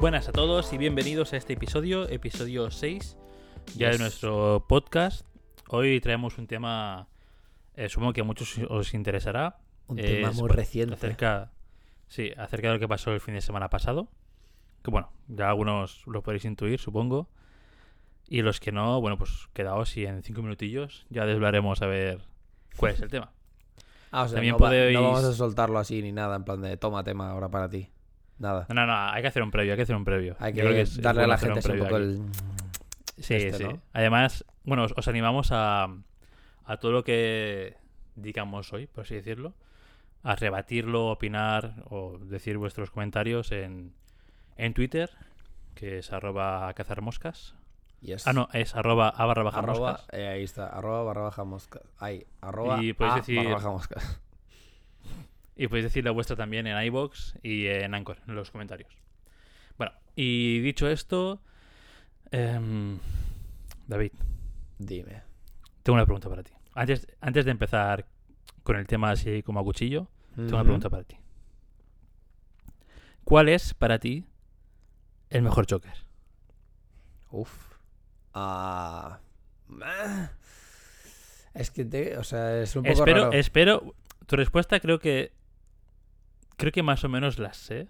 Buenas a todos y bienvenidos a este episodio, episodio 6 ya de nuestro podcast. Hoy traemos un tema, eh, supongo que a muchos os interesará. Un tema muy reciente. Acerca, sí, acerca de lo que pasó el fin de semana pasado. Que bueno, ya algunos lo podéis intuir, supongo. Y los que no, bueno, pues quedaos y en cinco minutillos ya desvelaremos a ver cuál es el tema. Ah, o sea, También no, podéis- no vamos a soltarlo así ni nada, en plan de toma tema ahora para ti. Nada. No, no, no, hay que hacer un previo, hay que hacer un previo. Hay Yo que creo es- es darle a bueno la gente un previo poco aquí. el... Sí, este, sí. ¿no? Además, bueno, os, os animamos a, a todo lo que digamos hoy, por así decirlo, a rebatirlo, opinar o decir vuestros comentarios en, en Twitter, que es arroba cazar moscas. Yes. Ah, no, es arroba a barra baja Arroba, moscas. eh, ahí está, arroba barra baja mosca. Ahí, arroba Y podéis a decir- barra baja mosca. Y podéis decir la vuestra también en iBox y en Anchor, en los comentarios. Bueno, y dicho esto, em, David, Dime. tengo una pregunta para ti. Antes, antes de empezar con el tema así como a cuchillo, Tengo una pregunta para ti. ¿Cuál es para ti el mejor Joker? Uf. Ah. Es que te, o sea, es un poco Espero, raro. espero. Tu respuesta creo que. Creo que más o menos la sé.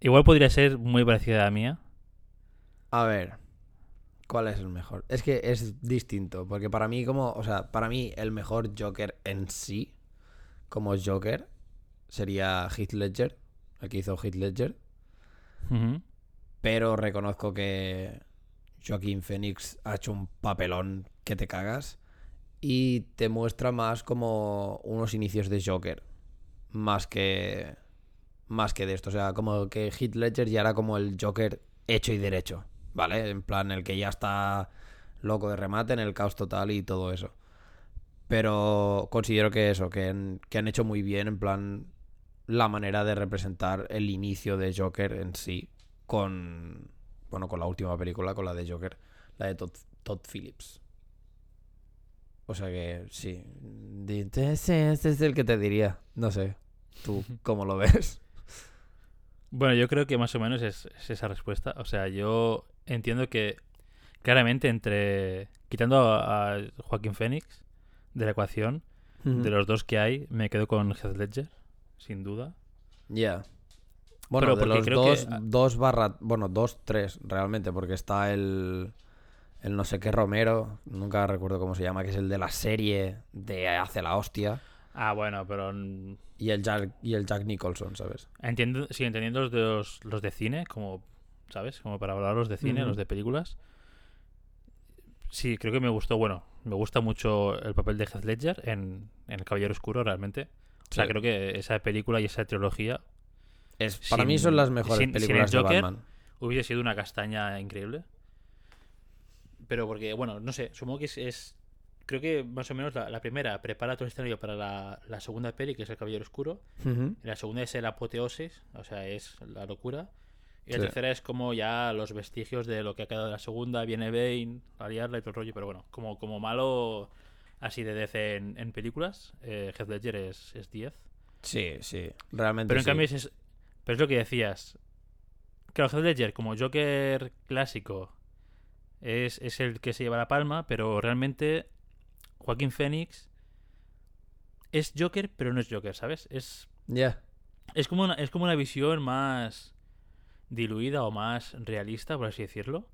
Igual podría ser muy parecida a la mía. A ver, ¿cuál es el mejor? Es que es distinto, porque para mí como, o sea, para mí el mejor Joker en sí, como Joker, sería Heath Ledger, el que hizo Heath Ledger, pero reconozco que Joaquín Phoenix ha hecho un papelón que te cagas y te muestra más como unos inicios de Joker, más que más que de esto, o sea, como que Heath Ledger ya era como el Joker hecho y derecho, ¿vale? En plan el que ya está loco de remate en el caos total y todo eso. Pero considero que eso, que que han hecho muy bien en plan la manera de representar el inicio de Joker en sí con bueno, con la última película, con la de Joker, la de Todd Phillips. O sea que sí. Ese, es el que te diría. No sé. ¿Tú cómo lo ves? Bueno, yo creo que más o menos es, es esa respuesta. O sea, yo entiendo que claramente entre. Quitando a, a Joaquín Phoenix de la ecuación, de los dos que hay, me quedo con Heath Ledger, sin duda. Ya. Bueno, Pero de los creo que- dos, dos barra... Bueno, dos, tres, realmente, porque está el... El no sé qué Romero, nunca recuerdo cómo se llama, que es el de la serie de Hace la hostia. Ah, bueno, pero Y el Jack, y el Jack Nicholson, ¿sabes? Entiendo, sí, entendiendo los de, los, los de cine, como, ¿sabes? Como para hablar los de cine, los de películas. Sí, creo que me gustó, bueno, me gusta mucho el papel de Heath Ledger en, en El Caballero Oscuro, realmente. O sea, Sí. creo que esa película y esa trilogía Es, para Sin- mí son las mejores sin- sin el películas de Joker, Batman. hubiese sido una castaña increíble. Pero porque, bueno, no sé, supongo que es... es- creo que más o menos la, la primera prepara todo el escenario para la, la segunda peli, que es El Caballero Oscuro. La segunda es el apoteosis, o sea, es la locura. Y la tercera es como ya los vestigios de lo que ha quedado de la segunda. Viene Bane, a liarla y todo el rollo. Pero bueno, como, como malo así de DC en, en películas, eh, Heath Ledger es, es 10. Sí, sí, realmente Pero en sí. cambio es, es- Pero es lo que decías. Claro, Heath Ledger como Joker clásico es, es el que se lleva la palma, pero realmente Joaquín Phoenix es Joker, pero no es Joker, ¿sabes? Es Ya. es como una, es como una visión más diluida o más realista, por así decirlo.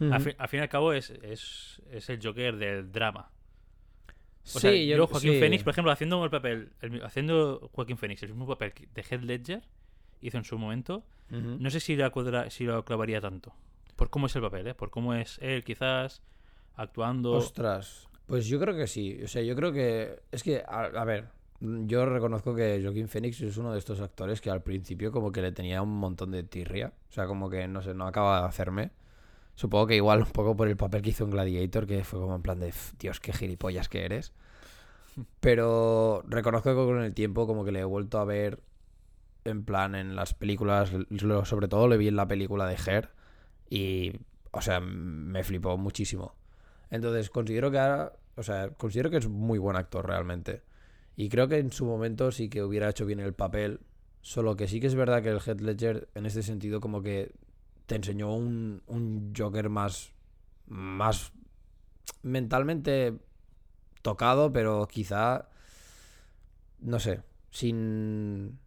Al, fin, al fin y al cabo es, es, es el Joker del drama. O sí, sea, yo, yo, Joaquín sí. Phoenix, por ejemplo, haciendo el papel, el haciendo Joaquín Phoenix el mismo papel que- de Heath Ledger hizo en su momento, no sé si lo, cuadra- si lo clavaría tanto. Por cómo es el papel, ¿eh? Por cómo es él, quizás, actuando... Ostras, pues yo creo que sí. O sea, yo creo que. Es que, a, a ver, yo reconozco que Joaquín Phoenix es uno de estos actores que al principio, como que le tenía un montón de tirria. O sea, como que no sé, no acaba de hacerme. Supongo que igual un poco por el papel que hizo en Gladiator, que fue como en plan de, "F, Dios, qué gilipollas que eres. Pero reconozco que con el tiempo como que le he vuelto a ver en plan en las películas, sobre todo le vi en la película de Her y, o sea, me flipó muchísimo. Entonces considero que ahora, o sea, considero que es muy buen actor realmente. Y creo que en su momento sí que hubiera hecho bien el papel Solo que sí que es verdad que el Head Ledger en este sentido como que te enseñó un, un Joker más, más mentalmente tocado, pero quizá, no sé, sin,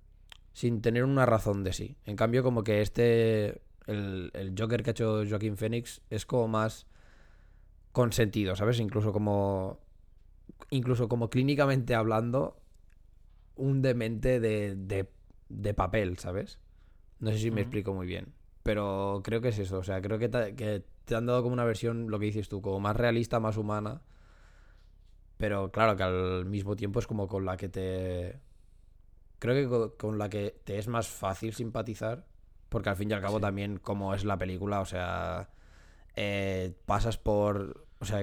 sin tener una razón de sí. En cambio, como que este, el, el Joker que ha hecho Joaquín Phoenix es como más consentido, ¿sabes? Incluso como, incluso como clínicamente hablando, un demente de, de, de papel, ¿sabes? No sé si me explico muy bien. Pero creo que es eso. O sea, creo que te, que te han dado como una versión, lo que dices tú, como más realista, más humana. Pero claro que al mismo tiempo es como con la que te. Creo que co- con, la que te es más fácil simpatizar. Porque al fin y al cabo Sí. también, como es la película, o sea. eh, pasas por. O sea,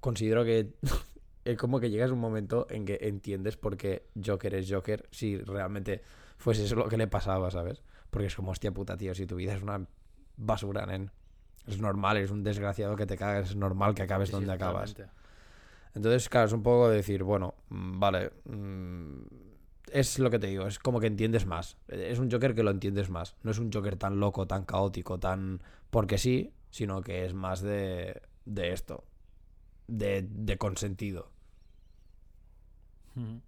considero que. es como que llegas a un momento en que entiendes por qué Joker es Joker si realmente fuese eso lo que le pasaba, ¿sabes? Porque es como, hostia puta, tío, si tu vida es una basura, nen. Es normal, es un desgraciado que te cagas, es normal que acabes Sí, sí, donde acabas. Entonces, claro, es un poco de decir, bueno, mm, vale. mm, es lo que te digo, es como que entiendes más. Es un Joker que lo entiendes más. No es un Joker tan loco, tan caótico, tan. porque sí, sino que es más de. de esto. De, de consentido. Ujú.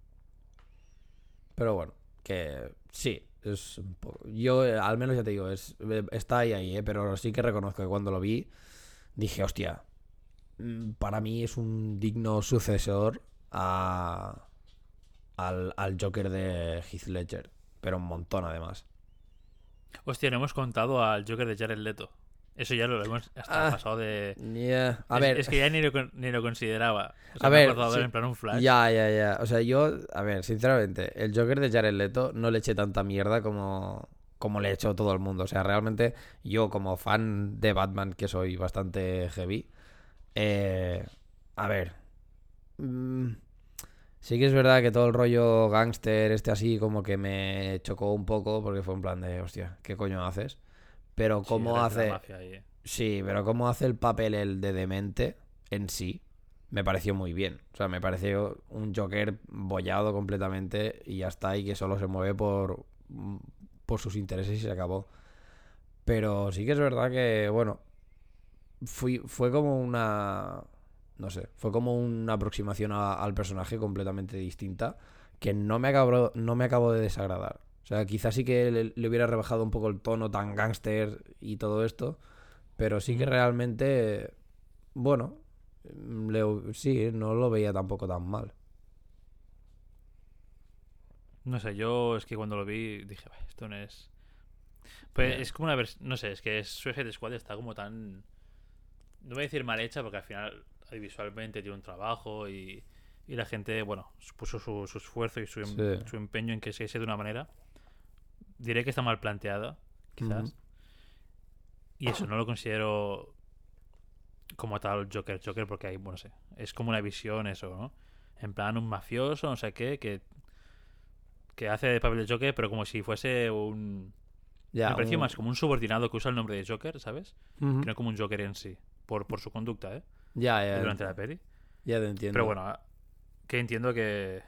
Pero bueno, que sí, es un poco. Yo, al menos ya te digo, es, está ahí, ahí, eh, pero sí que reconozco que cuando lo vi, dije, hostia, mm, para mí es un digno sucesor a, al, al Joker de Heath Ledger, pero un montón además. Hostia, no hemos contado al Joker de Jared Leto. Eso ya lo hemos hasta Ah, pasado de. Yeah, A es, ver, es que ya ni lo, ni lo consideraba. O sea, A he ver, acordado de él sí. en plan un flash. Ya, ya, ya. O sea, yo, a ver, sinceramente, el Joker de Jared Leto no le eché tanta mierda como, como le echó todo el mundo. O sea, realmente yo como fan de Batman, que soy bastante heavy, eh, a ver, mm, sí que es verdad que todo el rollo gángster, este así, como que me chocó un poco, porque fue en plan de, hostia, ¿qué coño haces? Pero cómo hace... ahí, eh. Sí, pero cómo hace el papel el de demente en sí, me pareció muy bien. O sea, me pareció un Joker bollado completamente y ya está, y que solo se mueve por, por sus intereses y se acabó. Pero sí que es verdad que, bueno, fui, fue como una... No sé, fue como una aproximación a- al personaje completamente distinta que no me acabó, no me acabó de desagradar. O sea, quizás sí que le, le hubiera rebajado un poco el tono tan gángster y todo esto, pero sí que realmente, bueno, le- sí, no lo veía tampoco tan mal. No sé, yo es que cuando lo vi dije, "Bah, esto no es. Pues es como una versión. No sé, es que Suicide Squad está como tan. No voy a decir mal hecha porque al final visualmente tiene un trabajo y, y la gente, bueno, puso su, su esfuerzo y su, em- Sí. su empeño en que se hiciese de una manera. Diré que está mal planteada, quizás. Y eso no lo considero como tal Joker Joker porque hay, bueno, no sé, es como una visión eso, ¿no? En plan un mafioso, no sé qué, que, que hace de papel de Joker, pero como si fuese un... Ya, me pareció un- más como un subordinado que usa el nombre de Joker, ¿sabes? Que no como un Joker en sí, por, por su conducta, ¿eh? Ya, ya, Durante la peli. ya te entiendo. Pero bueno, que entiendo que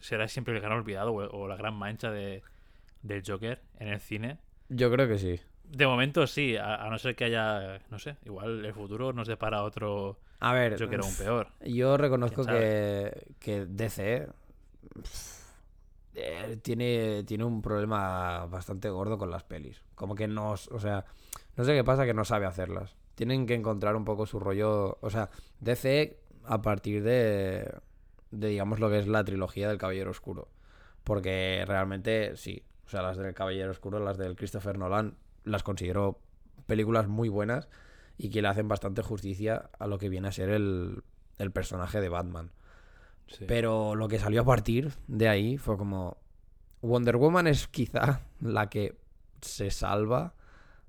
será siempre el gran olvidado o, o la gran mancha de, del Joker en el cine. Yo creo que sí. De momento sí, a, a no ser que haya, no sé, igual el futuro nos depara otro A ver, Joker aún peor. Yo reconozco ¿Quién que, que DC eh, tiene, tiene un problema bastante gordo con las pelis. Como que no, o sea, no sé qué pasa que no sabe hacerlas. Tienen que encontrar un poco su rollo, o sea, DC a partir de, de digamos lo que es la trilogía del Caballero Oscuro. Porque realmente sí, o sea, las del Caballero Oscuro, las del Christopher Nolan, las considero películas muy buenas y que le hacen bastante justicia a lo que viene a ser el, el personaje de Batman. Sí. Pero lo que salió a partir de ahí fue como. Wonder Woman es quizá la que se salva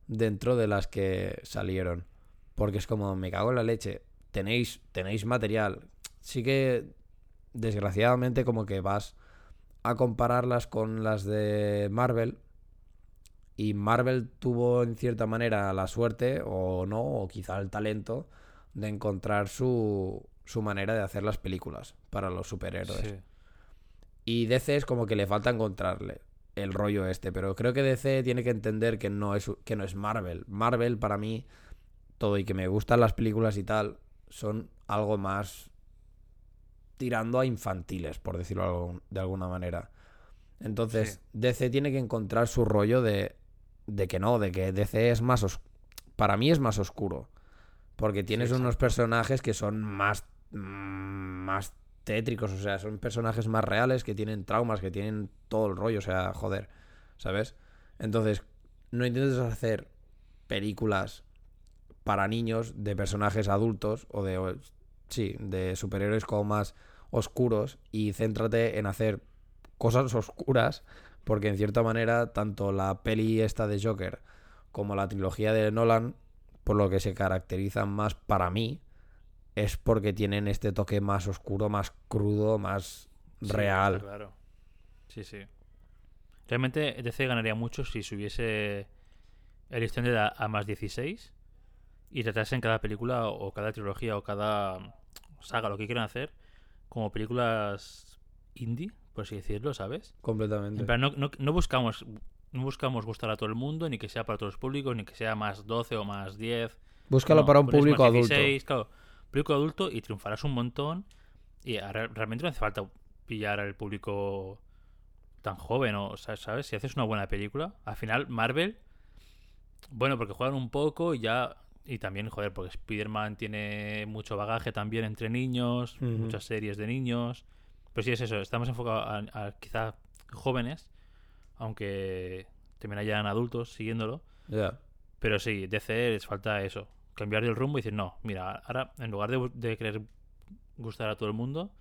dentro de las que salieron. Porque es como, me cago en la leche. Tenéis, tenéis material. Sí que, desgraciadamente, como que vas a compararlas con las de Marvel. Y Marvel tuvo, en cierta manera, la suerte, o no, o quizá el talento, de encontrar su, su manera de hacer las películas para los superhéroes. Sí. Y DC es como que le falta encontrarle el rollo este. Pero creo que DC tiene que entender que no es, que no es Marvel. Marvel para mí, todo y que me gustan las películas y tal, son algo más tirando a infantiles, por decirlo de alguna manera. Entonces, Sí. DC tiene que encontrar su rollo de, de que no, de que DC es más para mí es más oscuro. Porque tienes unos personajes que son más, más tétricos, o sea, son personajes más reales, que tienen traumas, que tienen todo el rollo, o sea, joder, ¿sabes? Entonces, no intentes hacer películas para niños de personajes adultos o de, sí, de superhéroes como más oscuros y céntrate en hacer cosas oscuras porque en cierta manera tanto la peli esta de Joker como la trilogía de Nolan por lo que se caracterizan más para mí es porque tienen este toque más oscuro, más crudo, más Sí, real. Claro. Sí, sí. Realmente DC ganaría mucho si subiese el edad a más 16 y tratase en cada película o cada trilogía o cada saga, lo que quieran hacer, como películas indie, por así decirlo, ¿sabes? Completamente. En plan, no, no- no buscamos no buscamos gustar a todo el mundo, ni que sea para todos los públicos, ni que sea más 12 o más 10. Búscalo No, para un público más adulto. 16, claro, público adulto y triunfarás un montón. Y realmente no hace falta pillar al público tan joven, o sa- ¿sabes? Si haces una buena película, al final Marvel, bueno, porque juegan un poco y ya. Y también, joder, porque Spider-Man tiene mucho bagaje también entre niños, Ujú. muchas series de niños. Pero sí es eso, estamos enfocados a, a quizá jóvenes, aunque también hayan adultos siguiéndolo. Ya. Pero sí, DC les falta eso. Cambiar el rumbo y decir, no, mira, ahora en lugar de, de querer gustar a todo el mundo,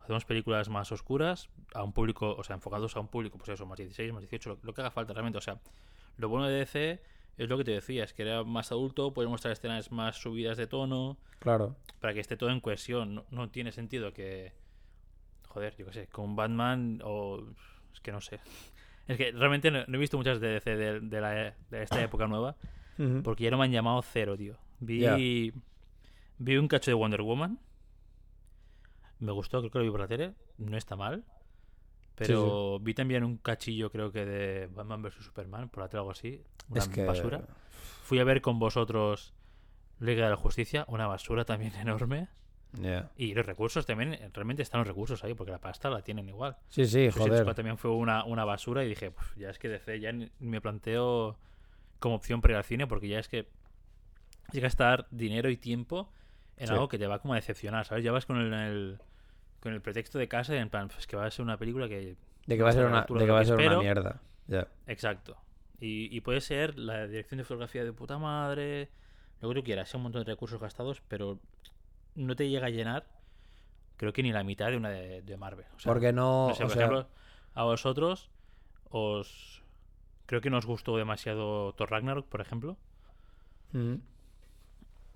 hacemos películas más oscuras, a un público, o sea, enfocados a un público, pues eso, más 16, más 18, lo, lo que haga falta realmente. O sea, lo bueno de DC es lo que te decía, es que era más adulto, puede mostrar escenas más subidas de tono, Claro. para que esté todo en cohesión. No, no tiene sentido que, joder, yo qué sé, con Batman o... Es que no sé. Es que realmente no, no he visto muchas de DC de, de la, de esta época nueva. Porque ya no me han llamado cero, tío. Vi, vi un cacho de Wonder Woman. Me gustó, creo que lo vi por la tele. No está mal. Pero vi también un cachillo, creo que de Batman vs Superman, por o algo así. Una Es que basura. Fui a ver con vosotros Liga de la Justicia, una basura también enorme. Y los recursos también, realmente están los recursos ahí, porque la pasta la tienen igual. Sí, sí, Suicide joder. También fue una, una basura y dije, "Puf, ya es que DC ya me planteo como opción para ir al cine porque ya es que llega a estar dinero y tiempo en Sí. algo que te va como a decepcionar, ¿sabes? Ya vas con el, el- con el pretexto de casa y en plan, pues que va a ser una película que... De que va a ser una, de que va a ser una mierda. Ya. Exacto. Y, y puede ser la dirección de fotografía de puta madre, lo que tú quieras, sea un montón de recursos gastados, pero no te llega a llenar, creo que ni la mitad de una de, de Marvel. O sea, Porque no, no sé, o por sea, ejemplo, a vosotros os creo que no os gustó demasiado Thor Ragnarok, por ejemplo. ujú.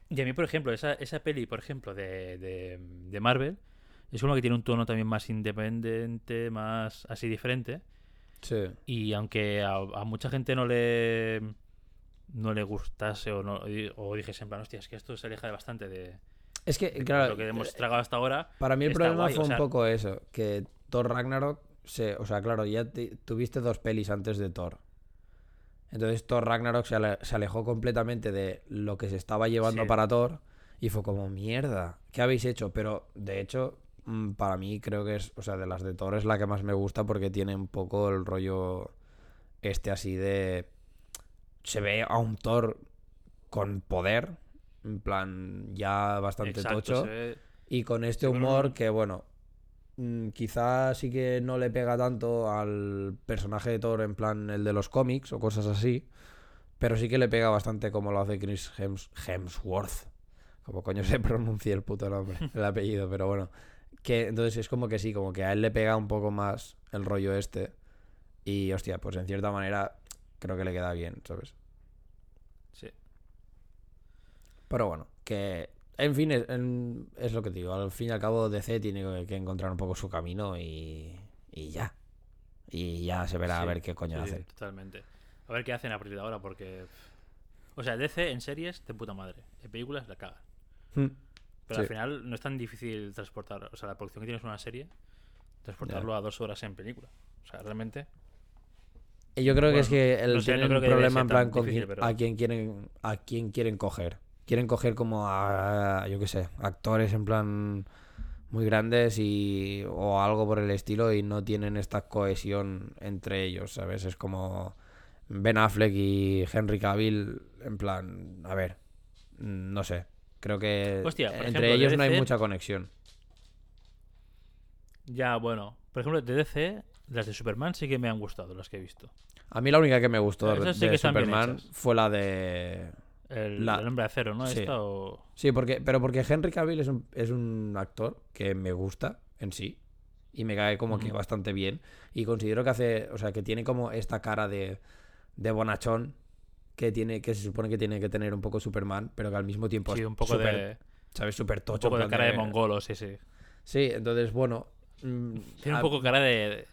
Y a mí, por ejemplo, esa, esa peli, por ejemplo, de, de, de Marvel, es una que tiene un tono también más independiente, más así diferente. sí. Y aunque a, a mucha gente no le no le gustase o no o dijese en plan, hostia, es que esto se aleja de bastante de Es que, claro, lo que hemos tragado hasta ahora. Para mí el problema guay, fue o sea- un poco eso, que Thor Ragnarok, se, o sea, claro, ya te- tuviste dos pelis antes de Thor. Entonces Thor Ragnarok se, ale- se alejó completamente de lo que se estaba llevando Sí. para Thor y fue como, mierda, ¿qué habéis hecho? Pero de hecho, para mí creo que es, o sea, de las de Thor es la que más me gusta porque tiene un poco el rollo este así de... Se ve a un Thor con poder, en plan ya bastante Exacto, tocho. ve- Y con este Sí, pero humor que, bueno, mm, quizás sí que no le pega tanto al personaje de Thor en plan el de los cómics o cosas así, pero sí que le pega bastante como lo hace Chris Hems- Hemsworth. Como coño se pronuncia el puto nombre, el apellido, pero bueno. Que entonces es como que sí, como que a él le pega un poco más el rollo este. Y hostia, pues en cierta manera creo que le queda bien, ¿sabes? sí. Pero bueno, que en fin, es, en- es lo que te digo. Al fin y al cabo, DC tiene que- que encontrar un poco su camino y, y ya. Y ya se verá a ver qué coño sí, hace. Totalmente. A ver qué hacen a partir de ahora, porque. O sea, DC en series, de puta madre. En películas la cagan. Hmm. Pero Sí. al final no es tan difícil transportar. O sea, la producción que tienes en una serie, transportarlo a dos horas en película. O sea, realmente. Yo creo que es que el no sé, no creo que problema en plan con difícil, pero- a quién quieren a quién quieren coger. Quieren coger como a, yo qué sé, actores en plan muy grandes y o algo por el estilo y no tienen esta cohesión entre ellos, ¿sabes? Es como Ben Affleck y Henry Cavill en plan, a ver, no sé. Creo que Hostia, entre ejemplo, ellos no hay mucha conexión. Ya, bueno. Por ejemplo, de DC, las de Superman sí que me han gustado, las que he visto. A mí la única que me gustó sí de bien Superman fue la de El, La- el hombre de acero, ¿no? Sí. Esta o... Sí, porque, pero porque Henry Cavill es un, es un actor que me gusta en sí. Y me cae como que bastante bien. Y considero que hace, o sea, que tiene como esta cara de, de bonachón que tiene, que se supone que tiene que tener un poco Superman, pero que al mismo tiempo Sí, un poco súper, de, ¿sabes? Súper un tocho. poco en de cara de mongolo, sí, sí. Sí, entonces, bueno. mm, Tiene un poco cara de,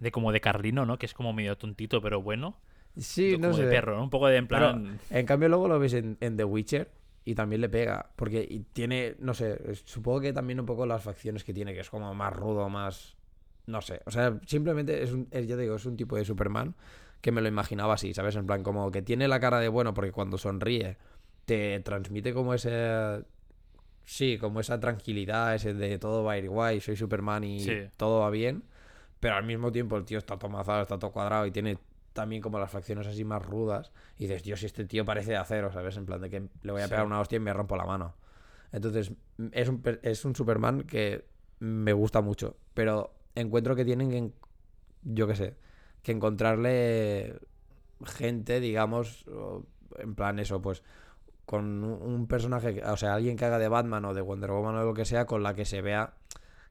de como de Carlino, ¿no? Que es como medio tontito, pero bueno. Sí, como no sé. de perro, ¿no? Un poco de en Pero- plan... En cambio, luego lo ves en, en The Witcher y también le pega. Porque y tiene, no sé, supongo que también un poco las facciones que tiene, que es como más rudo, más. No sé. O sea, simplemente es un, es, ya te digo, es un tipo de Superman que me lo imaginaba así, ¿sabes? En plan, como que tiene la cara de bueno, porque cuando sonríe te transmite como ese. Sí, como esa tranquilidad, ese de todo va a ir guay, soy Superman y Sí. todo va bien. Pero al mismo tiempo el tío está todo mazado, está todo cuadrado y tiene también como las facciones así más rudas. Y dices, Dios, si este tío parece de acero, ¿sabes? En plan de que le voy a Sí. pegar una hostia y me rompo la mano. Entonces, es un, es un Superman que me gusta mucho. Pero encuentro que tienen que, yo qué sé, que encontrarle gente, digamos, en plan eso, pues con un personaje, o sea, alguien que haga de Batman o de Wonder Woman o lo que sea, con la que se vea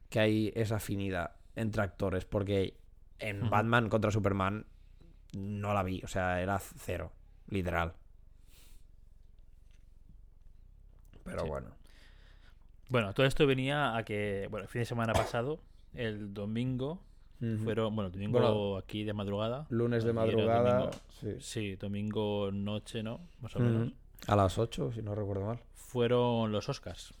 que hay esa afinidad entre actores. Porque en. Batman contra Superman no la vi, o sea, era cero, literal. Pero Sí. bueno. Bueno, todo esto venía a que, bueno, el fin de semana pasado, el domingo, fueron, bueno, domingo Bueno, aquí de madrugada. Lunes de madrugada, domingo. sí. Sí, domingo noche, ¿no? Más o menos. A las 8, si no recuerdo mal. Fueron los Oscars.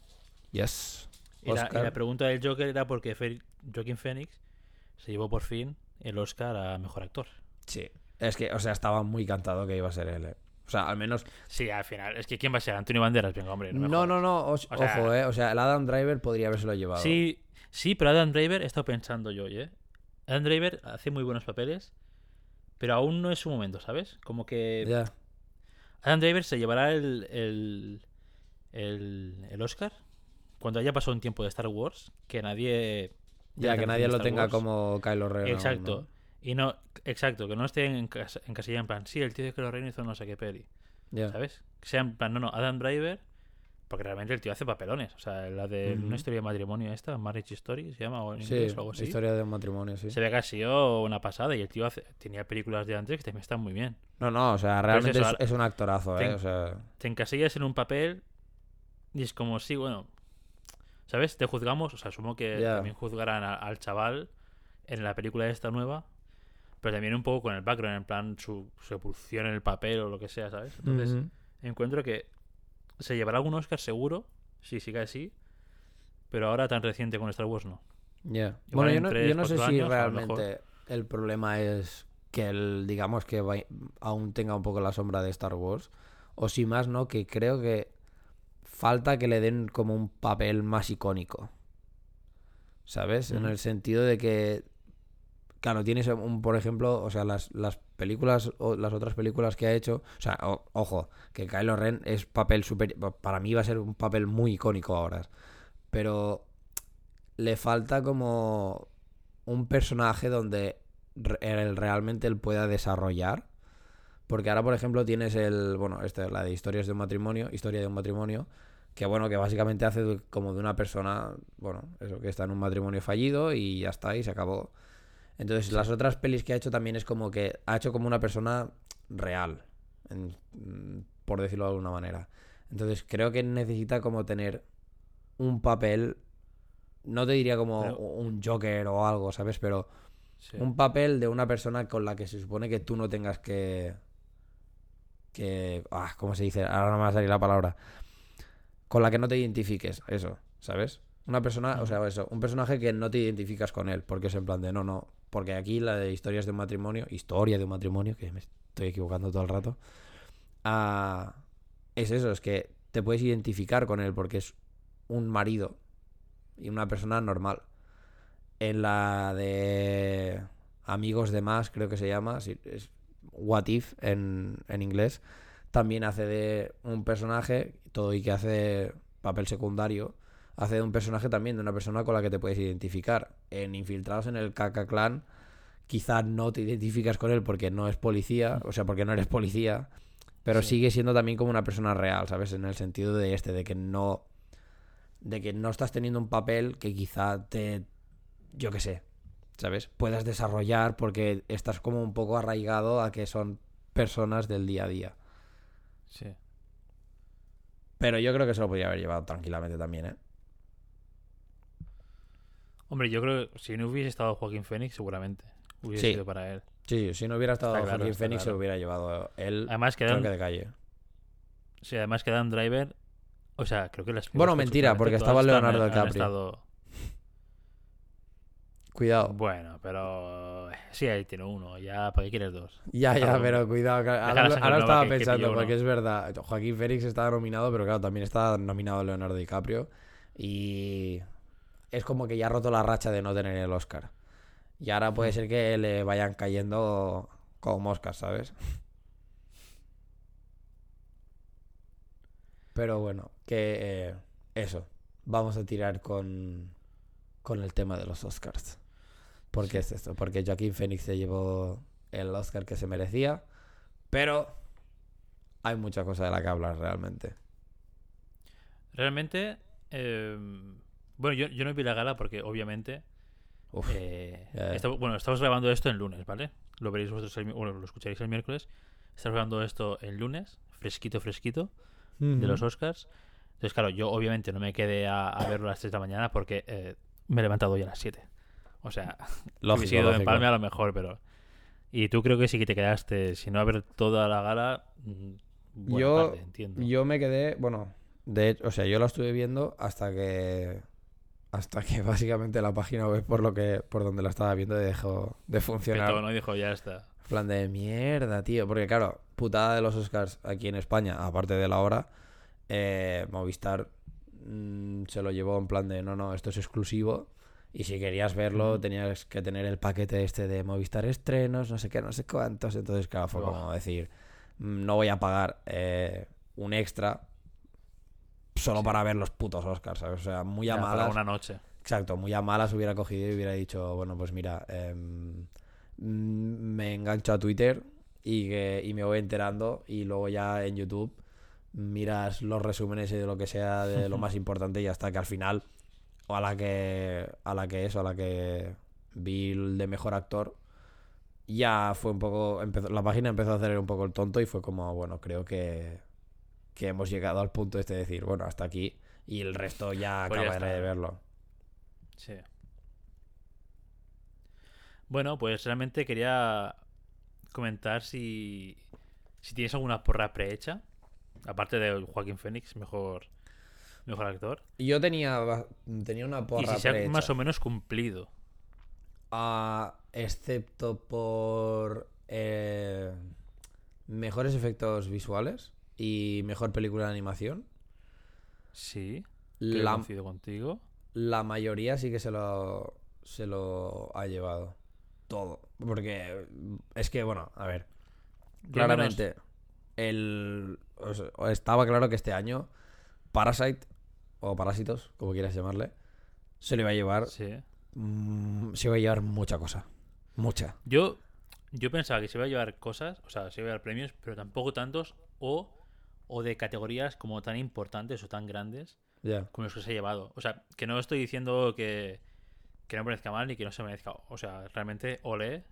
Yes. Y la, y Oscar. la pregunta del Joker era porque Fe- Joaquin Phoenix se llevó por fin el Oscar a Mejor Actor. Sí. Es que, o sea, estaba muy cantado que iba a ser él. eh. O sea, al menos. Sí, al final. Es que ¿quién va a ser? Antonio Banderas, venga, hombre. No, No, no, no. os- O sea- ojo, eh. O sea, el Adam Driver podría habérselo llevado. Sí, sí, pero Adam Driver he estado pensando yo, ¿eh? Adam Driver hace muy buenos papeles, pero aún no es su momento, ¿sabes? Como que Ya. Adam Driver se llevará el, el, el, el Oscar cuando haya pasado un tiempo de Star Wars, que nadie... Ya, que nadie lo Star tenga Wars. como Kylo Ren. aún, Exacto. ¿no? Y no, exacto, que no esté en, cas- en casilla en plan, sí, el tío de Kylo Ren hizo no sé qué peli, Ya. ¿sabes? Que sea en plan, no, no, Adam Driver, porque realmente el tío hace papelones. O sea, la de una historia de matrimonio esta, Marriage Story, se llama, o en Sí, inglés o algo así. historia de matrimonio, sí. Se ve que ha sido una pasada y el tío hace- tenía películas de antes que también están muy bien. No, no, o sea, realmente es, un actorazo, eh. O sea. Te encasillas en un papel y es como, sí, bueno, ¿sabes? Te juzgamos, o sea, asumo que también juzgarán a- al chaval en la película esta nueva, pero también un poco con el background, en plan su, su evolución en el papel o lo que sea, ¿sabes? Entonces, encuentro que se llevará algún Oscar seguro, si sigue así, pero ahora tan reciente con Star Wars no. Bueno, yo no, tres, yo no sé si realmente el problema es que el, digamos que aún tenga un poco la sombra de Star Wars. O si más, ¿no? Que creo que falta que le den como un papel más icónico. ¿Sabes? En el sentido de que. Claro, tienes un, por ejemplo, o sea, las, las películas o las otras películas que ha hecho. O sea, ojo, que Kylo Ren es papel super. Para mí va a ser un papel muy icónico ahora. Pero le falta como un personaje donde él- realmente él pueda desarrollar. Porque ahora, por ejemplo, tienes el. Bueno, esta es la de historias de un matrimonio. Historia de un matrimonio. Que bueno, que básicamente hace como de una persona. Bueno, eso, que está en un matrimonio fallido y ya está, y se acabó. Entonces, las otras pelis que ha hecho también es como que ha hecho como una persona real. en- mm, por decirlo de alguna manera. Entonces, creo que necesita como tener un papel. No te diría como Pero- un Joker o algo, ¿sabes? Pero Sí. un papel de una persona con la que se supone que tú no tengas que. que. Ah, ¿cómo se dice? Ahora no me va a salir la palabra. Con la que no te identifiques, eso, ¿sabes? Una persona, o sea, eso, un personaje que no te identificas con él, porque es en plan de no, no. Porque aquí la de historias de un matrimonio, historia de un matrimonio, que me estoy equivocando todo el rato, ah, es eso, es que te puedes identificar con él porque es un marido y una persona normal. En la de Amigos de Más, creo que se llama, es What If en, en inglés, también hace de un personaje, todo y que hace papel secundario, hace de un personaje también, de una persona con la que te puedes identificar. En Infiltrados en el Kaka Clan, quizás no te identificas con él porque no es policía, o sea, porque no eres policía, pero Sí. sigue siendo también como una persona real, ¿sabes? En el sentido de este, de que no. de que no estás teniendo un papel que quizá te. yo qué sé, ¿sabes? Puedas desarrollar porque estás como un poco arraigado a que son personas del día a día. Sí. Pero yo creo que se lo podría haber llevado tranquilamente también, ¿eh? Hombre, yo creo que si no hubiese estado Joaquín Phoenix, seguramente hubiese Sí. sido para él. Sí, si no hubiera estado Está claro, Joaquín Phoenix, se claro. lo hubiera llevado él. Además que creo Dan, que de calle. sí, además que Dan Driver, o sea, creo que las Bueno, mentira, porque estaba Leonardo DiCaprio. estado- Cuidado. Bueno, pero sí, ahí tiene uno. Ya, ¿para qué quieres dos? Ya, ya, pero cuidado. Ahora, ahora estaba que- pensando, porque uno. es verdad. Joaquín Phoenix estaba nominado, pero claro, también está nominado Leonardo DiCaprio. Y es como que ya ha roto la racha de no tener el Oscar. Y ahora puede ser que le vayan cayendo como moscas, ¿sabes? Pero bueno, que eh, eso. Vamos a tirar con, con el tema de los Oscars. ¿Por qué es esto? Porque Joaquín Phoenix se llevó el Oscar que se merecía, pero hay mucha cosa de la que hablar realmente. Realmente, eh, bueno, yo, yo no vi la gala porque obviamente... Uf, eh, bueno, estamos grabando esto el lunes, ¿vale? Lo veréis vosotros, el, bueno, lo escucharéis el miércoles. Estamos grabando esto el lunes, fresquito, fresquito, de los Oscars. Entonces, claro, yo obviamente no me quedé a, a verlo a las 3 de la mañana porque eh, me he levantado hoy a las 7. O sea, Lógico, hubiese ido en lógico. Palme a lo mejor, pero... Y tú creo que sí que te quedaste, si no a ver toda la gala, mm, Yo- entiendo. Yo me quedé, bueno, de hecho, o sea, yo la estuve viendo hasta que hasta que básicamente la página web por lo que por donde la estaba viendo dejó de funcionar. Petó, ¿no? Y dijo, ya está. En plan de mierda, tío. Porque claro, putada de los Oscars aquí en España, aparte de la hora, eh, Movistar mm, se lo llevó en plan de no, no, esto es exclusivo. Y si querías verlo, tenías que tener el paquete este de Movistar estrenos, no sé qué, no sé cuántos. Entonces, claro, fue como decir, mm, no voy a pagar eh, un extra solo Sí. para ver los putos Oscars, ¿sabes? O sea, muy a Ya, para malas. una noche. Exacto, muy a malas hubiera cogido y hubiera dicho, bueno, pues mira, em, mm, me engancho a Twitter y, que, y me voy enterando y luego ya en YouTube miras los resúmenes y de lo que sea de lo más importante y hasta que al final, o a la que, a la que eso, a la que vi el de mejor actor, ya fue un poco, empezó, la página empezó a hacer un poco el tonto y fue como, bueno, creo que, que hemos llegado al punto este de decir, bueno, hasta aquí y el resto ya Pues ya de verlo. Sí. Bueno, pues realmente quería comentar si, si tienes alguna porra prehecha, aparte de Joaquín Phoenix, mejor, mejor actor, Yo tenía, tenía una y porra si se ha más o menos cumplido. Ah, excepto por eh, mejores efectos visuales y mejor película de animación. Sí, La, coincido contigo. la mayoría sí que se lo, se lo ha llevado. Todo. Porque es que, bueno, a ver. Claramente, el, o sea, estaba claro que este año Parasite, o Parásitos, como quieras llamarle, se le iba a llevar, sí. mm, se iba a llevar mucha cosa. Mucha. Yo, yo pensaba que se iba a llevar cosas, o sea, se iba a llevar premios, pero tampoco tantos, o, o de categorías como tan importantes o tan grandes como los que se ha llevado. O sea, que no estoy diciendo que, que no merezca mal ni que no se merezca. O sea, realmente ole.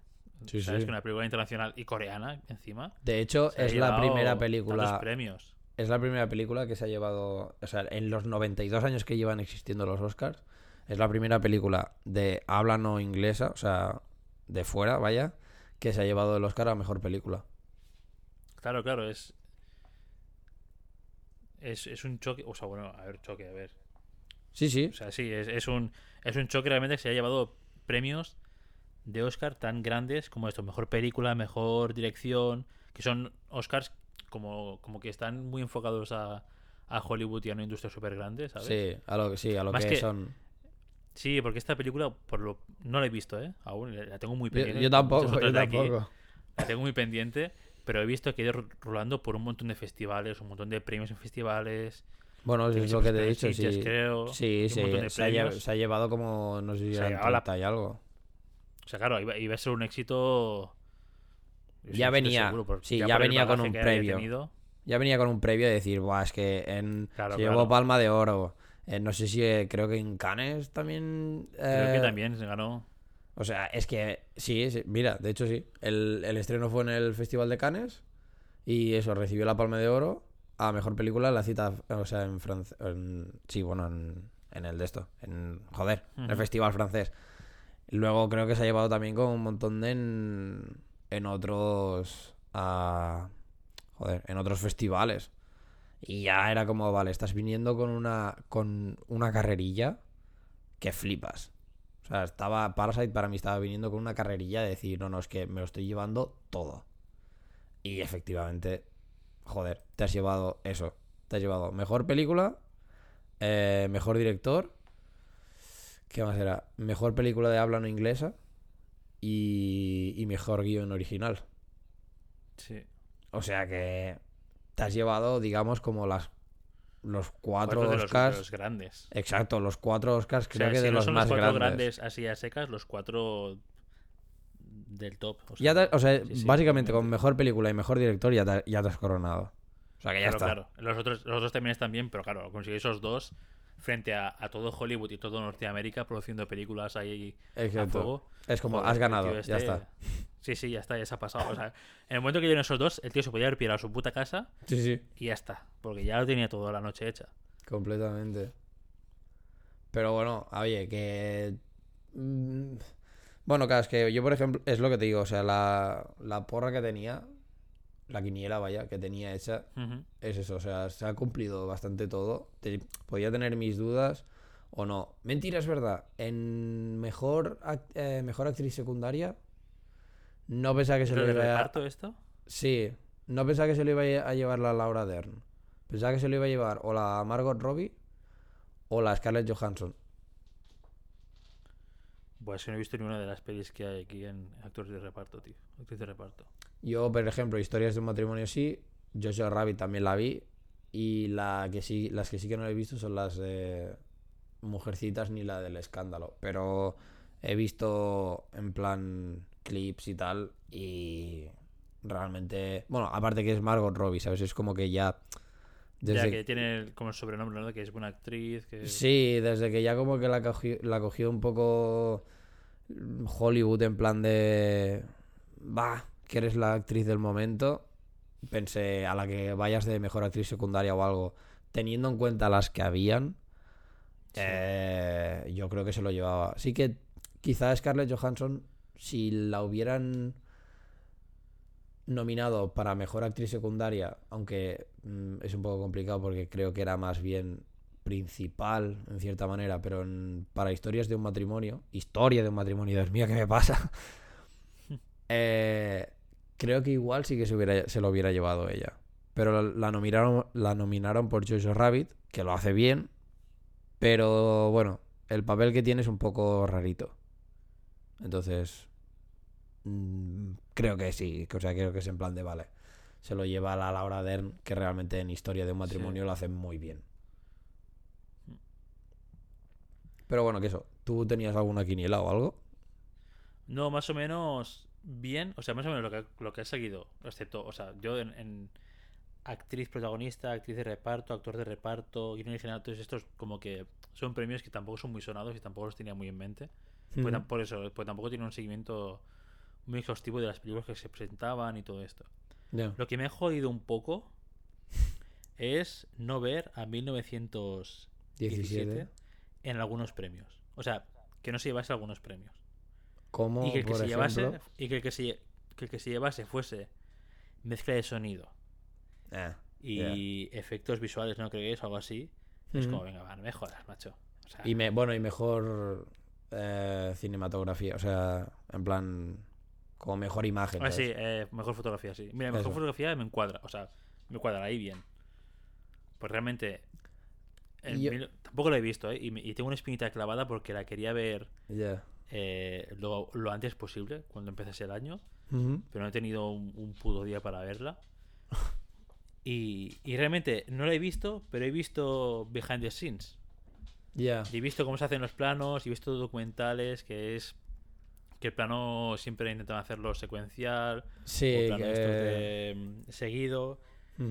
Sí, Sabes sí. que una película internacional y coreana encima. De hecho, es la primera película. premios. Es la primera película que se ha llevado. O sea, en los 92 años que llevan existiendo los Oscars, es la primera película de habla no inglesa, o sea, de fuera, vaya, que se ha llevado el Oscar a mejor película. Claro, claro, es. Es, es un choque. O sea, bueno, a ver, choque, a ver. Sí, sí. O sea, sí, es, es un, es un choque realmente que se ha llevado premios de Oscar tan grandes como esto, mejor película, mejor dirección, que son Oscars como, como que están muy enfocados a, a Hollywood y a una industria súper grande, ¿sabes? Sí, a lo, sí, a lo que, que- son. Sí, porque esta película por lo, no la he visto, ¿eh? Aún la tengo muy Yo, pendiente. yo muchas tampoco, yo aquí. tampoco. La tengo muy pendiente, pero he visto que ha ido rulando por un montón de festivales, un montón de premios en festivales. Bueno, es lo que te he dicho, sí. creo, Sí, sí, se ha, se llevado como, no sé si eran llevado la- 30 y algo. O sea, claro, iba, iba a ser un éxito. Ya estoy venía- seguro, sí, ya venía con un previo. Ya venía con un previo de decir, Buah, es que en, Claro, se claro. llevó Palma de Oro. Eh, no sé si eh, creo que en Cannes también. Creo que eh, también se ganó. O sea, es que sí, sí, mira, de hecho sí. El, el estreno fue en el Festival de Cannes y eso, recibió la Palma de Oro a mejor película en la cita, o sea, en francés. Sí, bueno, en, en el de esto. En, joder, en el. Festival francés. Luego creo que se ha llevado también con un montón de en, en otros. joder, en otros festivales. Y ya era como, vale, estás viniendo con una, con una carrerilla que flipas. O sea, estaba Parasite para mí estaba viniendo con una carrerilla de decir, no, no, es que me lo estoy llevando todo. Y efectivamente, joder, te has llevado eso. Te has llevado mejor película, eh, mejor director. ¿Qué más era? Mejor película de habla no inglesa y, y mejor guion original. Sí. O sea que te has llevado, digamos, como las los cuatro, Cuatro de los, Oscars. de los grandes. Exacto, los cuatro Oscars O creo sea, que si de no los son más los cuatro grandes. grandes así a secas, los cuatro del top. O Ya sea, te- o sea, sí, sí, básicamente con mejor película y mejor director ya te, ya te has coronado. O sea que ya Claro, está. claro. Los otros, los otros también están bien, pero claro, conseguir esos dos frente a, a todo Hollywood y todo Norteamérica produciendo películas ahí a Exacto. fuego. Es como, joder, has ganado, ya este- está. Sí, sí, ya está, ya se ha pasado. O sea, en el momento que llegan esos dos, el tío se podía haber pirado a su puta casa Sí, sí, y ya está. Porque ya lo tenía toda la noche hecha. completamente. Pero bueno, oye, que... mm, Bueno, claro, es que yo, por ejemplo, es lo que te digo, o sea, la, la porra que tenía, la quiniela, vaya, que tenía hecha, es eso, o sea, se ha cumplido bastante todo. Te- podía tener mis dudas o no. Mentira, es verdad. En mejor, eh, mejor actriz secundaria, no pensaba que se ¿Lo iba a... reparto esto? Sí, no pensaba que se lo iba a llevar la Laura Dern. Pensaba que se lo iba a llevar o la Margot Robbie o la Scarlett Johansson. Pues no he visto ninguna de las pelis que hay aquí en actores de reparto, tío. Actriz de reparto. Yo, por ejemplo, Historias de un matrimonio sí, Joshua Rabbit también la vi y la que sí, las que sí que no he visto son las de Mujercitas ni la del escándalo, pero he visto en plan clips y tal y realmente, bueno, aparte que es Margot Robbie, ¿sabes? Es como que ya Ya desde que tiene como el sobrenombre, ¿no? Que es buena actriz, que... Sí, desde que ya como que la cogió, la cogió un poco Hollywood en plan de... Va, que eres la actriz del momento. Pensé, a la que vayas de mejor actriz secundaria o algo, teniendo en cuenta las que habían, Sí. eh, yo creo que se lo llevaba. Sí que quizá Scarlett Johansson, si la hubieran nominado para mejor actriz secundaria, aunque mm, es un poco complicado porque creo que era más bien principal en cierta manera, pero en- para historias de un matrimonio, historia de un matrimonio, Dios mío, ¿qué me pasa? Eh, creo que igual sí que se, hubiera, se lo hubiera llevado ella. Pero la, la nominaron, la nominaron por Jojo Rabbit, que lo hace bien, pero bueno, el papel que tiene es un poco rarito. Entonces, mm, creo que sí, o sea, creo que es en plan de vale. Se lo lleva la Laura Dern, que realmente en historia de un matrimonio Sí. lo hace muy bien. Pero bueno, que eso, ¿tú tenías alguna quiniela o algo? No, más o menos bien. O sea, más o menos lo que, lo que he seguido. Excepto, o sea, yo en, en actriz protagonista, actriz de reparto, actor de reparto, guion original, todos estos como que son premios que tampoco son muy sonados y tampoco los tenía muy en mente. Pues por eso, pues tampoco tiene un seguimiento muy exhaustivo de las películas que se presentaban y todo esto. Lo que me ha jodido un poco es no ver a 1917 17. en algunos premios. O sea, que no se llevase algunos premios. Como, Y que el que por se llevase y que el que se, que el que se llevase fuese mezcla de sonido Eh, y efectos visuales, ¿no creéis? O algo así. Es como, venga, va, no me jodas, macho. O sea, Y me, bueno, y mejor eh, cinematografía, o sea, en plan, como mejor imagen. ah, sí, eh, mejor fotografía, sí. Mira, mejor Eso. fotografía me encuadra, o sea, me cuadra ahí bien. Pues realmente. yo- mil- Tampoco lo he visto, ¿eh? Y, y tengo una espinita clavada porque la quería ver Ya. eh, lo, lo antes posible, cuando empezase el año. Ujú. pero no he tenido un, un puto día para verla. Y, y realmente no la he visto, pero he visto behind the scenes. Ya. Y he visto cómo se hacen los planos, he visto documentales, que es que el plano siempre intentan hacerlo secuencial, Sí, o plano que- estos de, mm, seguido,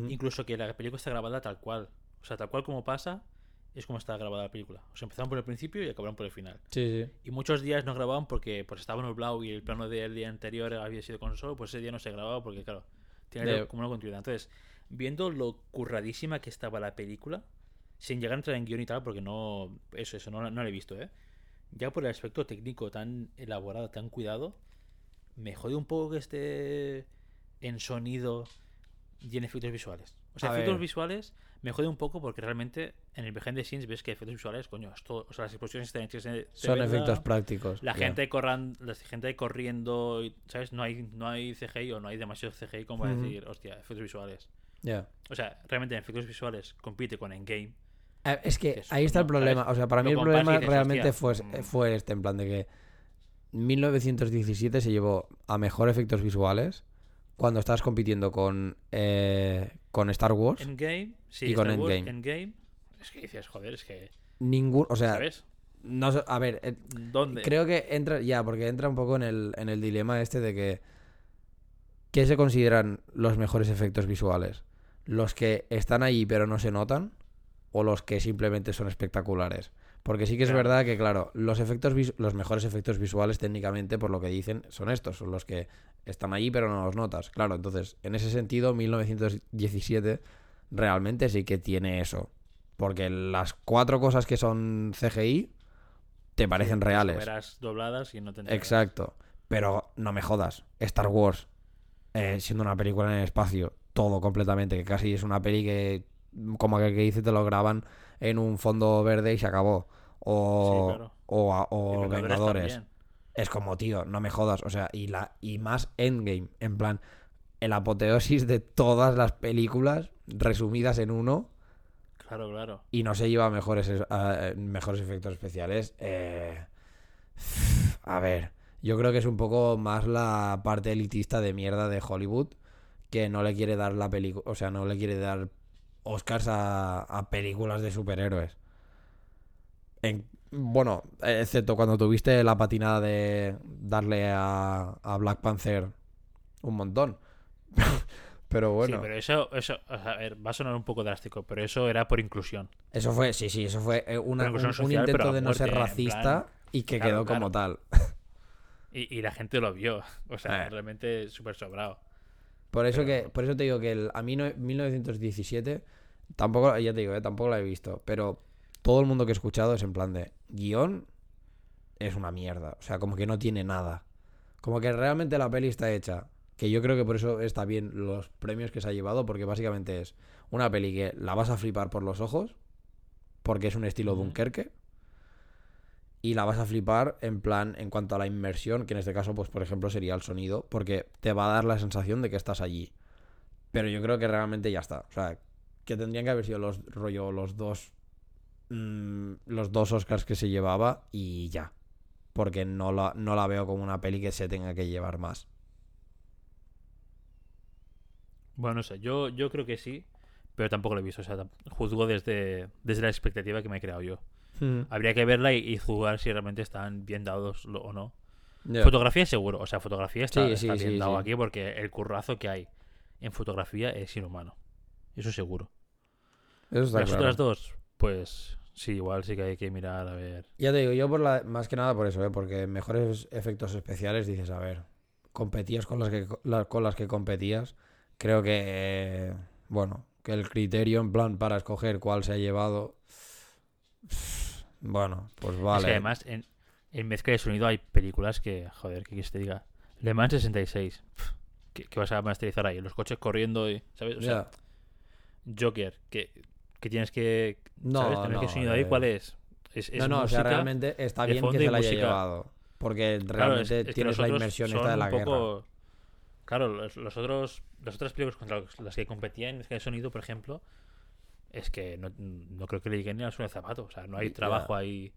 incluso que la película está grabada tal cual. O sea, tal cual como pasa, es como está grabada la película. O sea, empezaron por el principio y acabaron por el final. Sí, sí. Y muchos días no grababan porque pues estaba nublado y el plano del día anterior había sido con sol, pues ese día no se grababa porque, claro, tiene De- como una continuidad. Entonces, viendo lo curradísima que estaba la película, sin llegar a entrar en guion y tal, porque no, eso, eso, no, no lo he visto, ¿eh? Ya por el aspecto técnico tan elaborado, tan cuidado, me jode un poco que esté en sonido y en efectos visuales. O sea, A efectos ver. visuales me jode un poco porque realmente en el behind the scenes ves que efectos visuales, coño, es todo, o sea, las explosiones están hechas de, Son verdad. efectos prácticos. La gente corran, la gente corriendo, y, ¿sabes? No hay, no hay CGI o no hay demasiado CGI como para Ujú. decir, hostia, efectos visuales. Ya. O sea, realmente en efectos visuales compite con Endgame. Eh, Es que ahí está el problema. ¿sabes? O sea, para mí Lo el problema dices, realmente fue, mm. fue este, en plan de que 1917 se llevó a mejor efectos visuales cuando estás compitiendo con, eh, con Star Wars. Endgame, sí, Y con Wars, Endgame. Endgame. Es que dices, joder, es que. Ningún, o sea, ¿Sabes? no a ver, eh, ¿Dónde? creo que entra, ya, porque entra un poco en el, en el dilema este de que ¿qué se consideran los mejores efectos visuales? ¿Los que están ahí pero no se notan? ¿O los que simplemente son espectaculares? Porque sí que es verdad que, claro, los efectos los mejores efectos visuales técnicamente, por lo que dicen, son estos, son los que están ahí pero no los notas. Claro, entonces, en ese sentido, 1917 realmente sí que tiene eso. Porque las cuatro cosas que son CGI te parecen reales. Verás dobladas y no te enteras. Exacto. Pero no me jodas. Star Wars, eh, siendo una película en el espacio, todo completamente, que casi es una peli que, como aquel que dice, te lo graban en un fondo verde y se acabó. O, Sí, claro. o, a- o Vengadores. Es como, tío, no me jodas. O sea, y, la, y más Endgame. En plan, el apoteosis de todas las películas resumidas en uno Claro, claro. y no se lleva mejores, mejores efectos especiales. eh, a ver, yo creo que es un poco más la parte elitista de mierda de Hollywood que no le quiere dar la película, o sea, no le quiere dar Oscars a, a películas de superhéroes. En- bueno, excepto cuando tuviste la patinada de darle a, a Black Panther un montón. pero bueno. Sí, pero eso, eso a ver, va a sonar un poco drástico, pero eso era por inclusión. Eso fue, sí, sí, eso fue eh, una- Una un, intento de no ser muerte, racista plan- y que Claro, quedó como claro. tal. Y, y la gente lo vio. O sea, Eh. realmente súper sobrado. Por eso Pero- que, por eso te digo que el- a mí no- 1917 tampoco, ya te digo, eh, tampoco la he visto, pero todo el mundo que he escuchado es en plan de guion es una mierda, o sea, como que no tiene nada. Como que realmente la peli está hecha, que yo creo que por eso está bien los premios que se ha llevado, porque básicamente es una peli que la vas a flipar por los ojos, porque es un estilo. Dunkerque, y la vas a flipar en plan en cuanto a la inmersión, que en este caso, pues por ejemplo, sería el sonido, porque te va a dar la sensación de que estás allí. Pero yo creo que realmente ya está. O sea, que tendrían que haber sido los rollo los dos mm, los dos Oscars que se llevaba y ya. Porque no la, no la veo como una peli que se tenga que llevar más. Bueno, no sé, yo, yo creo que sí, pero tampoco lo he visto. O sea, juzgo desde, desde la expectativa que me he creado yo. Habría que verla y, y juzgar si realmente están bien dados lo- o no. Ya. Fotografía seguro, o sea, fotografía está, Sí, está bien sí, dado aquí porque el currazo que hay en fotografía es inhumano. Eso seguro. Eso está Las claro. otras dos, pues sí, igual sí que hay que mirar a ver. Ya te digo, yo por la, más que nada por eso, ¿eh? porque mejores efectos especiales dices, a ver, competías con las que la- con las que competías. Creo que eh, bueno, que el criterio en plan para escoger cuál se ha llevado bueno, pues Es vale. que además en, en mezcla de sonido hay películas que, joder, ¿qué quieres que te diga? Le Mans 66. pf, ¿Qué, qué vas a masterizar ahí? Los coches corriendo y, ¿sabes? O sea. Joker, que, que tienes que, No, ¿sabes? Tener que no, sonido ahí, eh. ¿cuál es? Es, es No, no, o sea, música- realmente está de bien que se la haya música. llevado. Porque Claro, realmente es- es que tienes los la otros inmersión esta de la guerra. poco- Claro, los, los otros, las otras películas contra los- las que competían en sonido, por ejemplo, es que no, no creo que le lleguen ni al suelo de zapato. O sea, no hay Ya. trabajo ahí.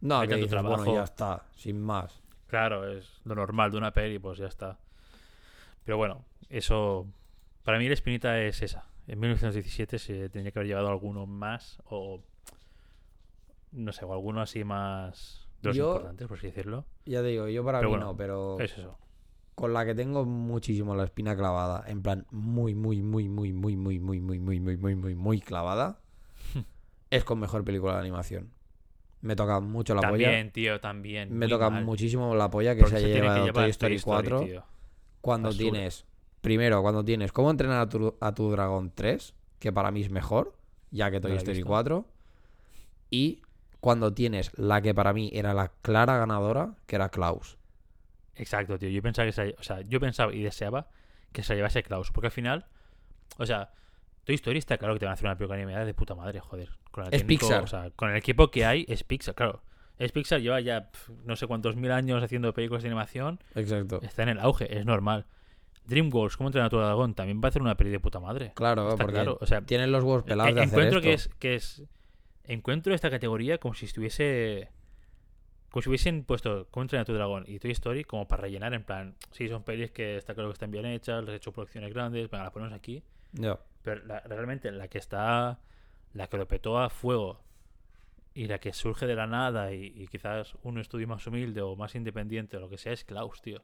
No, hay que dices, bueno, trabajo. ya está, sin más. Claro, es lo normal de una peli, pues ya está. Pero bueno, eso. Para mí la espinita es esa. En 1917 se tendría que haber llevado alguno más o. No sé, o alguno así más. De los Yo- importantes, por así decirlo. Ya te digo, yo para Pero mí bueno, no, pero Es eso. con la que tengo muchísimo la espina clavada, en plan muy, muy, muy, muy, muy, muy, muy, muy, muy, muy, muy, muy, muy clavada, es con mejor película de animación. Me toca mucho la También, tío, también. polla. Me muy toca mal. muchísimo la polla que Porque se haya llevado Toy Story 4 tío. cuando Basura. tienes, primero, cuando tienes cómo entrenar a tu, a tu dragón 3, que para mí es mejor, ya que Toy No Story visto. 4, y cuando tienes la que para mí era la clara ganadora, que era Klaus. Exacto, tío. Yo pensaba que se, o sea, yo pensaba y deseaba que se llevase Klaus. Porque al final, o sea, Toy Story está claro que te van a hacer una película animada de puta madre, joder. Con el Es técnico- Pixar. O sea, con el equipo que hay, es Pixar, claro. Es Pixar, lleva ya pf, no sé cuántos mil años haciendo películas de animación. Exacto. Está en el auge, es normal. DreamWorks, ¿cómo entrenar a tu dragón? También va a hacer una peli de puta madre. Claro, Está porque claro, o sea, tienen los huevos pelados de hacer encuentro que esto. es que es encuentro esta categoría como si estuviese como si hubiesen puesto cómo entrenar a tu dragón y Toy Story como para rellenar en plan sí son pelis que está claro que están bien hechas les he hecho producciones grandes venga las ponemos aquí Ya. pero la- realmente la que está la que lo petó a fuego y la que surge de la nada y, y quizás un estudio más humilde o más independiente o lo que sea es Klaus tío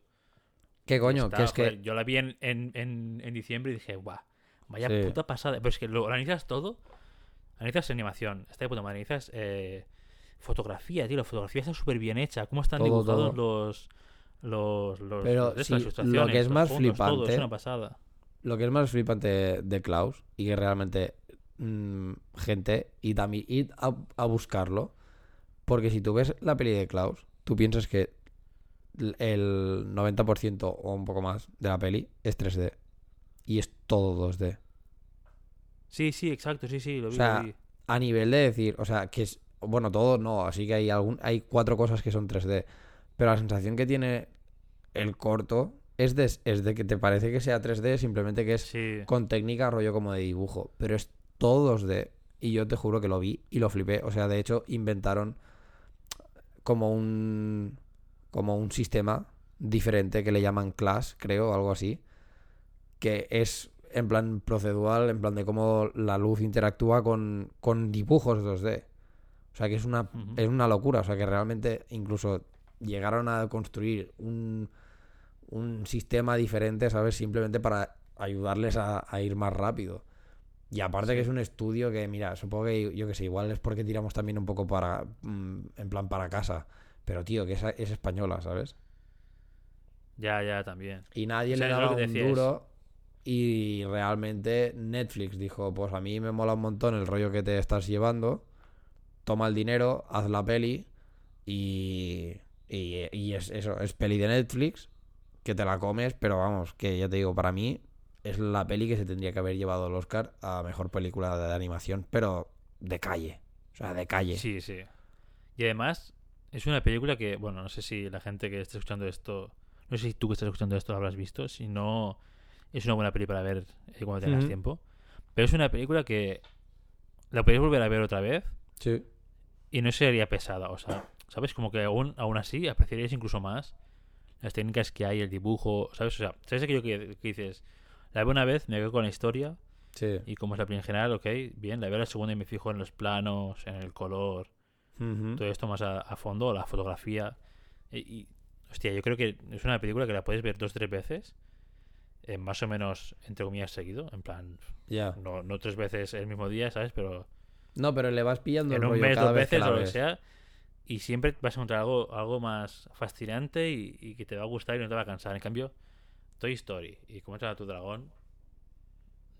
¿Qué coño? Está, que es que yo la vi en, en, en, en diciembre y dije, guau, vaya Sí. puta pasada. Pero es que lo analizas todo. Analizas animación, está de puta madre. Analizas eh, fotografía, tío. La fotografía está súper bien hecha. ¿Cómo están Todo, dibujados todo. los. Los, los, Pero los- sí, lo que es más fondos, todo, flipante- es una pasada. lo que es más flipante de Klaus y que realmente mm, gente y también id a, a buscarlo porque si tú ves la peli de Klaus tú piensas que el 90% o un poco más de la peli es 3D y es todo 2D Sí, sí, exacto, sí, sí, lo vi. O sea, vi. a nivel de decir o sea que es bueno todo no así que hay algún hay cuatro cosas que son 3D pero la sensación que tiene el corto es de, es de que te parece que sea 3D simplemente que es Sí. con técnica rollo como de dibujo, pero es todo 2D. Y yo te juro que lo vi y lo flipé. O sea, de hecho, inventaron como un como un sistema diferente que le llaman class, creo, o algo así, que es en plan procedural, en plan de cómo la luz interactúa con, con dibujos 2D. O sea, que es una, es una locura. O sea, que realmente incluso llegaron a construir un, un sistema diferente, ¿sabes? Simplemente para ayudarles a, a ir más rápido. Y aparte que es un estudio que, mira, supongo que, yo que sé, igual es porque tiramos también un poco para, mm, en plan para casa. Pero, tío, que es, es española, ¿sabes? Ya, ya, también. Y nadie O sea, le daba un duro. Y realmente Netflix dijo, pues a mí me mola un montón el rollo que te estás llevando. Toma el dinero, haz la peli. Y, y, y es eso, es peli de Netflix. Que te la comes, pero vamos, que ya te digo, para mí es la peli que se tendría que haber llevado el Oscar a mejor película de animación, pero de calle. O sea, de calle. Sí, sí. Y además, es una película que, bueno, no sé si la gente que esté escuchando esto, no sé si tú que estás escuchando esto lo habrás visto, si no, es una buena peli para ver eh, cuando tengas tiempo. Pero es una película que la podéis volver a ver otra vez Sí. y no sería pesada. O sea, ¿sabes? Como que aún, aún así apreciaríais incluso más las técnicas que hay, el dibujo, ¿sabes? O sea, ¿sabes aquello que, que dices? La veo una vez, me quedo con la historia Sí. y como es la peli en general, ok, bien, la veo la segunda y me fijo en los planos, en el color, Ujú. todo esto más a, a fondo, la fotografía. Y, y, hostia, yo creo que es una película que la puedes ver dos o tres veces, eh, más o menos, entre comillas, seguido. En plan, Ya. no, no tres veces el mismo día, ¿sabes? Pero No, pero le vas pillando en el un rollo mes, cada dos vez veces, o lo que sea. Y siempre vas a encontrar algo, algo más fascinante y, y que te va a gustar y no te va a cansar. En cambio, Toy Story y Cómo entrenar a tu dragón,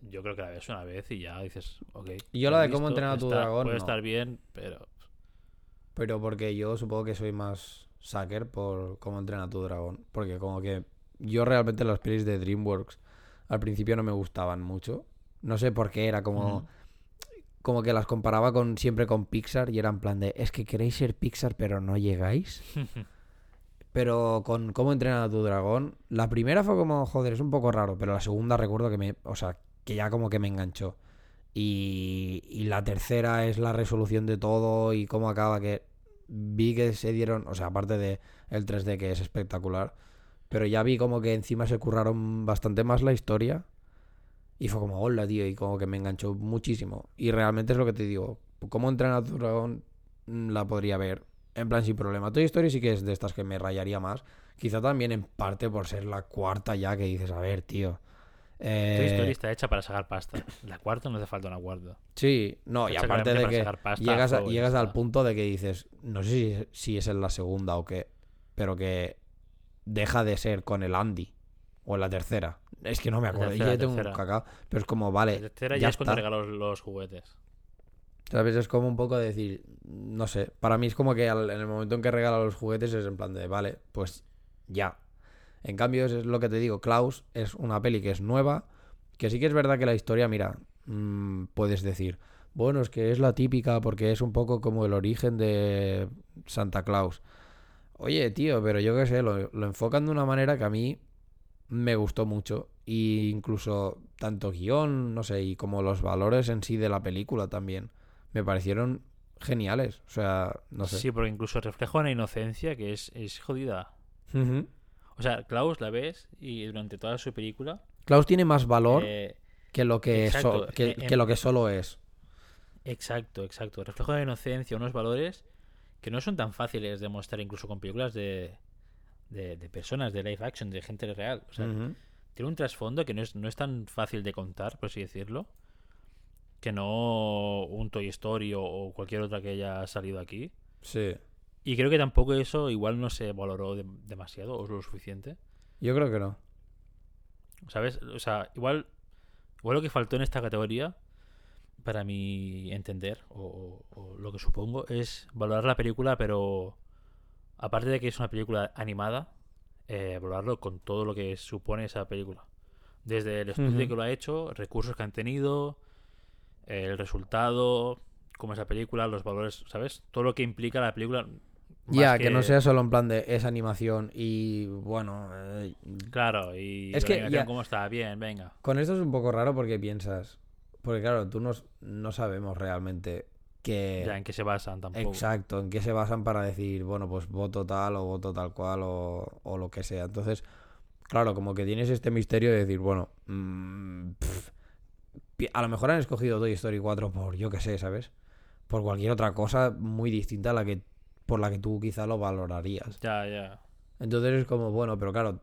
yo creo que la ves una vez y ya dices, ok. Y yo la de Cómo visto, entrenar a tu está- dragón, Puede no. estar bien, pero Pero porque yo supongo que soy más sucker por cómo entrena tu dragón. Porque como que yo realmente las pelis de DreamWorks al principio no me gustaban mucho. No sé por qué, era como... Como que las comparaba con siempre con Pixar y era en plan de, es que queréis ser Pixar pero no llegáis. Pero con cómo entrenar a tu dragón, la primera fue como, joder, es un poco raro, pero la segunda recuerdo que me, o sea, que ya como que me enganchó. Y, la tercera es la resolución de todo y cómo acaba que vi que se dieron, o sea, aparte de el 3D que es espectacular, pero ya vi como que encima se curraron bastante más la historia y fue como, hola, tío, y como que me enganchó muchísimo. Y realmente es lo que te digo, cómo entrenar a tu dragón mm, la podría ver en plan sin problema. Toy Story sí que es de estas que me rayaría más. Quizá también en parte por ser la cuarta ya que dices, a ver, tío. Eh, Toy Story está hecha para sacar pasta. La cuarta no hace falta una cuarta. Sí, no, y Está aparte de que pasta, llegas, a- llegas al punto de que dices, no sé si, si es en la segunda o qué, pero que deja de ser con el Andy. O en la tercera. Es que no me acuerdo. tercera, ya tengo un tercera. cacao. Pero es como, vale. La tercera ya ya es cuando regalos los juguetes. ¿Sabes? Es como un poco de decir, no sé, para mí es como que al- en el momento en que regala los juguetes es en plan de, vale, pues ya. En cambio, es lo que te digo, Klaus es una peli que es nueva, que sí que es verdad que la historia, mira, mm, puedes decir, bueno, es que es la típica porque es un poco como el origen de Santa Claus. Oye, tío, pero yo qué sé, lo, lo enfocan de una manera que a mí me gustó mucho. Y incluso tanto guion, no sé, y como los valores en sí de la película también me parecieron geniales. O sea, no sé. Sí, porque incluso refleja una inocencia que es, es jodida. O sea, Klaus la ves y durante toda su película. Klaus tiene más valor eh, que lo que, exacto, so- que, en- que lo que solo es. exacto, exacto. Refleja una inocencia, unos valores que no son tan fáciles de mostrar incluso con películas de, de, de personas, de live action, de gente real. O sea, tiene un trasfondo que no es, no es tan fácil de contar, por así decirlo, que no un Toy Story o, o cualquier otra que haya salido aquí. Sí. Y creo que tampoco eso igual no se valoró de- demasiado o lo suficiente. Yo creo que no. ¿Sabes? O sea, igual, igual lo que faltó en esta categoría, para mi entender, o, o lo que supongo, es valorar la película, pero aparte de que es una película animada, eh, valorarlo con todo lo que supone esa película. Desde el estudio que lo ha hecho, recursos que han tenido, el resultado, como esa película, los valores, ¿sabes? Todo lo que implica la película. Ya, que... no sea solo en plan de esa animación y bueno. eh, Claro, y Es la que ya- ¿cómo está? Bien, venga. con esto es un poco raro porque piensas. Porque claro, tú no, no sabemos realmente que. Ya, en qué se basan tampoco. Exacto, en qué se basan para decir, bueno, pues voto tal o voto tal cual o, o lo que sea. Entonces, claro, como que tienes este misterio de decir, bueno, mm, pi- a lo mejor han escogido Toy Story 4 por, yo qué sé, ¿sabes? Por cualquier otra cosa muy distinta a la que por la que tú quizá lo valorarías. Ya, ya. Entonces es como, bueno, pero claro,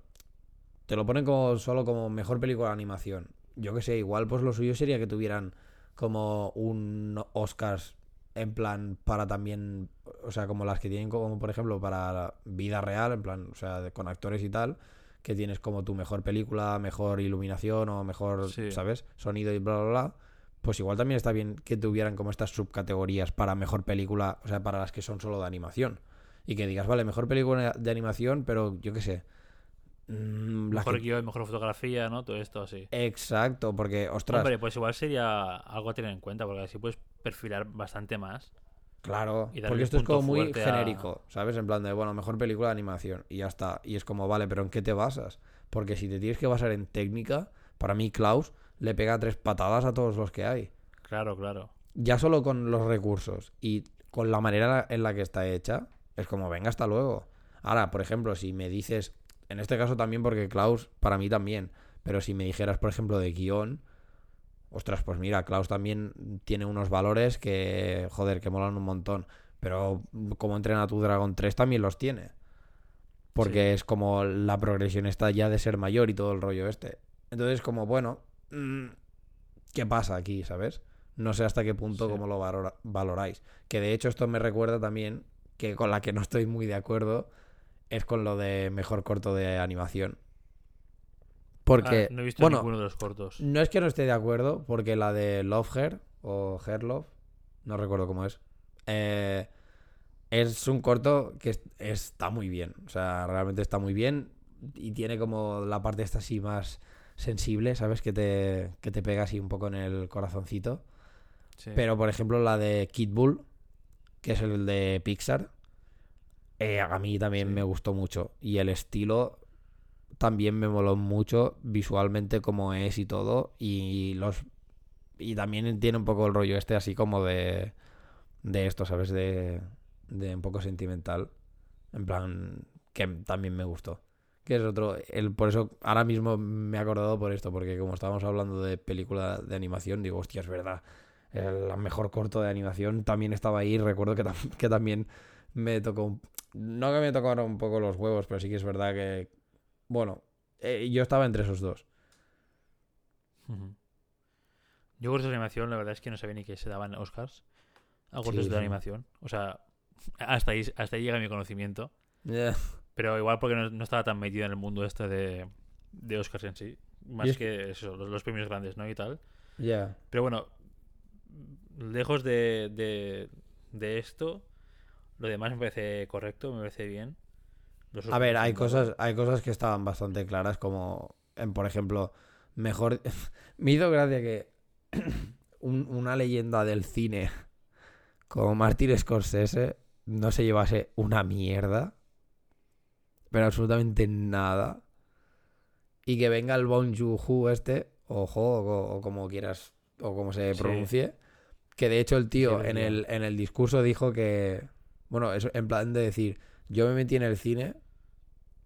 te lo ponen como solo como mejor película de animación. Yo que sé, igual pues lo suyo sería que tuvieran como un Oscars en plan para también, o sea, como las que tienen como por ejemplo para vida real, en plan, o sea, de- con actores y tal, que tienes como tu mejor película, mejor iluminación o mejor, Sí. ¿sabes? Sonido y bla, bla, bla. Pues igual también está bien que tuvieran como estas subcategorías para mejor película, o sea, para las que son solo de animación. Y que digas, vale, mejor película de animación, pero yo qué sé. mm, la Mejor que- guion, mejor fotografía, ¿no? Todo esto así. Exacto, porque, ostras, Hombre, pues igual sería algo a tener en cuenta, porque así puedes perfilar bastante más. claro, porque esto es como muy a- genérico, ¿sabes? En plan de, bueno, mejor película de animación y ya está. Y es como, vale, pero ¿en qué te basas? Porque si te tienes que basar en técnica, para mí Klaus le pega tres patadas a todos los que hay. Claro, claro. Ya solo con los recursos y con la manera en la que está hecha, es como, venga, hasta luego. Ahora, por ejemplo, si me dices, en este caso también porque Klaus, para mí también, pero si me dijeras, por ejemplo, de guion, ostras, pues mira, Klaus también tiene unos valores que, joder, que molan un montón. Pero como entrena tu Dragon 3 también los tiene. Porque es como la progresión está ya de ser mayor y todo el rollo este. Entonces, como, bueno, ¿qué pasa aquí, sabes? No sé hasta qué punto Sí. cómo lo valora- valoráis. Que de hecho esto me recuerda también que con la que no estoy muy de acuerdo es con lo de mejor corto de animación. Porque, Ah, no he visto bueno, ninguno de los cortos. no es que no esté de acuerdo, porque la de Love Her o Her Love, no recuerdo cómo es, eh, es un corto que es- está muy bien. O sea, realmente está muy bien y tiene como la parte esta así más sensible, ¿sabes? Que te, que te pega así un poco en el corazoncito. Sí. Pero, por ejemplo, la de Kid Bull, que es el de Pixar, eh, a mí también Sí. me gustó mucho. Y el estilo también me moló mucho visualmente como es y todo. Y los y también tiene un poco el rollo este así como de de esto, ¿sabes? De, de un poco sentimental. En plan, que también me gustó. Que es otro, el, por eso ahora mismo me he acordado por esto, porque como estábamos hablando de película de animación, digo, hostia, es verdad. El mejor corto de animación también estaba ahí. Recuerdo que, tam- que también me tocó. un- No que me tocaron un poco los huevos, pero sí que es verdad que. Bueno, eh, yo estaba entre esos dos. Yo cortos de animación, la verdad es que no sabía ni que se daban Oscars a cortos Sí, de sí. animación. O sea, hasta ahí, hasta ahí llega mi conocimiento. Pero igual porque no, no estaba tan metido en el mundo este de, de Oscars en sí. Más es- que eso, los, los premios grandes, ¿no? Y tal. Ya. Pero bueno, lejos de, de, de esto, lo demás me parece correcto, me parece bien. Los A ver, hay cosas, hay cosas que estaban bastante claras, como, en, por ejemplo, mejor... Me hizo gracia que un- una leyenda del cine como Martin Scorsese no se llevase una mierda, pero absolutamente nada, y que venga el Bon Joon-ho este, ojo, o, o como quieras, o como se Sí. pronuncie, que de hecho el tío Sí, en el, en el discurso dijo que, bueno, es en plan de decir, yo me metí en el cine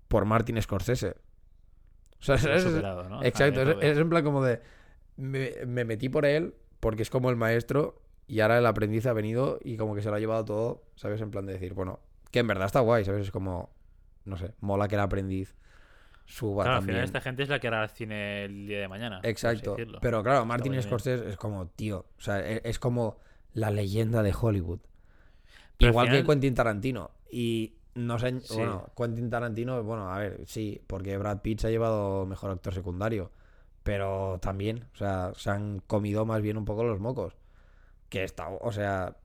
por Martin Scorsese. O sea, es- superado, ¿no? exacto, es en plan como de, me, me metí por él porque es como el maestro y ahora el aprendiz ha venido y como que se lo ha llevado todo, ¿sabes? En plan de decir, bueno, que en verdad está guay, ¿sabes? Es como, no sé, mola que el aprendiz suba Claro, al también. final esta gente es la que hará el cine el día de mañana. Exacto. Pero claro, Martin. Scorsese es como, tío, o sea, e- es, como la leyenda de Hollywood. Pero al Igual que Quentin Tarantino. Y no sé, Sí. bueno, Quentin Tarantino, bueno, a ver, sí, porque Brad Pitt se ha llevado mejor actor secundario. Pero también, o sea, se han comido más bien un poco los mocos. Que está, o sea,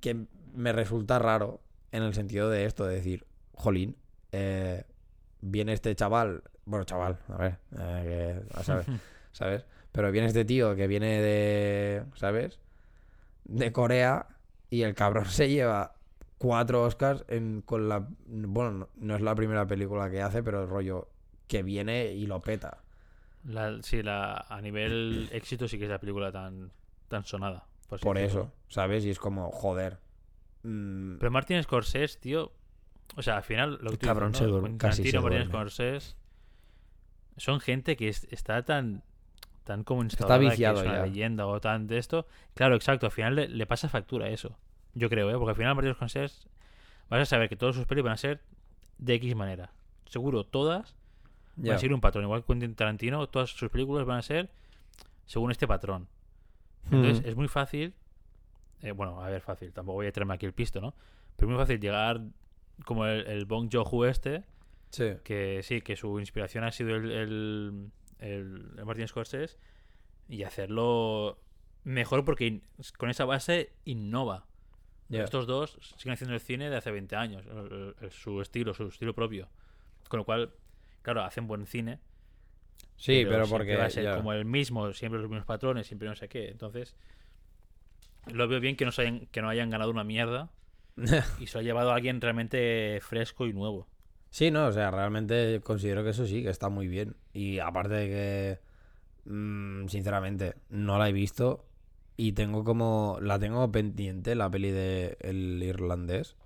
que me resulta raro en el sentido de esto, de decir, jolín, eh, viene este chaval, bueno, chaval, a ver, eh, que, a saber, ¿sabes? Pero viene este tío que viene de, ¿sabes? De Corea y el cabrón se lleva cuatro Oscars en, con la... Bueno, no, es la primera película que hace, pero el rollo que viene y lo peta. La- sí, la, a nivel éxito sí que es la película tan, tan sonada. por eso, ¿sabes? Y es como, joder. mm, Pero Martin Scorsese, tío. O sea, al final lo que tú cabrón dices, se ¿no? Tarantino, Martin duerme. Scorsese. Son gente que es- está tan. Tan como instaurada viciado que es una ya. leyenda o tan de esto. Claro, exacto. Al final le, le pasa factura eso. Yo creo, ¿eh? Porque al final Martin Scorsese. Vas a saber que todas sus pelis van a ser de X manera. Seguro, todas van a seguir un patrón. Igual que Quentin Tarantino, todas sus películas van a ser según este patrón. Entonces Mm. es muy fácil. eh, bueno, a ver, fácil. Tampoco voy a traerme aquí el pisto, ¿no? Pero es muy fácil llegar como el, el Bong Joon-ho este, Sí. que sí, que su inspiración ha sido el, el, el- Martin Scorsese, y hacerlo mejor porque con esa base innova. Estos dos siguen haciendo el cine de hace 20 años, su estilo, su estilo propio. Con lo cual, claro, hacen buen cine. Sí, pero, porque... va a ser ya. como el mismo, siempre los mismos patrones, siempre no sé qué. Entonces, lo veo bien que no, hayan, que no hayan ganado una mierda y se lo ha llevado a alguien realmente fresco y nuevo. Sí, no, o sea, realmente considero que eso sí, que está muy bien. Y aparte de que, mm, sinceramente, no la he visto y tengo como, la tengo pendiente, la peli de El Irlandés.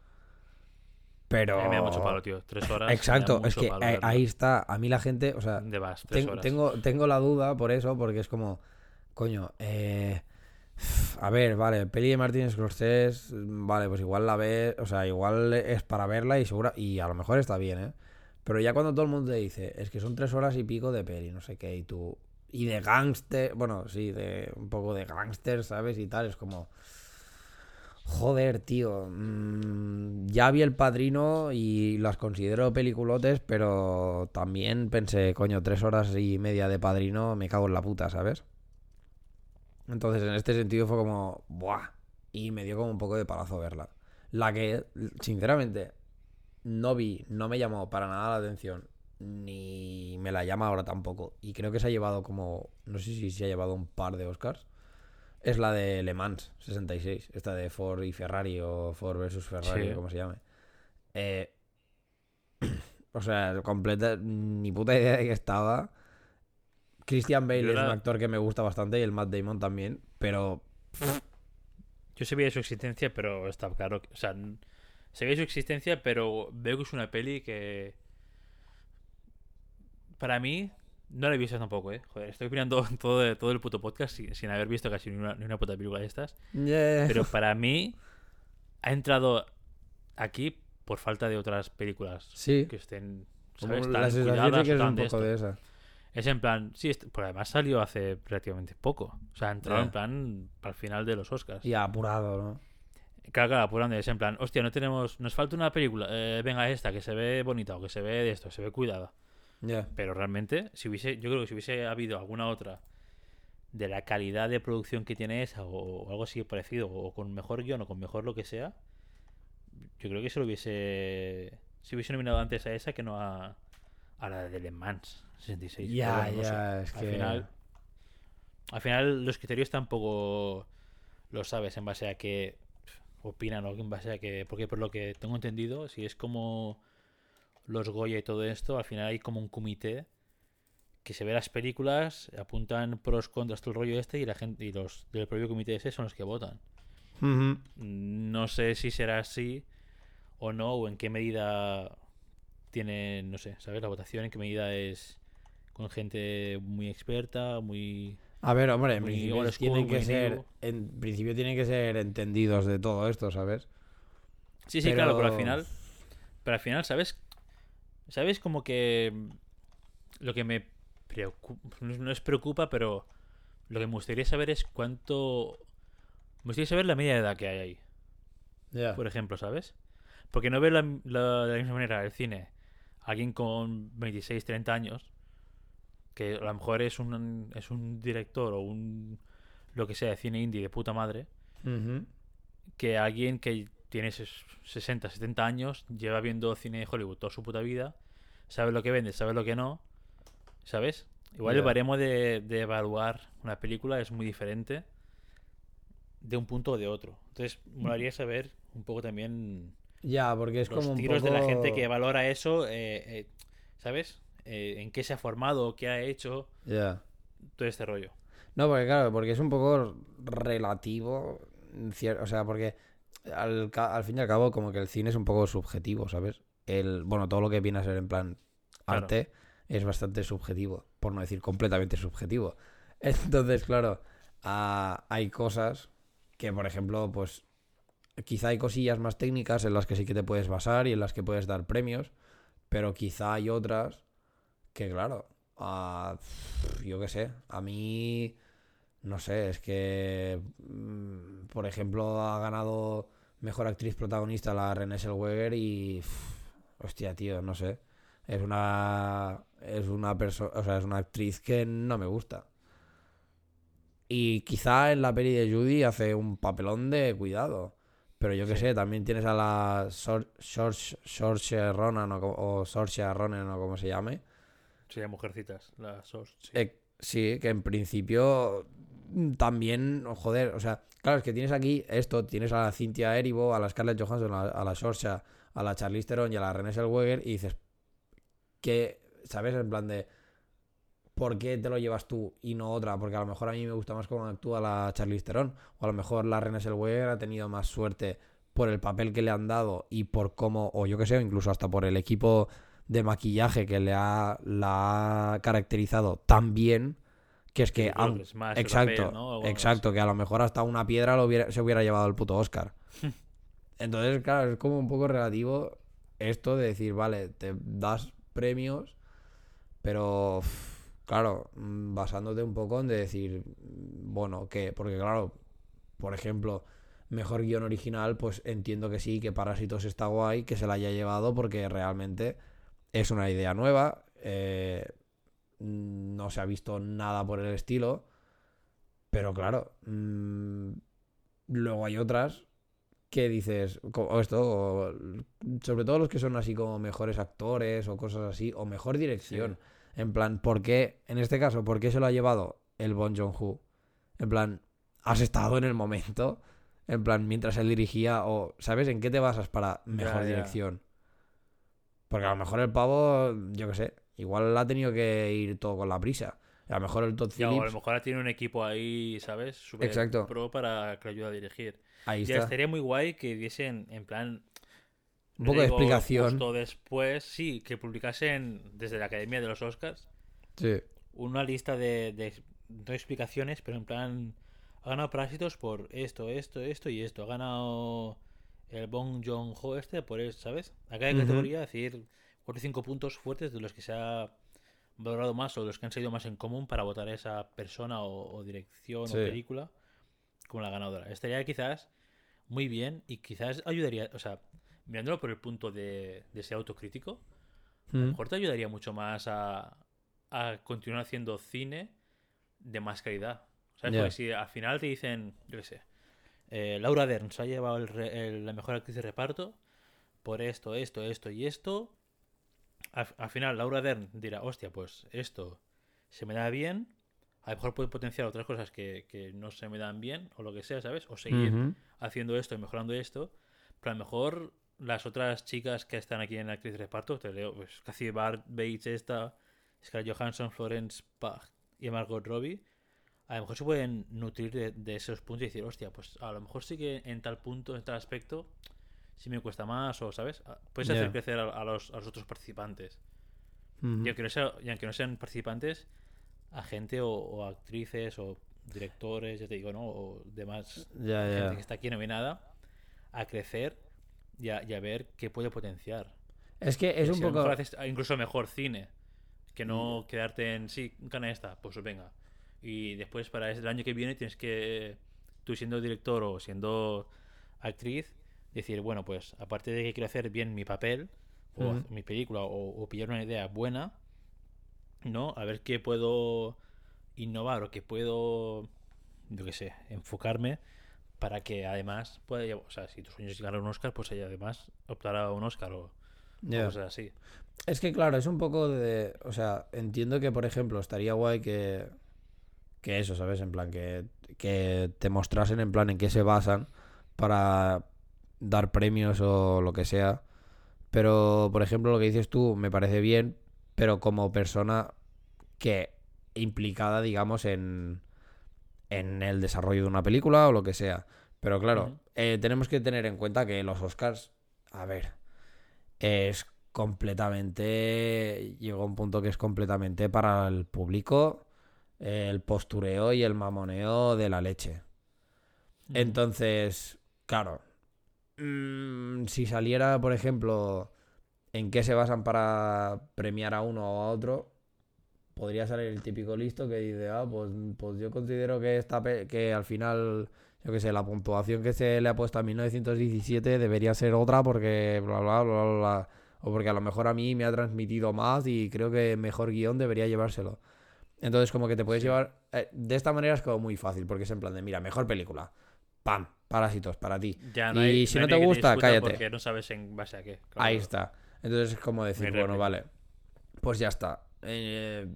Pero... Me da mucho palo, tío. Tres horas. Exacto, es que palo ahí, está, a mí la gente, o sea, vas, ten- tengo, tengo la duda por eso, porque es como, coño, eh, a ver, vale, peli de Martin Scorsese, vale, pues igual la ves, o sea, igual es para verla y segura, y a lo mejor está bien, ¿eh? Pero ya cuando todo el mundo te dice, es que son tres horas y pico de peli, no sé qué, y tú, y de gángster, bueno, sí, de un poco de gángster, ¿sabes? Y tal, es como... Joder, tío. mm, ya vi El Padrino y las considero peliculotes, pero también pensé, coño, tres horas y media de Padrino, me cago en la puta, ¿sabes? Entonces, en este sentido fue como, ¡buah! Y me dio como un poco de palazo verla. La que, sinceramente, no vi, no me llamó para nada la atención, ni me la llama ahora tampoco. Y creo que se ha llevado como, no sé si se ha llevado un par de Oscars. es la de Le Mans 66. Esta de Ford y Ferrari o Ford versus Ferrari, Sí. como se llame. Eh, o sea, completa. Ni puta idea de que estaba. Christian Bale Yo es un la- actor que me gusta bastante y el Matt Damon también. Pero Yo sabía su existencia, pero está claro. que- O sea, sabía su existencia, pero veo que es una peli que. Para mí, no la he visto tampoco, ¿eh? Joder, estoy opinando todo, todo el puto podcast sin, sin haber visto casi ni una, ni una puta película de estas. Yeah. Pero para mí, ha entrado aquí por falta de otras películas Sí. que estén. ¿sabes? la Tan sensación que o es un poco de esa. Es en plan, sí, pero además salió hace relativamente poco. O sea, ha entrado Ya. en plan para el final de los Oscars. Y apurado, ¿no? Claro, claro, apurando, es en plan, hostia, no tenemos, nos falta una película, eh, venga esta, que se ve bonita o que se ve de esto, se ve cuidada. Ya. Pero realmente, si hubiese, yo creo que si hubiese habido alguna otra de la calidad de producción que tiene esa o, o algo así parecido, o con mejor guion o con mejor lo que sea, yo creo que se lo hubiese, se hubiese nominado antes a esa que no a, a la de Le Mans 66. Pero Ya, bueno, no sé. ya, es Al que. final, al final los criterios tampoco lo sabes en base a qué opinan o en base a que porque por lo que tengo entendido si es como los Goya y todo esto al final hay como un comité que se ve las películas apuntan pros contras todo el rollo este y la gente y los del propio comité ese son los que votan no sé si será así o no o en qué medida tiene no sé sabes la votación en qué medida es con gente muy experta muy A ver, hombre, en principio school, tienen que ser. En principio tienen que ser entendidos de todo esto, ¿sabes? Sí, sí, Pero- claro, pero al final. Pero al final, ¿sabes? ¿Sabes como que. Lo que me preocupa. No es- preocupa, pero. Lo que me gustaría saber es cuánto. Me gustaría saber la media de edad que hay ahí, por ejemplo, ¿sabes? Porque no veo la, la- de la misma manera el cine. Alguien con 26, 30 años. Que a lo mejor es un, es un director o un. Lo que sea, de cine indie de puta madre que alguien que tiene ses- 60, 70 años lleva viendo cine de Hollywood toda su puta vida, sabe lo que vende, sabe lo que no, ¿sabes? Igual el Ya. baremo de, de evaluar una película es muy diferente de un punto o de otro. Entonces, molaría saber un poco también Ya, porque es los como un tiros poco... de la gente que valora eso, eh, eh, ¿sabes? Eh, en qué se ha formado, qué ha hecho, Ya. todo este rollo. No, porque claro, porque es un poco relativo, o sea, porque al, fin y al cabo como que el cine es un poco subjetivo, ¿sabes? El, bueno, todo lo que viene a ser en plan Claro. arte es bastante subjetivo, por no decir completamente subjetivo. Entonces, claro, ah, hay cosas que, por ejemplo, pues quizá hay cosillas más técnicas en las que sí que te puedes basar y en las que puedes dar premios, pero quizá hay otras que, claro, ah, yo qué sé, a mí, no sé, es que, mm, por ejemplo, ha ganado mejor actriz protagonista la Renée Zellweger y, hostia, tío, no sé, es una, es una persona, o sea, es una actriz que no me gusta. Y quizá en la peli de Judy hace un papelón de cuidado. Pero yo qué Sí. sé, también tienes a la Sor- Saoirse Saoirse Ronan o, o Saoirse Ronan o como se llame. Sería Mujercitas, la SOS. sí. Eh, sí, que en principio mm, también, joder, o sea, claro, es que tienes aquí esto, tienes a la Cynthia Erivo, a la Scarlett Johansson, a, a la Saoirse, a la Charlize Theron y a la Renée Zellweger y dices que, ¿sabes? En plan de ¿por qué te lo llevas tú y no otra? Porque a lo mejor a mí me gusta más cómo actúa la Charlize Theron o a lo mejor la Renée Zellweger ha tenido más suerte por el papel que le han dado y por cómo, o yo que sé, incluso hasta por el equipo de maquillaje que le ha, la ha caracterizado tan bien que es que Sí, aun- exacto, exacto, que a lo mejor hasta una piedra lo hubiera- se hubiera llevado el puto Oscar. Entonces, claro, es como un poco relativo esto de decir, vale, te das premios, pero claro, mm, basándote un poco en de decir, mm, bueno, ¿qué? Porque claro, por ejemplo, mejor guion original, pues entiendo que sí, que Parásitos está guay, que se la haya llevado porque realmente es una idea nueva, eh, no se ha visto nada por el estilo, pero claro, mm, luego hay otras que dices, o esto, o sobre todo los que son así como mejores actores o cosas así, o mejor dirección. En plan, ¿por qué, en este caso, por qué se lo ha llevado el Bon Joon-ho? En plan, has estado en el momento. En plan, mientras él dirigía, o ¿sabes en qué te basas para mejor dirección? Porque a lo mejor el pavo, yo qué sé, igual ha tenido que ir todo con la prisa. A lo mejor el Todd Ya, o a lo Phillips, mejor tiene un equipo ahí, ¿sabes? Súper Exacto. pro para que le ayude a dirigir. ahí Ya está. estaría muy guay que diesen, en plan. Un poco de explicación. Justo después, sí, que publicasen desde la Academia de los Oscars Sí. una lista de, de explicaciones, pero en plan. Ha ganado Parásitos por esto, esto, esto y esto. Ha ganado el Bong Joon-ho este por eso, ¿sabes? A cada Ujú. categoría, decir 4 o 5 puntos fuertes de los que se ha valorado más o los que han salido más en común para votar a esa persona o, o dirección Sí. o película como la ganadora. Estaría quizás muy bien y quizás ayudaría, o sea, mirándolo por el punto de, de ser autocrítico, a lo Mm. mejor te ayudaría mucho más a, a continuar haciendo cine de más calidad. ¿Sabes? Ya. Porque si al final te dicen, yo qué sé, eh, Laura Dern se ha llevado el re- el- la mejor actriz de reparto por esto, esto, esto y esto. Al, al final Laura Dern dirá, hostia, pues esto se me da bien. A lo mejor puede potenciar otras cosas que, que no se me dan bien o lo que sea, ¿sabes? O seguir haciendo esto y mejorando esto. Pero a lo mejor las otras chicas que están aquí en la actriz de reparto, te leo, pues Cathy Bart, Bates, esta, Scarlett Johansson, Florence Pugh y Margot Robbie, a lo mejor se pueden nutrir de, de esos puntos y decir, hostia, pues a lo mejor sí que en tal punto, en tal aspecto, sí me cuesta más, o, ¿sabes? Ah, Puedes hacer crecer a, a los, a los otros participantes. Ujú. Y, aunque no sea- y aunque no sean participantes, a gente o, o actrices o directores, ya te digo, ¿no? O demás gente que está aquí nominada a crecer y a, y a ver qué puede potenciar. Es que es un si poco. haces incluso mejor cine que no quedarte en sí, gana esta, pues venga. Y después para el año que viene tienes que, tú siendo director o siendo actriz, decir, bueno, pues aparte de que quiero hacer bien mi papel o mi película o, o pillar una idea buena, ¿no? A ver qué puedo innovar o qué puedo, yo qué sé, enfocarme para que además pueda, llevar- o sea, si tu sueño es ganar un Oscar, pues ahí además optar a un Oscar o, Ya. cosas así. Es que claro, es un poco de... O sea, entiendo que, por ejemplo, estaría guay que... Que eso, ¿sabes? En plan, que, que te mostrasen en plan en qué se basan para dar premios o lo que sea. Pero, por ejemplo, lo que dices tú me parece bien, pero como persona que implicada, digamos, en, en el desarrollo de una película o lo que sea. Pero claro, eh, tenemos que tener en cuenta que los Oscars, a ver, es completamente. Llegó a un punto que es completamente para el público el postureo y el mamoneo de la leche. Entonces, claro, mm, si saliera, por ejemplo, en qué se basan para premiar a uno o a otro, podría salir el típico listo que dice, ah, pues, pues yo considero que esta pe- que al final, yo qué sé, la puntuación que se le ha puesto a 1917 debería ser otra porque bla bla bla bla, bla. o porque a lo mejor a mí me ha transmitido más y creo que mejor guion debería llevárselo. Entonces como que te puedes Sí. llevar eh, de esta manera es como muy fácil porque es en plan de, mira, mejor película. Pam, parásitos para ti. Ya, Y si no te gusta, cállate. Porque no sabes en base a qué. claro. Ahí está. Entonces es como decir, Muy bueno, vale, pues ya está. Eh,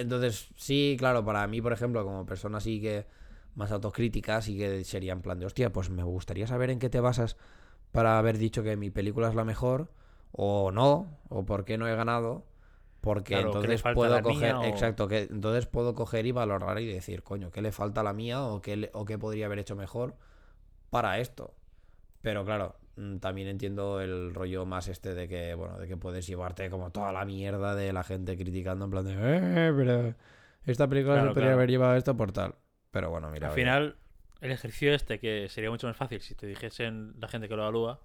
entonces, sí, claro, para mí, por ejemplo, como persona así que más autocrítica, sí que sería en plan de, hostia, pues me gustaría saber en qué te basas para haber dicho que mi película es la mejor, o no, o por qué no he ganado. Porque Claro, ¿qué le entonces puedo coger, mía o- exacto, que entonces puedo coger y valorar y decir, coño, ¿qué le falta a la mía o qué, le- o qué podría haber hecho mejor para esto? Pero claro, también entiendo el rollo más este de que, bueno, de que puedes llevarte como toda la mierda de la gente criticando en plan de, eh, pero esta película Claro, se podría claro. haber llevado esto por tal. Pero bueno, mira. Al oye, final, el ejercicio este, que sería mucho más fácil si te dijesen la gente que lo evalúa,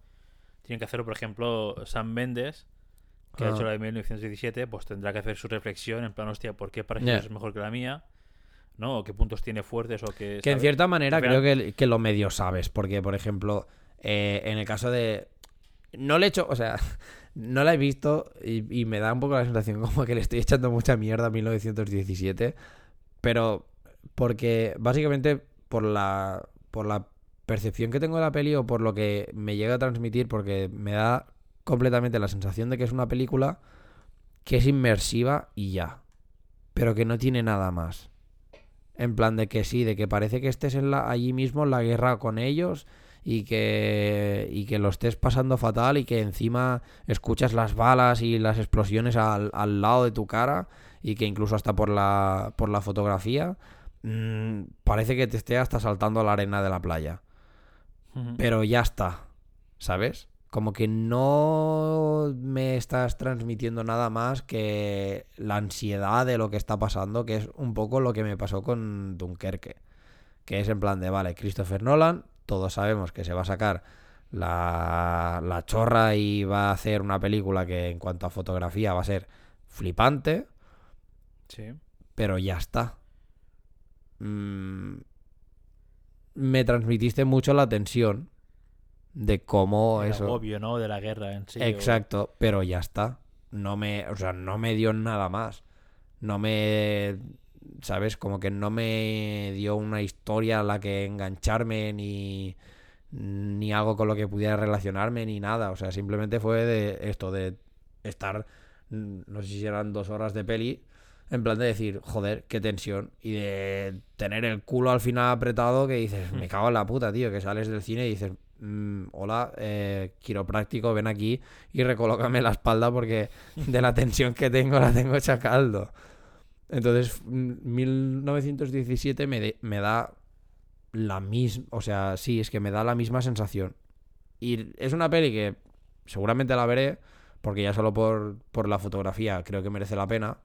tienen que hacerlo, por ejemplo, Sam Mendes, que ha Ah. hecho la de 1917, pues tendrá que hacer su reflexión en plan, hostia, ¿por qué para Ya. es mejor que la mía? ¿No? O qué puntos tiene fuertes o qué... Que en cierta manera creo que, que lo medio sabes, porque por ejemplo, eh, en el caso de... No le he hecho, o sea, no la he visto y, me da un poco la sensación como que le estoy echando mucha mierda a 1917, pero porque básicamente por la, por la percepción que tengo de la peli o por lo que me llega a transmitir, porque me da completamente la sensación de que es una película que es inmersiva y ya, pero que no tiene nada más. En plan de que sí, de que parece que estés en la, allí mismo en la guerra con ellos y que, y que lo estés pasando fatal y que encima escuchas las balas y las explosiones al, al lado de tu cara y que incluso hasta por la, por la fotografía mm, parece que te esté hasta saltando a la arena de la playa. Pero ya está, ¿sabes? Como que no me estás transmitiendo nada más que la ansiedad de lo que está pasando, que es un poco lo que me pasó con Dunkerque. Que es en plan de, vale, Christopher Nolan, todos sabemos que se va a sacar la, la chorra y va a hacer una película que en cuanto a fotografía va a ser flipante, Sí. pero ya está. Mm, me transmitiste mucho la tensión de cómo El eso. agobio, ¿no? De la guerra en sí. o- Exacto, pero ya está. No me, o sea, no me dio nada más. No me, ¿sabes? Como que no me dio una historia a la que engancharme ni ni algo con lo que pudiera relacionarme ni nada. O sea, simplemente fue de esto de estar, no sé si eran dos horas de peli, en plan de decir, joder, qué tensión. Y de tener el culo al final apretado que dices, me cago en la puta, tío, que sales del cine y dices, "Mm, hola, eh, quiropráctico, ven aquí y recolócame la espalda porque de la tensión que tengo la tengo hecha caldo. Entonces, mm, 1917 me, de- me da la misma, o sea, sí, es que me da la misma sensación. Y es una peli que seguramente la veré, porque ya solo por, por la fotografía creo que merece la pena,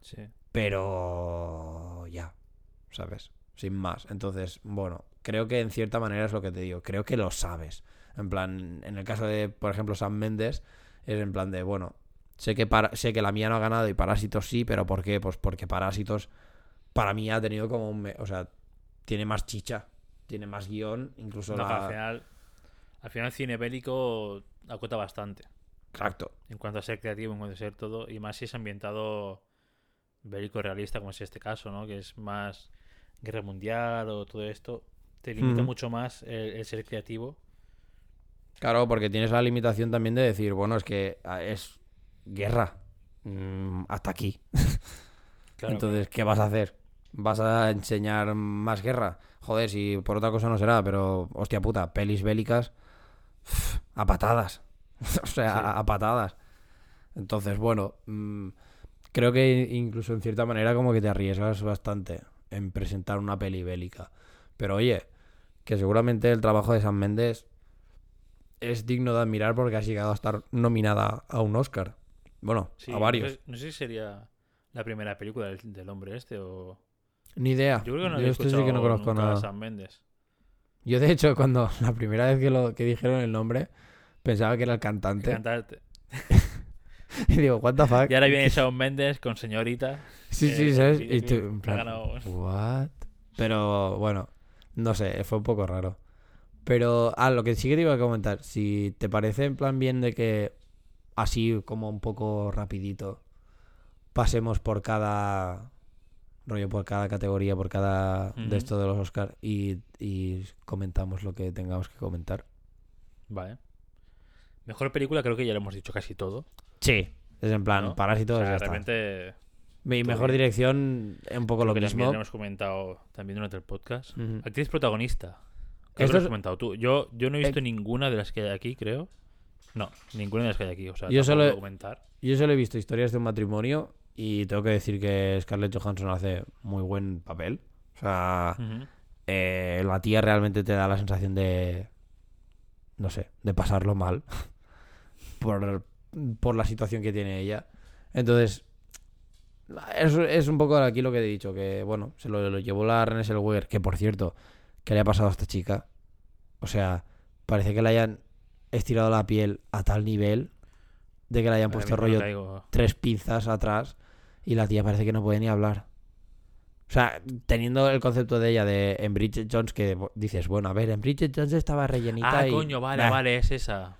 Sí. pero ya, ¿sabes? Sin más. Entonces, bueno, creo que en cierta manera es lo que te digo, creo que lo sabes. En plan, en el caso de, por ejemplo, Sam Mendes, es en plan de, bueno, sé que, para, sé que la mía no ha ganado y Parásitos sí, pero ¿por qué? Pues porque Parásitos para mí ha tenido como un... O sea, tiene más chicha, tiene más guion, incluso No, la... al final, al final el cine bélico acota bastante. Exacto. En cuanto a ser creativo, en cuanto a ser todo. Y más si es ambientado bélico realista, como es este caso, ¿no? Que es más guerra mundial o todo esto. Te limita mucho más el, el ser creativo. Claro, porque tienes la limitación también de decir, bueno, es que ah, es guerra. Mm, hasta aquí. Claro, Entonces, ¿qué vas a hacer? ¿Vas a enseñar más guerra? Joder, si por otra cosa no será, pero hostia puta, pelis bélicas a patadas. o sea, Sí. a, a patadas. Entonces, bueno, mm, creo que incluso en cierta manera como que te arriesgas bastante en presentar una peli bélica. Pero oye, que seguramente el trabajo de San Méndez es digno de admirar porque ha llegado a estar nominada a un Oscar. Bueno, sí, a varios. No sé, no sé si sería la primera película del, del hombre este o... Ni idea. Yo creo que no Yo esto sí que no conozco nada. Sam Mendes. Yo de hecho cuando la primera vez que lo que dijeron el nombre pensaba que era el cantante Cantante. y digo what the fuck Y ahora viene Shawn Mendes con señorita. sí sí eh, sabes sí, y sí, tú, en plan, what pero bueno no sé fue un poco raro pero ah lo que sí que te iba a comentar si te parece en plan bien de que así como un poco rapidito pasemos por cada rollo por cada categoría por cada de esto de los Oscar y, y comentamos lo que tengamos que comentar Vale. Mejor película creo que ya lo hemos dicho casi todo. Sí, es en plan, ¿no? parásitos O sea, realmente Mi mejor bien. dirección es un poco lo que mismo. también lo hemos comentado también durante el podcast. Actriz protagonista. Creo que Esto lo has es- comentado tú. Yo, yo no he visto Eh, ninguna de las que hay aquí, creo. No, ninguna de las que hay aquí. O sea, Yo solo- comentar. Yo solo he visto historias de un matrimonio y tengo que decir que Scarlett Johansson hace muy buen papel. O sea, eh, la tía realmente te da la sensación de, no sé, de pasarlo mal por, por la situación que tiene ella. Entonces, es, es un poco aquí lo que he dicho, que bueno, se lo, lo llevó la Renée Zellweger, que por cierto, ¿qué le ha pasado a esta chica? O sea, parece que le hayan estirado la piel a tal nivel de que le hayan Ahora puesto rollo caigo. tres pinzas atrás y la tía parece que no puede ni hablar. O sea, teniendo el concepto de ella de en Bridget Jones que dices, bueno, a ver, en Bridget Jones estaba rellenita Ah, y... coño, vale, Nah. vale, es esa.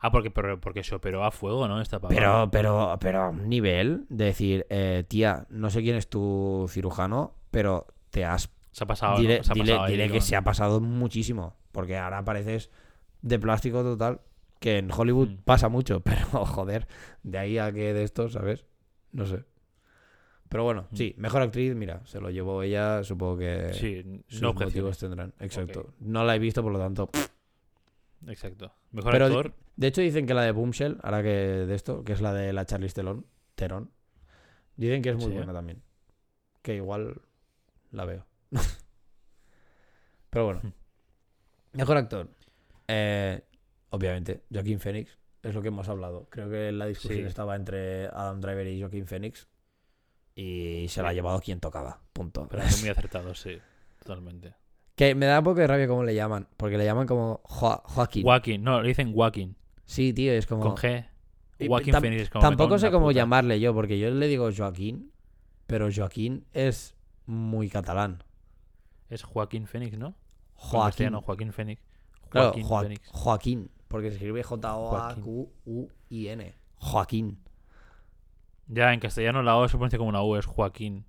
Ah, porque, pero- porque se operó a fuego, ¿no? Esta. Pero, pero, pero a un nivel de decir, eh, tía, no sé quién es tu cirujano, pero te has... Se ha pasado. ¿no? dile Se ha dile- pasado ahí dile que con- se ha pasado muchísimo, porque ahora pareces de plástico total, que en Hollywood Mm. pasa mucho, pero joder, de ahí a que de esto, ¿sabes? No sé. Pero bueno, sí, mejor actriz, mira, se lo llevó ella, supongo que Sí, sus no motivos tendrán. Exacto. No la he visto, por lo tanto. Exacto. Mejor Pero- actor. De hecho, dicen que la de Boomshell, ahora que de esto, que es la de la Charlize Theron, Theron dicen que es muy Sí. buena también. Que igual la veo. Pero bueno. Mejor actor. Eh, obviamente, Joaquín Phoenix. Es lo que hemos hablado. Creo que la discusión Sí. estaba entre Adam Driver y Joaquín Phoenix. Y se la ha llevado quien tocaba. Punto. Pero es muy acertado, sí. Totalmente. Que me da un poco de rabia cómo le llaman. Porque le llaman como Joa- Joaquín. Joaquín. No, le dicen Joaquín. sí, tío, es como. Con G. Joaquín tam- Phoenix es como Tampoco sé cómo puta. llamarle yo, porque yo le digo Joaquín, pero Joaquín es muy catalán. Es Joaquín Phoenix, ¿no? Joaquín. Joaquín Phoenix. Claro, Joaquín Joa- Phoenix. Joaquín, porque se escribe J-O-A-Q-U-I-N. Joaquín. Ya, en castellano la O se pronuncia como una U, es Joaquín.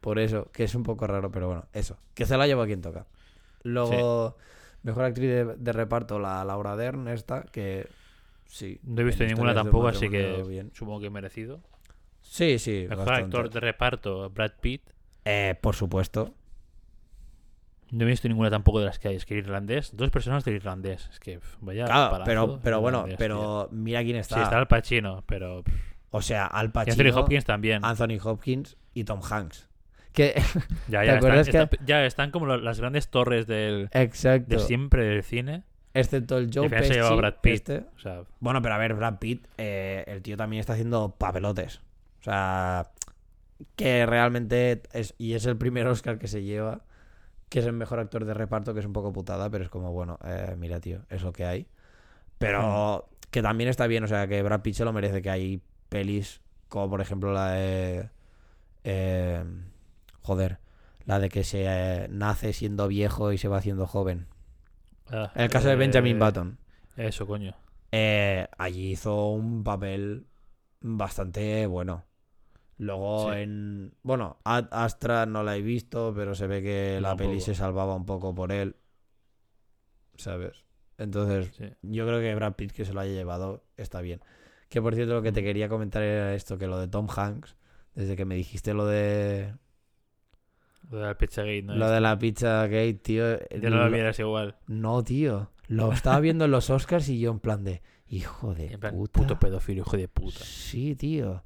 Por eso, que es un poco raro, pero bueno, eso. Que se la lleva quien toca. Luego, mejor actriz de, de reparto, la Laura Dern, esta, que sí. No he visto ninguna tampoco, así que bien. supongo que merecido. Sí, sí. Mejor bastante. actor de reparto, Brad Pitt. Eh, por supuesto. No he visto ninguna tampoco de las que hay. Es que irlandés, dos personas del irlandés. Es que pf, vaya. Claro, palazo pero, pero bueno, irlandés, pero mira quién está. Sí, está Al Pacino, pero. O sea, Al y Pacino, Anthony Hopkins también. Anthony Hopkins y Tom Hanks. Que, ya, ¿te ya, acuerdas están, que- ya están como las grandes torres del, exacto. de siempre del cine. Excepto el Joe se Pesci. lleva Brad Pitt. este. O sea, Bueno, pero a ver, Brad Pitt, eh, el tío también está haciendo papelotes. O sea, que realmente es, y es el primer Oscar que se lleva, que es el mejor actor de reparto, que es un poco putada, pero es como, bueno, eh, mira, tío, es lo que hay. Pero que también está bien, o sea, que Brad Pitt se lo merece, que hay pelis como, por ejemplo, la de... eh, joder, la de que se eh, nace siendo viejo y se va haciendo joven. ah, En el caso de eh, Benjamin Button. Eso, coño. Eh, allí hizo un papel bastante bueno. Luego Sí. en... Bueno, Ad Astra no la he visto, pero se ve que la peli se salvaba un poco por él. ¿Sabes? Entonces, Sí. yo creo que Brad Pitt que se lo haya llevado está bien. Que por cierto, lo que te Mm. quería comentar era esto, que lo de Tom Hanks, desde que me dijiste lo de... Lo de la Pizzagate, ¿no? Lo de la pizza gate, tío. Ya no lo vieras igual. No, tío. Lo estaba viendo en los Oscars y yo en plan de... Hijo de plan, puta. puto pedófilo, hijo de puta. Sí, tío.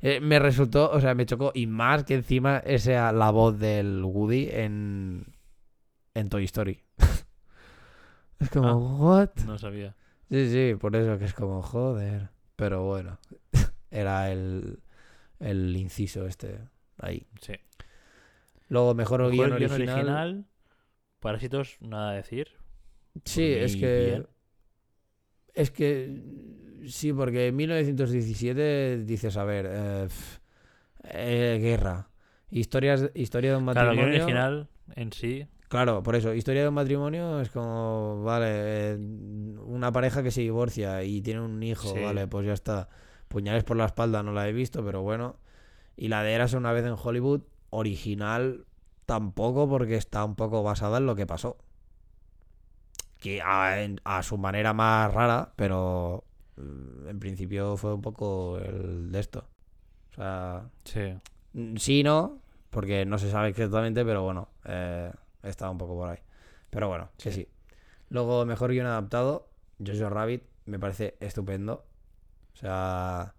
Eh, me resultó, o sea, me chocó. Y más que encima esa la voz del Woody en, en Toy Story. es como, Ah. ¿what? No sabía. Sí, sí, por eso que es como, joder. Pero bueno, era el, el inciso este ahí. Sí. Luego, mejor, Mejor guion guion original. Parásitos, nada a decir. Sí, es que. bien. Es que. Sí, porque en 1917 dices, a ver, eh, eh, guerra. Historias, historia de un Claro, el matrimonio. original en sí. Claro, por eso, historia de un matrimonio es como, vale, eh, una pareja que se divorcia y tiene un hijo, Sí. vale, pues ya está. Puñales por la espalda no la he visto, pero bueno. Y la de Eras una vez en Hollywood, original tampoco, porque está un poco basada en lo que pasó. Que a, su manera más rara, pero en principio fue un poco el de esto. O sea, Sí. Sí, no, porque no se sabe exactamente, pero bueno, eh, está un poco por ahí. Pero bueno, que sí. Luego, mejor guion adaptado, Jojo Rabbit, me parece estupendo. O sea,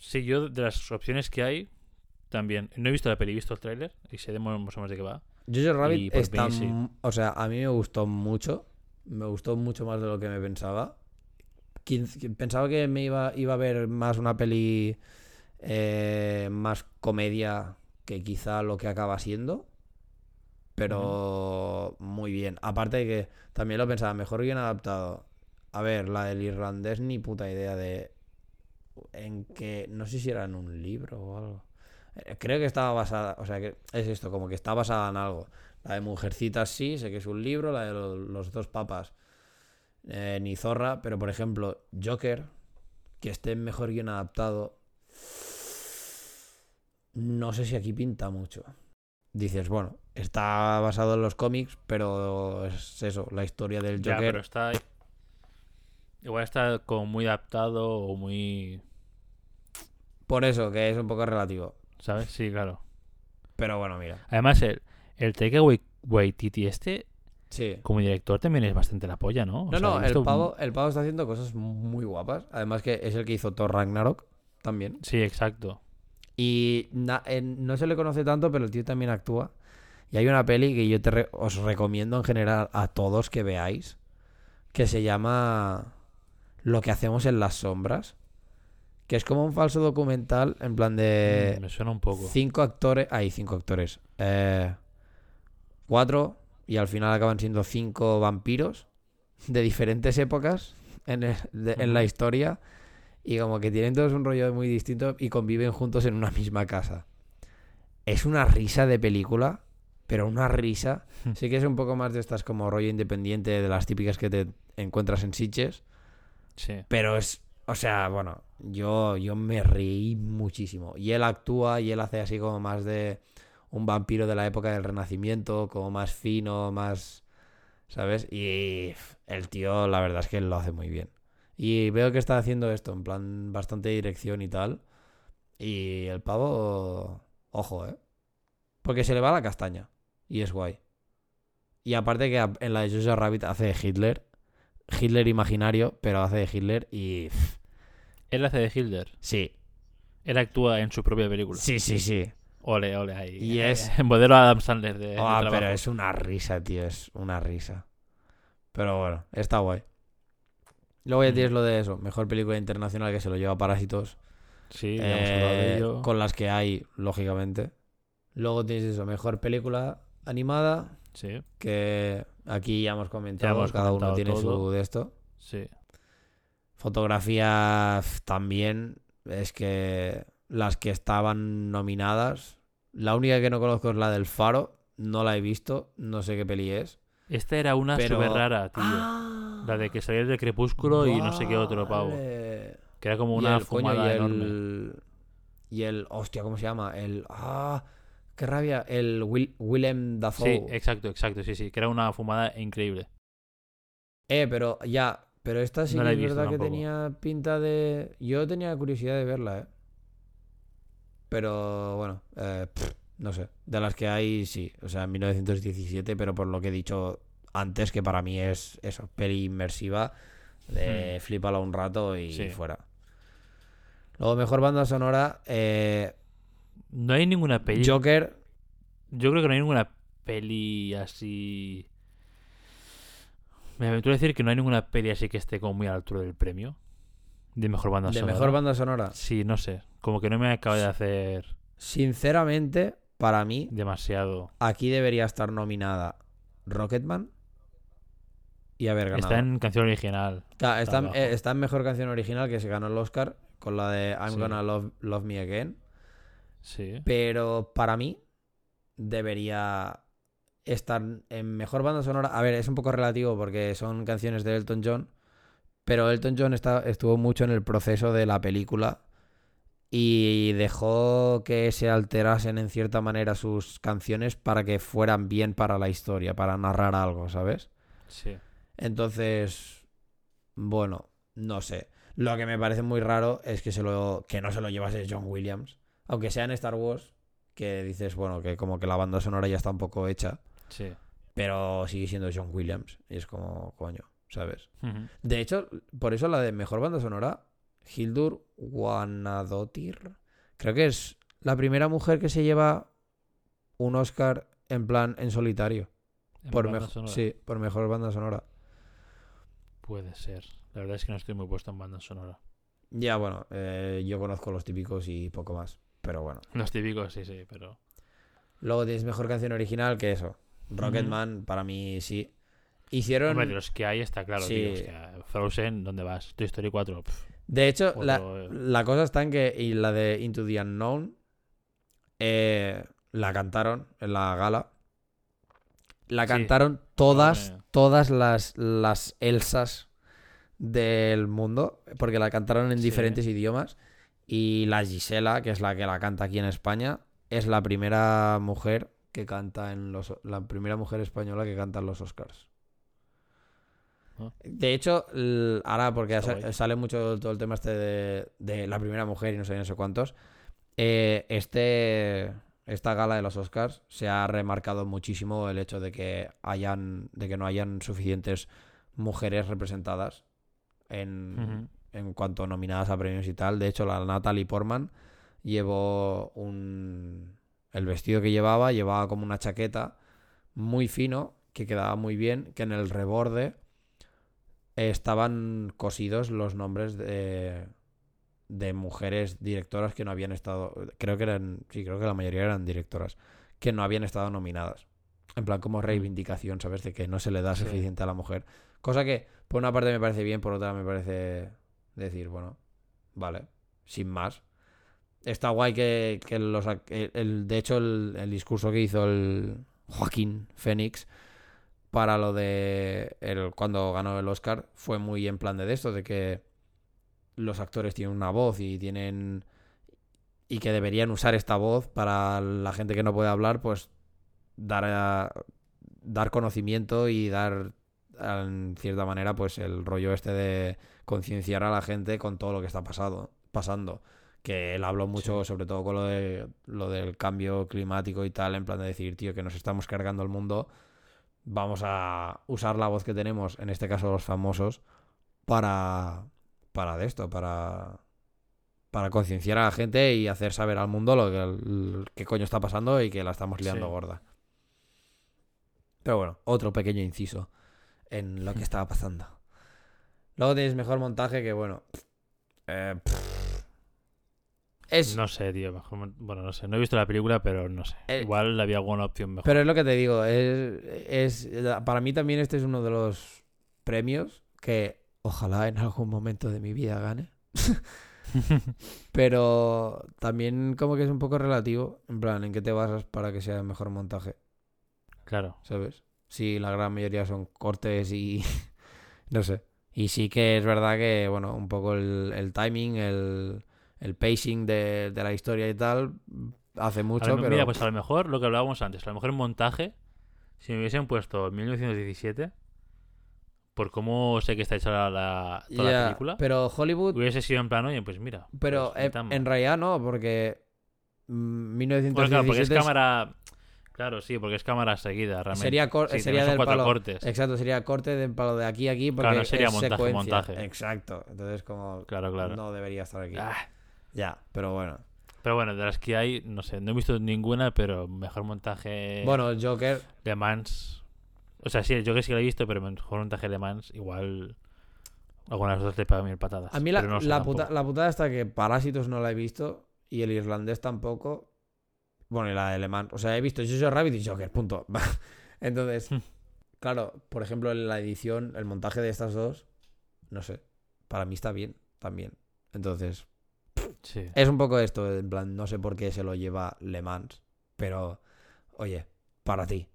Sí, yo de las opciones que hay, también. No he visto la peli, he visto el tráiler y sé de más o menos de qué va. Jojo Rabbit está... mí, sí. O sea, a mí me gustó mucho. Me gustó mucho más de lo que me pensaba. Pensaba que me iba, iba a ver más una peli eh, más comedia que quizá lo que acaba siendo. Pero muy bien. Aparte de que también lo pensaba, mejor bien adaptado. A ver, la del irlandés ni puta idea de en que no sé si era en un libro o algo. Eh, Creo que estaba basada, o sea que es esto, como que está basada en algo. La de Mujercitas sí, sé que es un libro, la de lo- los dos papas eh, ni zorra, pero por ejemplo, Joker, que esté mejor guion adaptado, no sé si aquí pinta mucho. Dices, bueno, está basado en los cómics, pero es eso, la historia del Ya, Joker. pero está. Igual está como muy adaptado o muy. Por eso, que es un poco relativo. ¿Sabes? Sí, claro. Pero bueno, mira. Además, el, el Taika Wai- Waititi este, Sí. como director, también es bastante la polla, ¿no? O No, sea, no, el pavo, el pavo está haciendo cosas muy guapas. Además que es el que hizo Thor Ragnarok también. Sí, exacto. Y na- en- no se le conoce tanto, pero el tío también actúa. Y hay una peli que yo te re- os recomiendo en general a todos que veáis, que se llama Lo que hacemos en las sombras, que es como un falso documental en plan de Mm, me suena un poco. cinco actores, hay cinco actores, eh, cuatro y al final acaban siendo cinco vampiros de diferentes épocas en, el- de- en la historia y como que tienen todos un rollo muy distinto y conviven juntos en una misma casa. Es una risa de película, pero una risa. Sí que es un poco más de estas como rollo independiente de las típicas que te encuentras en Sitges, Sí. pero es, o sea, bueno, yo, yo me reí muchísimo. Y él actúa y él hace así como más de un vampiro de la época del Renacimiento, como más fino, más, ¿sabes? Y el tío, la verdad es que lo hace muy bien. Y veo que está haciendo esto, en plan, bastante dirección y tal. Y el pavo, ojo, ¿eh? Porque se le va la castaña. Y es guay. Y aparte que en la de Jojo Rabbit hace de Hitler. Hitler imaginario, pero hace de Hitler y... Él hace de Hilder. Sí, Él actúa en su propia película. sí, sí, sí. Ole, ole ahí. Y es- En modelo Adam Sandler de, Ah, pero es una risa, tío, es una risa. Pero bueno, está guay. Luego ya Mm. tienes lo de eso, mejor película internacional que se lo lleva Parásitos. Sí, ya de eh, ello. con las que hay, lógicamente. Luego tienes eso, mejor película animada, Sí, que aquí ya hemos comentado, hemos cada uno tiene su de esto. sí. Fotografía también, es que las que estaban nominadas, la única que no conozco es la del Faro, no la he visto, no sé qué peli es. Esta era una Pero- súper rara, tío. Ah, La de que salías del crepúsculo y no sé qué otro pavo. Que era como Y una el coño, fumada y enorme. el, y el, hostia, ¿cómo se llama? El, ah, qué rabia, el Will, Willem Dafoe. Sí, exacto, exacto, sí, sí. Que era una fumada increíble. Eh, pero ya, pero esta sí No que es verdad que tenía pinta de... Yo tenía curiosidad de verla, eh. Pero bueno, eh, pff, no sé. De las que hay, sí. O sea, 1917, pero por lo que he dicho antes, que para mí es eso, peli inmersiva, de flipalo un rato y. Sí. fuera. Luego, mejor banda sonora, eh, No hay ninguna peli. Joker, Yo creo que no hay ninguna peli así. Me aventuro a decir que no hay ninguna peli así que esté como muy a la altura del premio. De mejor banda de sonora. mejor banda sonora. Sí, no sé. Como que no me acaba de hacer Sinceramente, para mí, demasiado. aquí debería estar nominada Rocketman y haber ganado. Está en canción original. Claro, está, eh, está en mejor canción original que se ganó el Oscar con la de I'm Sí. Gonna Love, Love Me Again. Sí. Pero para mí debería estar en mejor banda sonora. A ver, es un poco relativo porque son canciones de Elton John. Pero Elton John está, estuvo mucho en el proceso de la película y dejó que se alterasen en cierta manera sus canciones para que fueran bien para la historia, para narrar algo, ¿sabes? Sí. Entonces, bueno, no sé. Lo que me parece muy raro es que, se lo, que no se lo llevase John Williams. Aunque sea en Star Wars, que dices, bueno, que como que la banda sonora ya está un poco hecha, Sí. pero sigue siendo John Williams. Y es como, coño, ¿sabes? De hecho, por eso la de mejor banda sonora, Hildur Guanadotir, creo que es la primera mujer que se lleva un Oscar en plan en solitario. En Por mejor, sí, por mejor banda sonora. Puede ser. La verdad es que no estoy muy puesto en banda sonora. Ya, bueno, eh, yo conozco los típicos y poco más. Pero bueno. Los típicos, sí, sí, pero. Luego tienes mejor canción original que eso. Rocketman, para mí sí. Hicieron. Hombre, de los que hay está claro, Sí. tío. es que Frozen, ¿dónde vas? Toy Story 4. pf, De hecho, la, eh. la cosa está en que. Y la de Into the Unknown. eh, la cantaron en la gala. La Sí. cantaron todas, todas las, las Elsas del mundo. Porque la cantaron en Sí. diferentes idiomas. Y la Gisela, que es la que la canta aquí en España, es la primera mujer que canta en los. La primera mujer española que canta en los Oscars. De hecho, ahora, porque sale mucho todo el tema este de, de la primera mujer y no sé, no sé cuántos. eh, este. esta gala de los Oscars se ha remarcado muchísimo el hecho de que hayan de que no hayan suficientes mujeres representadas en, Ujú. en cuanto nominadas a premios y tal. De hecho, la Natalie Portman llevó un el vestido que llevaba llevaba como una chaqueta muy fino que quedaba muy bien, que en el reborde estaban cosidos los nombres de de mujeres directoras que no habían estado, creo que eran, sí, creo que la mayoría eran directoras, que no habían estado nominadas. En plan, como reivindicación, ¿sabes? De que no se le da Sí. suficiente a la mujer. Cosa que, por una parte me parece bien, por otra me parece decir, bueno, vale, sin más. Está guay que, que los... el, el- de hecho, el, el discurso que hizo el Joaquín Fénix para lo de el, cuando ganó el Oscar fue muy en plan de esto, de que los actores tienen una voz y tienen y que deberían usar esta voz para la gente que no puede hablar, pues dar a- dar conocimiento y dar en cierta manera pues el rollo este de concienciar a la gente con todo lo que está pasado, pasando. Que él habló mucho, sobre todo con lo de lo del cambio climático y tal, en plan de decir, tío, que nos estamos cargando el mundo. Vamos a usar la voz que tenemos, en este caso los famosos, para, para de esto, para, para concienciar a la gente y hacer saber al mundo lo que, qué coño está pasando y que la estamos liando Sí. gorda. Pero bueno, otro pequeño inciso en lo que estaba pasando. Luego tienes mejor montaje que, bueno. eh, pff, es, No sé, tío. mejor Bueno, no sé. No he visto la película, pero no sé. Eh, Igual había alguna opción mejor. Pero es lo que te digo, es, es para mí también este es uno de los premios que ojalá en algún momento de mi vida gane. Pero también como que es un poco relativo, en plan, ¿en qué te basas para que sea el mejor montaje? claro. ¿Sabes? Si la gran mayoría son cortes y no sé. Y sí que es verdad que, bueno, un poco el, el timing, el, el pacing de, de la historia y tal hace mucho, pero... Mira, pues a lo mejor lo que hablábamos antes, a lo mejor en montaje, si me hubiesen puesto 1917, por cómo sé que está hecha la, la- toda la película, Pero Hollywood hubiese sido en plan, oye, pues mira. Pero pues, en, realidad no, porque mm, Bueno, claro, porque es 1917 cámara. Claro, sí, porque es cámara seguida, realmente. sería, cor- Sí, sería del cuatro palo. cortes. Exacto, sería corte del palo de aquí a aquí porque Claro, no sería es montaje, secuencia. montaje. Exacto. Entonces como Claro, claro. no debería estar aquí. Ah, Ya, pero bueno. pero bueno, de las que hay, no sé, no he visto ninguna, pero mejor montaje Bueno, Joker, Le Mans. O sea, sí, yo que sí la he visto, pero mejor montaje Le Mans, igual. Algunas de otras le pagan mil patadas. a mí la, no la, tampoco. puta, la putada está que Parásitos no la he visto y el irlandés tampoco. Bueno, y la de Alemán. O sea, he visto Jojo Rabbit y Joker, punto. Entonces, Hmm. claro, por ejemplo, en la edición, el montaje de estas dos, no sé, para mí está bien también. Entonces, Sí. es un poco esto, en plan, no sé por qué se lo lleva Le Mans, pero, oye, para ti,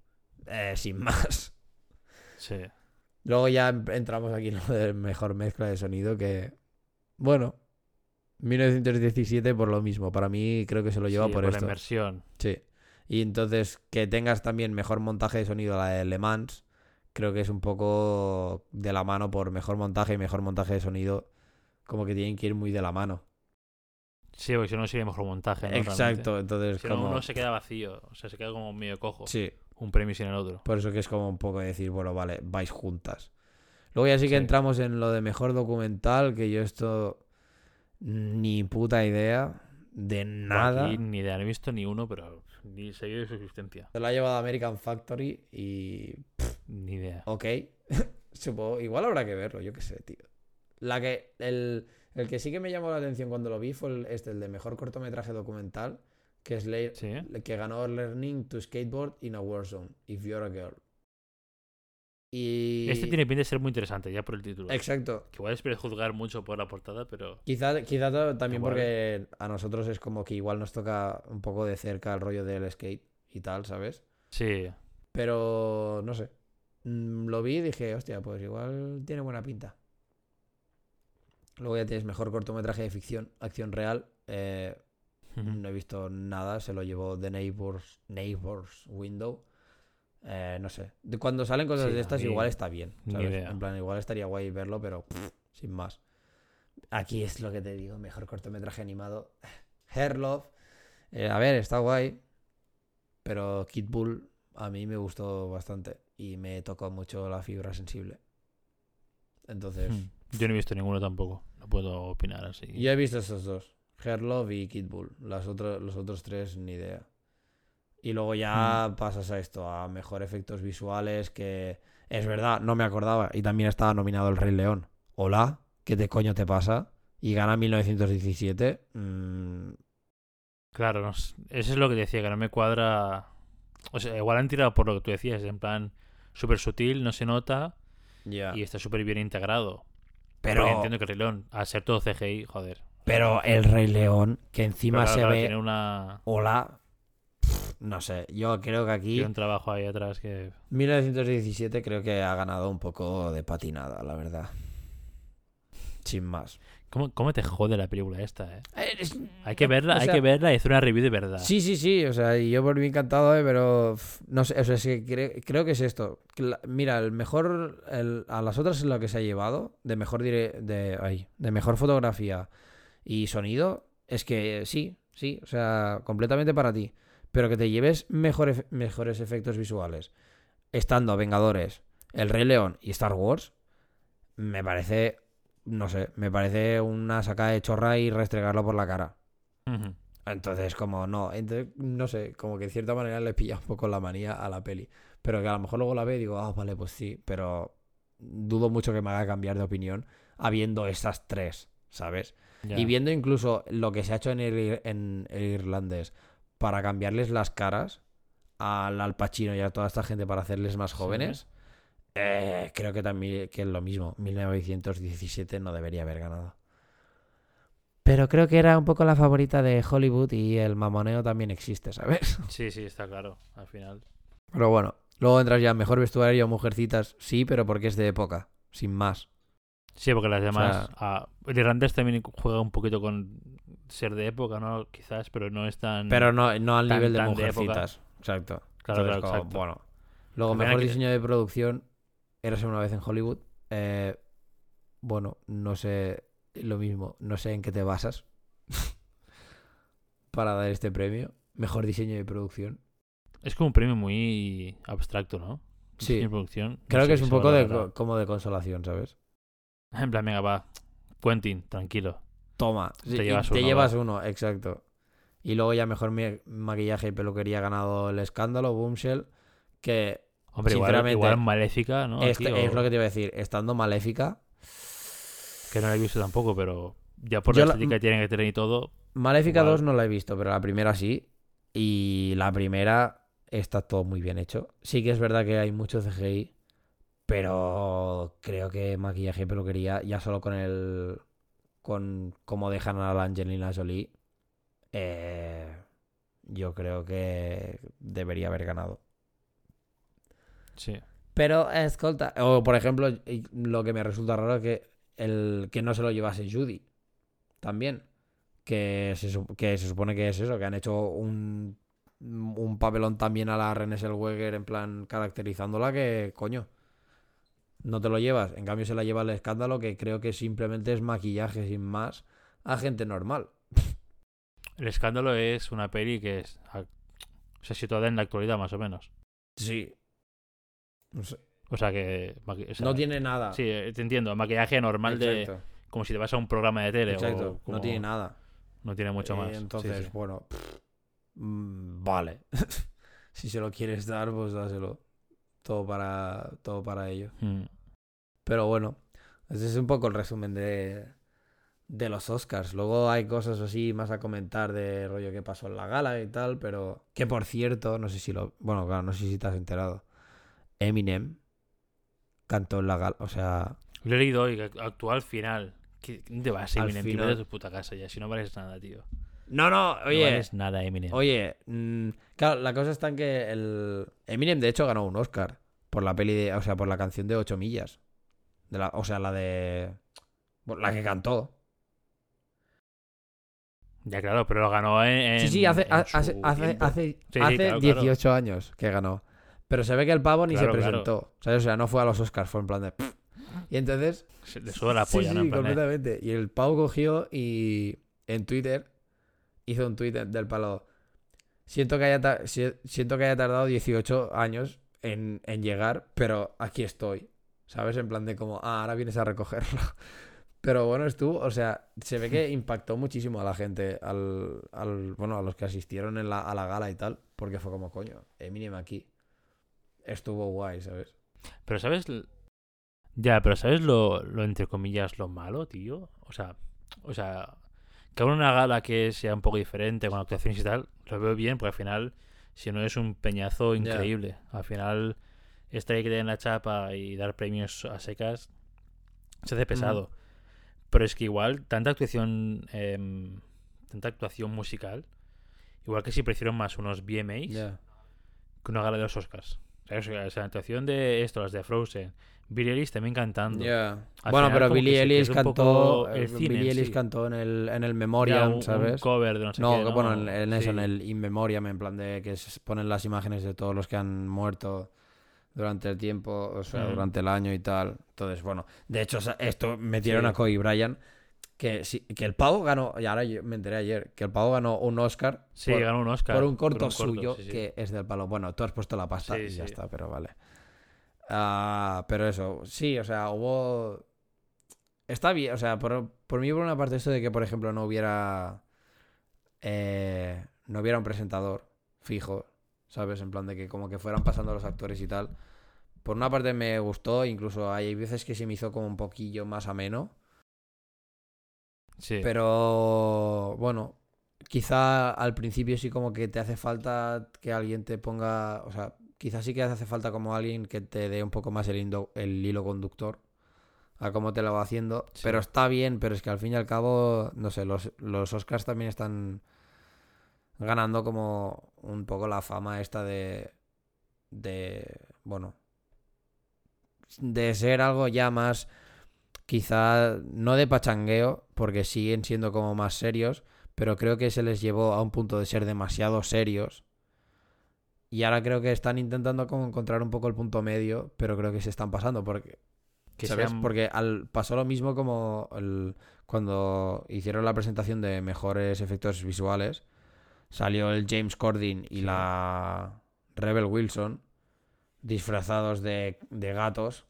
eh, sin más. Sí. Luego ya em- entramos aquí en lo de mejor mezcla de sonido que, bueno, 1917 por lo mismo. Para mí creo que se lo lleva Sí, por, la esto. inversión. Sí. Y entonces que tengas también mejor montaje de sonido la de Le Mans, creo que es un poco de la mano por mejor montaje y mejor montaje de sonido. Como que tienen que ir muy de la mano. Sí, porque si no sería mejor montaje. ¿no? Exacto, entonces Realmente. Si no, como... uno se queda vacío. O sea, se queda como medio cojo. Sí, Un premio sin el otro. por eso que es como un poco decir, bueno, vale, vais juntas. Luego ya sí que Sí. entramos en lo de mejor documental, que yo esto ni puta idea de nada. Aquí ni idea, no he visto ni uno, pero ni seguido de su existencia. Se lo ha llevado American Factory y Ni idea. Ok. Supongo, igual habrá que verlo, yo qué sé, tío. La que. El, el que sí que me llamó la atención cuando lo vi fue el, este, el de mejor cortometraje documental, que es Sí. que ganó Learning to Skateboard in a Warzone, If You're a Girl. Y. Este tiene pinta de ser muy interesante, ya por el título. Exacto. Que igual es juzgar mucho por la portada, pero. Quizá, quizá ta- también Igual. porque a nosotros es como que igual nos toca un poco de cerca el rollo del skate y tal, ¿sabes? Sí. Pero no sé. Mm, Lo vi y dije, hostia, pues igual tiene buena pinta. Luego ya tienes mejor cortometraje de ficción, acción real. Eh, no he visto nada, se lo llevó The Neighbors, Neighbors Window. Eh, no sé. De cuando salen cosas Sí, de estas, mí igual está bien. ¿sabes? En plan, igual estaría guay verlo, pero pff, sin más. Aquí es lo que te digo, mejor cortometraje animado. Hair Love. Eh, a ver, está guay. Pero Kid Bull a mí me gustó bastante y me tocó mucho la fibra sensible. Entonces, Hmm. Yo no he visto ninguno tampoco. No puedo opinar así. yo he visto estos dos, Hair Love y Kid Bull. Las otras, los otros tres, ni idea. Y luego ya pasas a esto, a mejor efectos visuales, que es verdad, no me acordaba. Y también estaba nominado El Rey León. Hola, ¿qué te coño te pasa? Y gana 1917. mm, Claro, no eso es lo que decía, que no me cuadra. O sea, igual han tirado por lo que tú decías, en plan súper sutil, no se nota y está súper bien integrado. Pero, Porque entiendo que Rey León, al ser todo CGI, joder. pero El Rey León, que encima claro, se claro, ve... tiene, una, Hola. No sé, yo creo que aquí tiene un trabajo ahí atrás que. 1917 creo que ha ganado un poco de patinada, la verdad. Sin más. ¿Cómo, cómo te jode la película esta, eh? Es- Hay que verla, o hay que verla y hacer una review de verdad. Sí, sí, sí, o sea, y yo por mí encantado, eh, pero no sé, o sea, es que cre- creo que es esto. la- mira, el mejor, el- a las otras es lo que se ha llevado, de mejor dire- de, ay, de mejor fotografía y sonido, es que sí, sí, o sea, completamente para ti. Pero que te lleves mejores, mejores efectos visuales, estando Vengadores, El Rey León y Star Wars, me parece, no sé, me parece una sacada de chorra y restregarlo por la cara. Entonces, como no, entonces, no sé, como que de cierta manera le pilla un poco la manía a la peli. Pero que a lo mejor luego la ve y digo, ah, vale, pues sí, pero dudo mucho que me haga cambiar de opinión habiendo estas tres, ¿sabes? Y viendo incluso lo que se ha hecho en el, en el irlandés para cambiarles las caras al Al Pacino y a toda esta gente para hacerles más Sí. Eh, creo que también que es lo mismo. 1917 no debería haber ganado. Pero creo que era un poco la favorita de Hollywood y el mamoneo también existe, ¿sabes? Sí, sí, está claro, al final. Pero bueno, luego entras ya mejor vestuario, mujercitas, sí, pero porque es de época, sin más. Sí, porque las demás. sea- ah, el irlandés también juega un poquito con ser de época, ¿no? Quizás, pero no es tan. Pero no, no al Tan- nivel de mujercitas. Exacto. Claro, Entonces, claro, como, exacto. Bueno. Luego, mejor que- diseño de producción. Érase una vez en Hollywood. Eh, bueno, no sé lo mismo. No sé en qué te basas para dar este premio. Mejor diseño de producción. Es como un premio muy abstracto, ¿no? Sí. Diseño y producción. no Creo que es un poco de, co- como de consolación, ¿sabes? En plan, venga, va. Quentin, tranquilo. Toma. Te llevas te uno, llevas va. uno, exacto. Y luego ya mejor maquillaje y peluquería ha ganado el escándalo, Boomshell. Que Hombre, Sinceramente, igual Maléfica, ¿no? este- es lo que te iba a decir. Estando maléfica, Que no la he visto tampoco, pero ya por la- estética que tienen que tener y todo. Maléfica Igual. 2 no la he visto, pero la primera sí. Y la primera está todo muy bien hecho. Sí que es verdad que hay mucho CGI, pero creo que maquillaje y peluquería, ya solo con el. con cómo dejan a la Angelina Jolie, eh, yo creo que debería haber ganado. Sí. Pero, escolta, o por ejemplo, lo que me resulta raro es que, el, que no se lo llevase Judy. También. Que se, que se supone que es eso, que han hecho un, un papelón también a la Renée Zellweger en plan caracterizándola que, coño, no te lo llevas. En cambio se la lleva el escándalo que creo que simplemente es maquillaje sin más a gente normal. El escándalo es una peli que es. sea, situada en la actualidad, más o menos. Sí. No, sé. O sea que. maqui- o sea, No tiene nada. Sí, eh, te entiendo. Maquillaje normal de. Como si te vas a un programa de tele. Exacto. o como- No tiene nada. No tiene mucho Eh, más. Sí, Entonces, sí. bueno, pff, mm, vale. si se lo quieres dar, pues dáselo. Todo para, todo para ello. Mm. Pero bueno, ese es un poco el resumen de, de los Oscars. Luego hay cosas así más a comentar de rollo que pasó en la gala y tal, pero que por cierto, no sé si lo... Bueno, claro, no sé si te has enterado. Eminem cantó en la gala, o sea... Lo he leído hoy, actual final. ¿Qué ¿Dónde te vas, Al Eminem? Tío, final- vete a tu puta casa ya. Si no vales nada, tío. No, no, No oye, vales nada, Eminem. Oye, mm, claro, la cosa está en que el Eminem de hecho ganó un Oscar por la peli de, o sea, por la canción de 8 millas. De la, o sea, la de la que cantó. Ya, claro, pero lo ganó en. sí, sí, hace en hace su hace, hace, Sí, sí, hace claro, 18 años que ganó. Pero se ve que el pavo ni Claro, se claro. presentó. ¿sabes? O sea, no fue a los Oscars, fue en plan de. Y entonces Se le suda la polla, eh, completamente. Y el pavo cogió y en Twitter hizo un tweet del palo. siento que haya, siento que haya tardado 18 años en, en llegar, pero aquí estoy. ¿Sabes? En plan de como, ah, ahora vienes a recogerlo. Pero bueno, estuvo, o sea, se ve que impactó muchísimo a la gente, al, al- bueno, a los que asistieron en la, a la gala y tal, porque fue como, coño, Eminem aquí. Estuvo guay, ¿sabes? Pero ¿sabes? Ya, pero ¿sabes lo, lo entre comillas lo malo, tío? O sea, o sea, que haga una gala que sea un poco diferente con actuaciones y tal, lo veo bien, porque al final, si no es un peñazo increíble. Al final, estar ahí que den la chapa y dar premios a secas se hace pesado. Pero es que igual, tanta actuación, em, tanta actuación musical, igual que si prefiero más unos VMAs Ya. que una gala de los Oscars. La actuación de esto, las de Frozen, Billie Eilish también cantando. Bueno, final pero pierde un cantó. poco el eh, cine Eilish sí. cantó en el, en el Memoriam, un, un ¿sabes? cover de no sé No, qué, que bueno, en, en eso, en el In Memoriam, en plan de que se ponen las imágenes de todos los que han muerto durante el tiempo, o sea, Mm. durante el año y tal. Entonces, bueno, de hecho, esto metieron Sí. a Kobe Bryant, que, sí- que el pavo ganó, y ahora yo me enteré ayer, que el pavo ganó un Oscar Sí, por, ganó un Oscar. por un corto por un suyo sí, que es del palo. Bueno, tú has puesto la pasta y ya está, pero vale. Ah, pero eso, sí, o sea, hubo... Está bien, o sea, por, por mí por una parte esto de que, por ejemplo, no hubiera... eh, no hubiera un presentador fijo, ¿sabes? En plan de que como que fueran pasando los actores y tal. Por una parte me gustó, incluso hay veces que se me hizo como un poquillo más ameno. Sí. Pero bueno, quizá al principio sí como que te hace falta que alguien te ponga, o sea, quizás sí que hace falta como alguien que te dé un poco más el, indo- el hilo conductor a cómo te lo va haciendo. Sí. Pero está bien, pero es que al fin y al cabo, no sé, los, los Oscars también están ganando como un poco la fama esta de, de, bueno, de ser algo ya más, quizá no de pachangueo, porque siguen siendo como más serios, pero creo que se les llevó a un punto de ser demasiado serios. Y ahora creo que están intentando como encontrar un poco el punto medio, pero creo que se están pasando, porque que ¿Sabes? sean- Porque al, pasó lo mismo como el- cuando hicieron la presentación de mejores efectos visuales. Salió el James Corden y Sí. la Rebel Wilson disfrazados de, de gatos.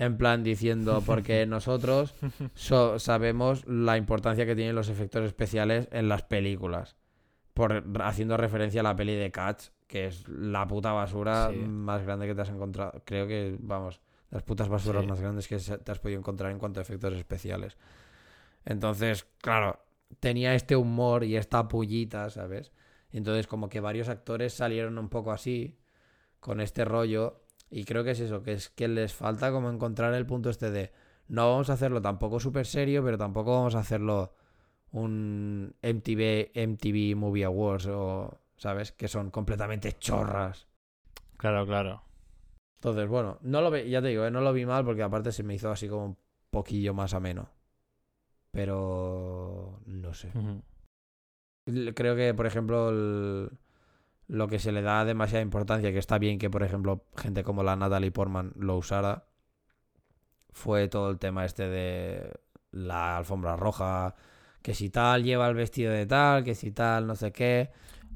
En plan diciendo, porque nosotros so- sabemos la importancia que tienen los efectos especiales en las películas. Por, haciendo referencia a la peli de Cats, que es la puta basura Sí. más grande que te has encontrado. Creo que, vamos, las putas basuras Sí. más grandes que te has podido encontrar en cuanto a efectos especiales. Entonces, claro, tenía este humor y esta pullita, ¿sabes? Entonces, como que varios actores salieron un poco así, con este rollo, y creo que es eso, que es que les falta como encontrar el punto este de no vamos a hacerlo tampoco súper serio, pero tampoco vamos a hacerlo un MTV, MTV Movie Awards o, ¿sabes? Que son completamente chorras. Claro, claro. Entonces, bueno, no lo ve, ya te digo, ¿eh? no lo vi mal porque aparte se me hizo así como un poquillo más ameno. Pero no sé. Creo que, por ejemplo, el- lo que se le da demasiada importancia, que está bien que, por ejemplo, gente como la Natalie Portman lo usara, fue todo el tema este de la alfombra roja, que si tal lleva el vestido de tal, que si tal no sé qué.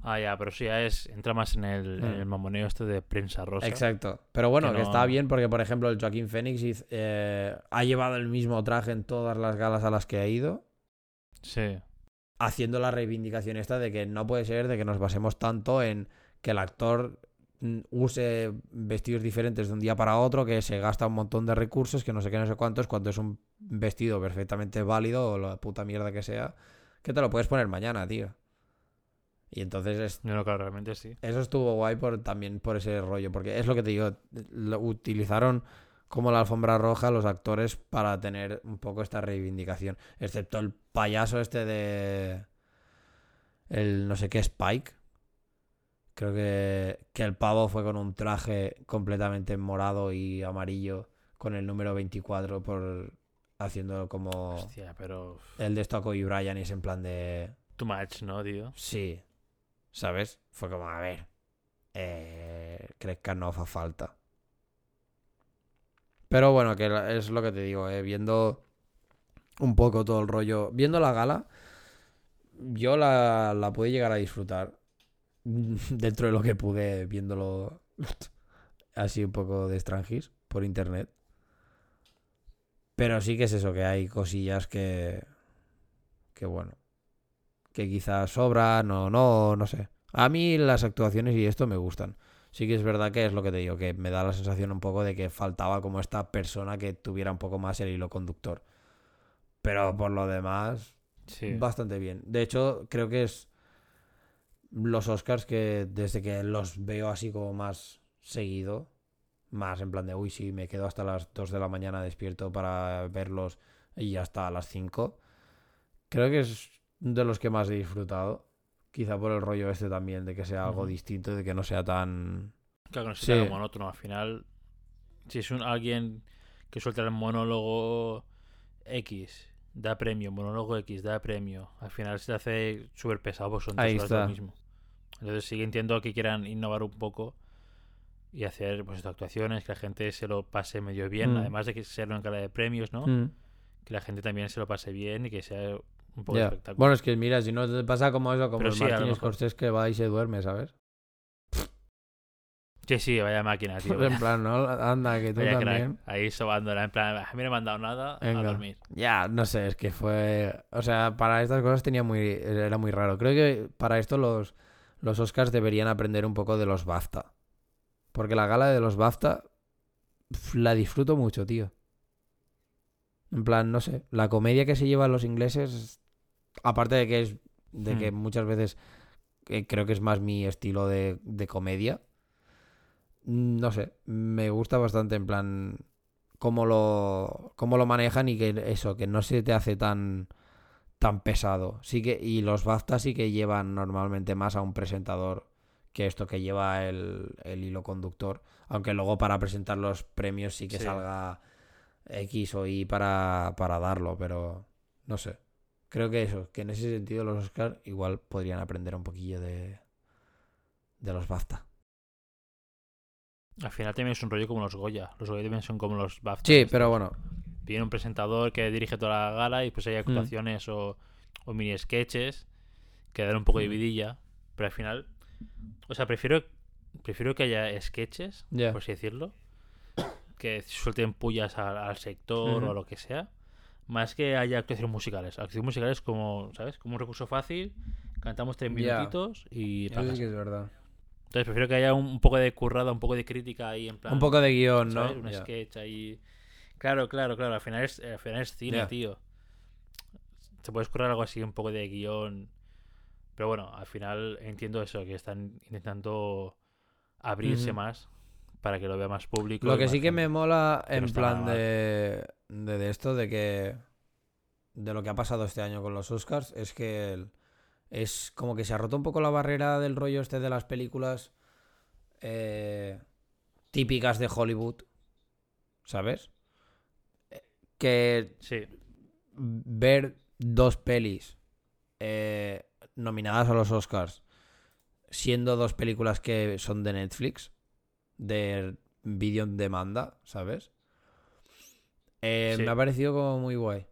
Ah, ya, pero sí, ya es. Entra más en el, en Mm. el mamoneo este de prensa rosa. Exacto. Pero bueno, Que está bien porque, por ejemplo, el Joaquín Phoenix eh, ha llevado el mismo traje en todas las galas a las que ha ido. Sí. Haciendo la reivindicación esta de que no puede ser de que nos basemos tanto en que el actor mm, use vestidos diferentes de un día para otro, que se gasta un montón de recursos, que no sé qué, no sé cuántos, cuando es un vestido perfectamente válido o la puta mierda que sea, que te lo puedes poner mañana, tío. Y entonces es- No, no, claro, realmente sí. eso estuvo guay por, también por ese rollo, porque es lo que te digo, lo utilizaron como la alfombra roja los actores para tener un poco esta reivindicación, excepto el payaso este de el no sé qué Spike. Creo que, que el pavo fue con un traje completamente morado y amarillo con el número 24 por haciendo como Hostia, pero. el de esto a Kobe Bryant y es en plan de Too much, ¿no, tío? Sí. ¿Sabes? Fue como, a ver. Eh, que no fa falta. Pero bueno, que es lo que te digo, eh, viendo un poco todo el rollo. Viendo la gala, yo la, la pude llegar a disfrutar. dentro de lo que pude viéndolo así un poco de extranjis por internet. Pero sí que es eso, que hay cosillas que. que bueno. que quizás sobran o no, no sé. A mí las actuaciones y esto me gustan. Sí que es verdad que es lo que te digo, que me da la sensación un poco de que faltaba como esta persona que tuviera un poco más el hilo conductor. Pero por lo demás, Sí. bastante bien. De hecho, creo que es los Oscars que desde que los veo así como más seguido, más en plan de, uy, sí, me quedo hasta las 2 de la mañana despierto para verlos y hasta las 5. Creo que es de los que más he disfrutado. Quizá por el rollo este también, de que sea algo Ujú. distinto, de que no sea tan... Claro que no se Sí. sea monótono. Al final, si es un, alguien que suelta el monólogo X, da premio, monólogo X, da premio, al final se te hace súper pesado porque son tres horas lo mismo. Entonces sí que entiendo que quieran innovar un poco y hacer pues actuaciones, que la gente se lo pase medio bien, Mm. además de que sea una cara de premios, ¿no? Mm, Que la gente también se lo pase bien y que sea un poco espectáculo. Bueno, es que mira, si no te pasa como eso, como Pero el sí, Martin. Scorsese que va y se duerme, ¿sabes? Sí, sí, vaya máquina, tío. en plan, no, anda, que tú vaya crack. también. Ahí sobándola, en plan, a mí no me han dado nada, a dormir. Ya, no sé, es que fue. O sea, para estas cosas tenía muy. Era muy raro. Creo que para esto los, los Oscars deberían aprender un poco de los BAFTA. Porque la gala de los BAFTA la disfruto mucho, tío. En plan, no sé. La comedia que se llevan los ingleses. Aparte de que es. De que Hmm. muchas veces. eh, creo que es más mi estilo de, de comedia. Mm, No sé. Me gusta bastante, en plan cómo lo, cómo lo manejan y que eso, que no se te hace tan, tan pesado. Sí que, y los BAFTA sí que llevan normalmente más a un presentador que esto que lleva el, el hilo conductor. Aunque luego para presentar los premios sí que Sí. salga X o Y para, para darlo, pero no sé. Creo que eso, que en ese sentido los Oscars igual podrían aprender un poquillo de, de los BAFTA. Al final también es un rollo como los Goya. Los Goya también son como los BAFTA. Sí, pero bueno. Viene un presentador que dirige toda la gala y pues hay actuaciones o, o mini sketches que dan un poco de Mm. vidilla. Pero al final, o sea, prefiero prefiero que haya sketches, por así decirlo, que suelten pullas al, al sector o a lo que sea, más que haya actuaciones musicales. Actuaciones musicales como, ¿sabes? Como un recurso fácil, cantamos tres minutitos y Eso sí que es verdad. Entonces prefiero que haya un, un poco de currada, un poco de crítica ahí en plan... Un poco de guion, ¿no? Un sketch ahí. Claro, claro, claro. Al final es, al final es cine, tío. Se puede escurrir algo así, un poco de guion. Pero bueno, al final entiendo eso, que están intentando abrirse más para que lo vea más público. Lo que sí que me mola no en plan de, de, de esto, de que. de lo que ha pasado este año con los Oscars, es que el- es como que se ha roto un poco la barrera del rollo este de las películas eh, típicas de Hollywood. ¿Sabes? Que Sí, ver dos pelis eh, nominadas a los Oscars, siendo dos películas que son de Netflix, de vídeo en demanda, ¿sabes? Eh, Sí. Me ha parecido como muy guay.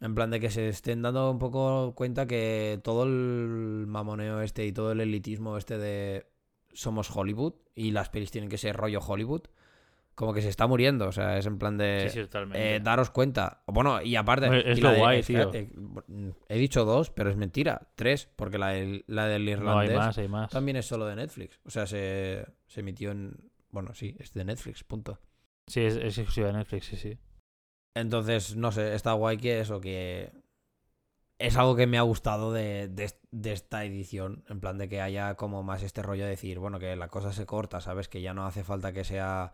En plan de que se estén dando un poco cuenta que todo el mamoneo este y todo el elitismo este de somos Hollywood y las pelis tienen que ser rollo Hollywood, como que se está muriendo. O sea, es en plan de... sí, sí, totalmente. Eh, daros cuenta. Bueno, y aparte. Es y lo la de- guay, tío. eh, he dicho dos, pero es mentira. Tres, porque la del, la del no, hay irlandés más, hay más. también es solo de Netflix. O sea, se, se emitió en. Bueno, sí, es de Netflix, punto. Sí, es, es exclusiva de Netflix, sí, sí. Entonces, no sé, está guay que eso, que. Es algo que me ha gustado de, de, de esta edición. En plan de que haya como más este rollo de decir, bueno, que la cosa se corta, ¿sabes? Que ya no hace falta que sea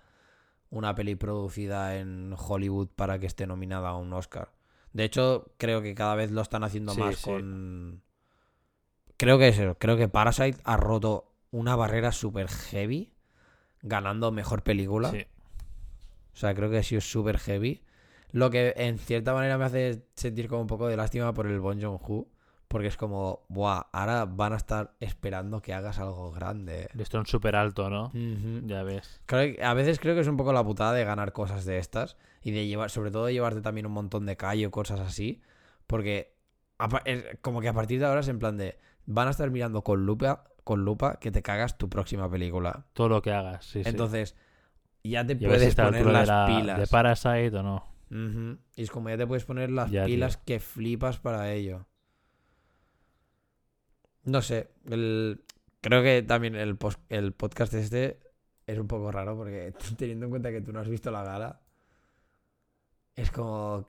una peli producida en Hollywood para que esté nominada a un Oscar. De hecho, creo que cada vez lo están haciendo Sí, más sí. con. Creo que es eso. Creo que Parasite ha roto una barrera súper heavy ganando mejor película. Sí. O sea, creo que ha sido súper heavy. Lo que en cierta manera me hace sentir como un poco de lástima por el Bon Joon-ho. Porque es como, buah, ahora van a estar esperando que hagas algo grande. Listón súper alto, ¿no? Ya ves. Creo que- a veces creo que es un poco la putada de ganar cosas de estas. Y de llevar, sobre todo de llevarte también un montón de callo, cosas así. Porque es como que a partir de ahora es en plan de, van a estar mirando con lupa, con lupa que te cagas tu próxima película. Todo lo que hagas, sí, sí. Entonces, ya te Y puedes poner las la, pilas. de Parasite o no. Y es como ya te puedes poner las Ya, tío. pilas que flipas para ello. No sé, el... creo que también el, pos- el podcast este es un poco raro porque teniendo en cuenta que tú no has visto la gala, es como...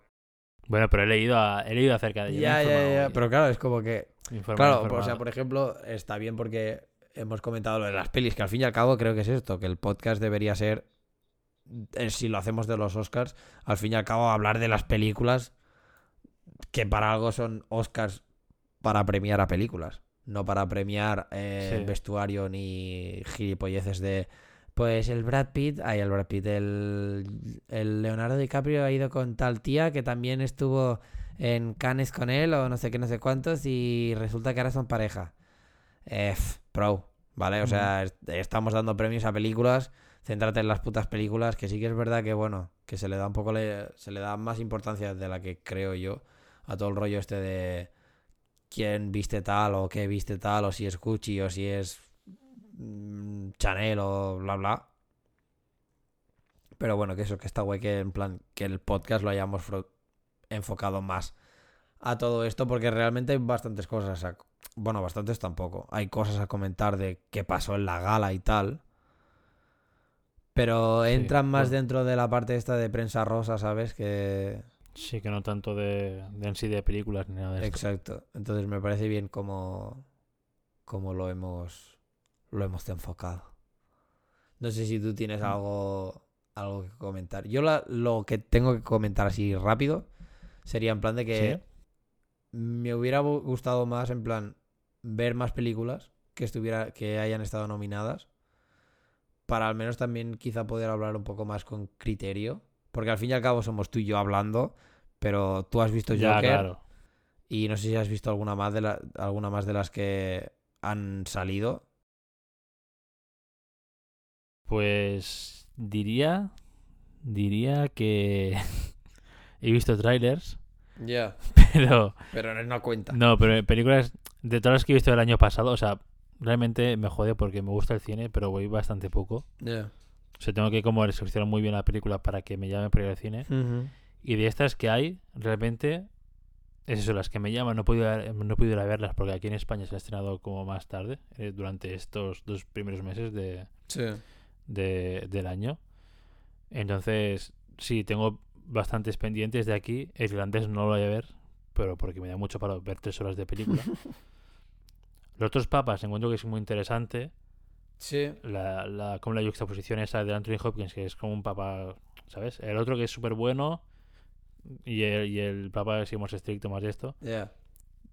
Bueno, pero he leído, a- he leído acerca de he Ya, ya, ya, pero claro, es como que... Claro, o sea, por ejemplo, está bien porque hemos comentado lo de las pelis, que al fin y al cabo creo que es esto, que el podcast debería ser, si lo hacemos de los Oscars, al fin y al cabo hablar de las películas que para algo son Oscars para premiar a películas, no para premiar eh, Sí. vestuario ni gilipolleces de... Pues el Brad Pitt, ay, el Brad Pitt, el, el Leonardo DiCaprio ha ido con tal tía que también estuvo en Cannes con él o no sé qué, no sé cuántos y resulta que ahora son pareja. Eh, pro, ¿vale? O sea, est- estamos dando premios a películas, céntrate en las putas películas, que sí que es verdad que, bueno, que se le da un poco, se le da más importancia de la que creo yo a todo el rollo este de quién viste tal o qué viste tal o si es Gucci o si es mm, Chanel o bla bla. Pero bueno, que eso, que está guay que en plan, que el podcast lo hayamos enfocado más a todo esto porque realmente hay bastantes cosas a- bueno bastantes tampoco hay cosas a comentar de qué pasó en la gala y tal pero Sí, entran más bueno. dentro de la parte esta de prensa rosa sabes que Sí, que no tanto de, de en sí de películas ni nada de esto. exacto entonces me parece bien como como lo hemos lo hemos enfocado no sé si tú tienes Mm. algo algo que comentar yo la- lo que tengo que comentar así rápido sería en plan de que ¿Sí? me hubiera gustado más en plan ver más películas que estuviera que hayan estado nominadas para al menos también quizá poder hablar un poco más con criterio porque al fin y al cabo somos tú y yo hablando pero tú has visto Ya, Joker claro. y no sé si has visto alguna más de la- alguna más de las que han salido. Pues diría, diría que he visto trailers, ya. pero pero no cuenta. no, pero películas de todas las que he visto el año pasado, o sea, realmente me jode porque me gusta el cine, pero voy bastante poco. Ya. O sea, tengo que como seleccionar muy bien la película para que me llamen para ir al cine. Ujú. Y de estas que hay, realmente, es eso, las que me llaman, no he podido, no he podido ir a verlas porque aquí en España se ha estrenado como más tarde, eh, durante estos dos primeros meses de, sí de- del año. Entonces, sí, tengo bastantes pendientes de aquí. El irlandés no lo voy a ver, pero porque me da mucho para ver tres horas de película. Los otros papas encuentro que es muy interesante. sí La, la, como la juxtaposición esa de Anthony Hopkins, que es como un papa, ¿sabes? El otro que es súper bueno y el, y el papa es más estricto, más de esto. ya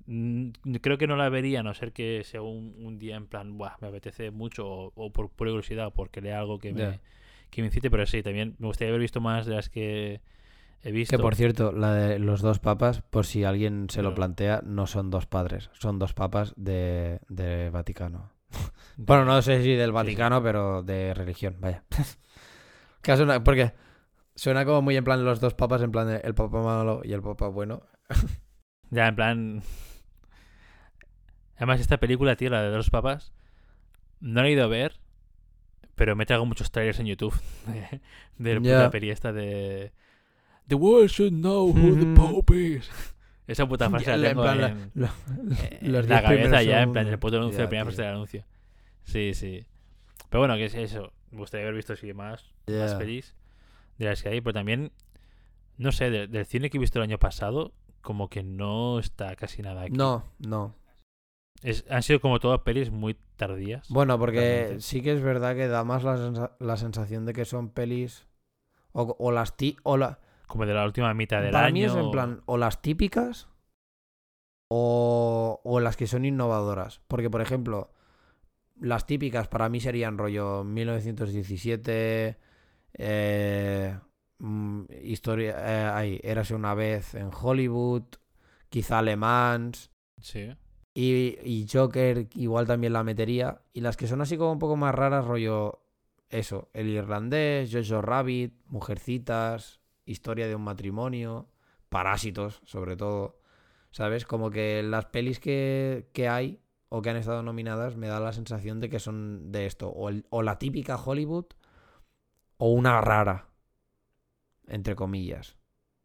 Mm, Creo que no la vería, a no ser que sea un, un día en plan, Buah, me apetece mucho, o, o por pura curiosidad, o porque lea algo que me, que me incite, pero sí, también me gustaría haber visto más de las que he visto. Que por cierto, la de los dos papas, por si alguien se lo plantea, no son dos padres, son dos papas de, de Vaticano. Bueno, no sé si del Vaticano, pero de religión, vaya. Que suena- porque suena como muy en plan los dos papas, en plan de el papa malo y el papa bueno. Ya, en plan... Además, esta película, tío, la de los papas, no la he ido a ver, pero me traigo muchos trailers en YouTube de, la peli esta de... The world should know who the. Pope is. Esa puta frase Ya, la en tengo la- en, lo- eh, los en la diez cabeza ya, en plan, el puto anuncio, Ya, la primera tío. frase del anuncio. Sí, sí. Pero bueno, que es eso. Me gustaría haber visto sí más, más Ya. pelis de las que hay, pero también, no sé, de- del cine que he visto el año pasado, como que no está casi nada aquí. No, no. Es, han sido como todas pelis muy tardías. Bueno, porque Realmente. sí que es verdad que da más la, sensa- la sensación de que son pelis o, o las ti o la, Como de la última mitad del para año. mí es en plan o las típicas o, o las que son innovadoras. Porque, por ejemplo, las típicas para mí serían rollo 1917, eh, mm, historia, eh, ay, érase una vez en Hollywood, quizá Le Mans. Sí. Y, y Joker igual también la metería. Y las que son así como un poco más raras, rollo eso, El Irlandés, Jojo Rabbit, Mujercitas, Historia de un matrimonio, Parásitos, sobre todo. ¿Sabes? Como que las pelis que, que hay o que han estado nominadas me da la sensación de que son de esto, o, el- o la típica Hollywood o una rara, entre comillas,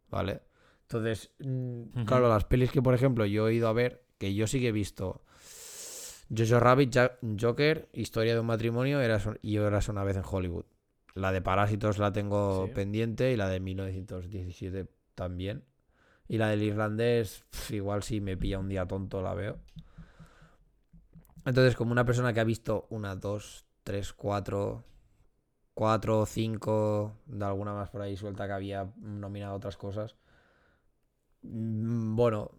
¿vale? Entonces, mm, claro, las pelis que, por ejemplo, yo he ido a ver, que yo sí que he visto Jojo Rabbit, Joker, Historia de un matrimonio eras, y Eras una vez en Hollywood. La de Parásitos la tengo Sí. pendiente y la de 1917 también. Y la del irlandés, igual si me pilla un día tonto la veo. Entonces, como una persona que ha visto una, dos, tres, cuatro, cuatro, cinco, de alguna más por ahí suelta que había nominado otras cosas. mm, Bueno,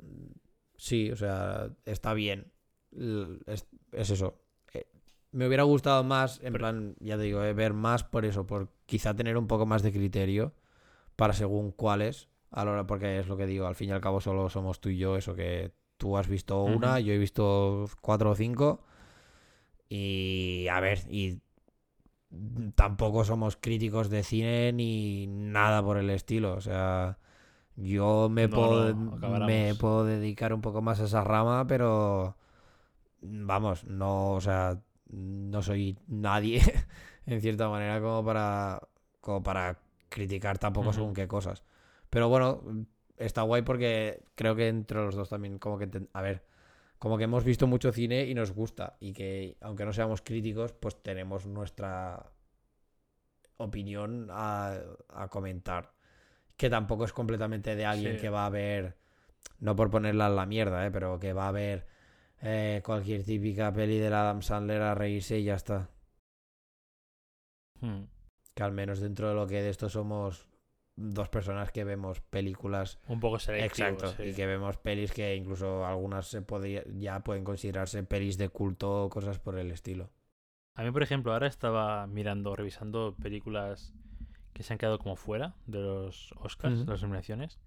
sí, o sea, está bien. Es eso. Me hubiera gustado más, en Pero- plan, ya te digo, eh, ver más por eso, por quizá tener un poco más de criterio para según cuáles, a la hora, porque es lo que digo, al fin y al cabo solo somos tú y yo, eso que tú has visto una, yo he visto cuatro o cinco, y a ver, y tampoco somos críticos de cine ni nada por el estilo, o sea, yo me, No, puedo, no, me puedo dedicar un poco más a esa rama, pero vamos, no, o sea, no soy nadie en cierta manera como para como para criticar tampoco según qué cosas. Pero bueno, está guay porque creo que entre los dos también como que a ver, como que hemos visto mucho cine y nos gusta y que aunque no seamos críticos, pues tenemos nuestra opinión a, a comentar. Que tampoco es completamente de alguien Sí. que va a ver, no por ponerla en la mierda, ¿eh? pero que va a ver eh, cualquier típica peli del Adam Sandler a reírse y ya está. Hmm. Que al menos dentro de lo que de esto somos dos personas que vemos películas Un poco selectivo. Exacto, sí. y que vemos pelis que incluso algunas se podría, ya pueden considerarse pelis de culto o cosas por el estilo. A mí, por ejemplo, ahora estaba mirando, revisando películas que se han quedado como fuera de los Oscars, de las nominaciones.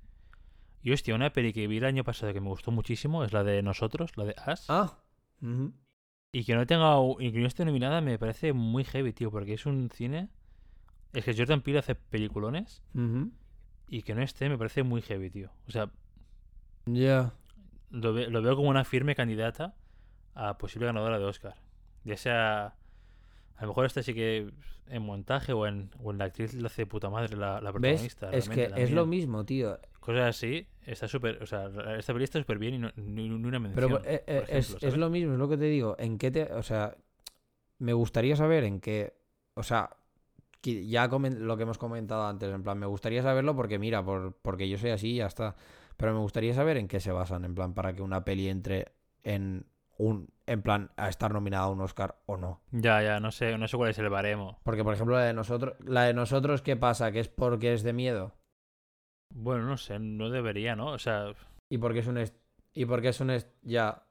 Y hostia, una peli que vi el año pasado que me gustó muchísimo es la de Nosotros, la de As. Ah. Y que no tenga y que no esté nominada me parece muy heavy, tío, porque es un cine. Es que Jordan Peele hace peliculones y que no esté me parece muy heavy, tío. O sea, Ya. lo, ve- lo veo como una firme candidata a posible ganadora de Oscar. Ya sea. A lo mejor esta sí que en montaje o en, o en la actriz lo hace de puta madre la, la ¿Ves? protagonista. Es que es lo mismo, tío. Cosas así, está súper. O sea, esta peli está súper bien y no, ni, ni una mención. Pero eh, eh, es, es lo mismo, es lo que te digo. ¿En qué te.? O sea, me gustaría saber en qué. O sea, ya lo que hemos comentado antes, en plan, me gustaría saberlo porque, mira, por, porque yo soy así y ya está. Pero me gustaría saber en qué se basan, en plan, para que una peli entre en un. En plan, a estar nominada a un Oscar o no. Ya, ya, no sé, no sé cuál es el baremo. Porque, por ejemplo, la de nosotros. La de nosotros, ¿qué pasa? ¿Que es porque es de miedo? Bueno, no sé, no debería, ¿no? O sea, Y porque es un. y porque es un. ya.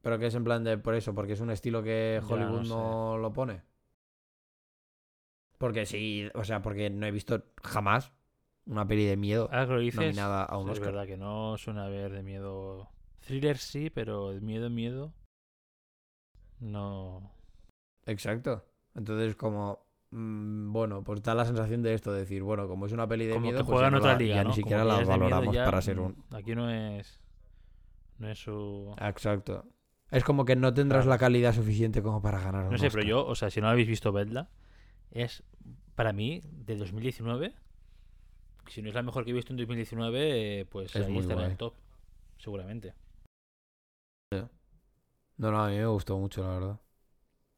Pero que es en plan de. Por eso, porque es un estilo que Ya, Hollywood no lo pone. Porque sí. O sea, porque no he visto jamás una peli de miedo ahora que lo dices, nominada a un es Oscar. verdad que no suena a ver de miedo. Thriller sí, pero de miedo, miedo. No. Exacto. Entonces, como. mm, bueno, pues da la sensación de esto: de decir, bueno, como es una peli de como miedo. que pues juega en otra la- liga, ya ¿no? ni siquiera la valoramos ya, para ser mm, un. Aquí no es. No es su. Exacto. Es como que no tendrás la calidad suficiente como para ganar un No sé, pero yo, o sea, si no habéis visto Bedla, es para mí de 2019. Si no es la mejor que he visto en 2019, eh, pues Es ahí estará en el top. Seguramente. No, no, a mí me gustó mucho, la verdad.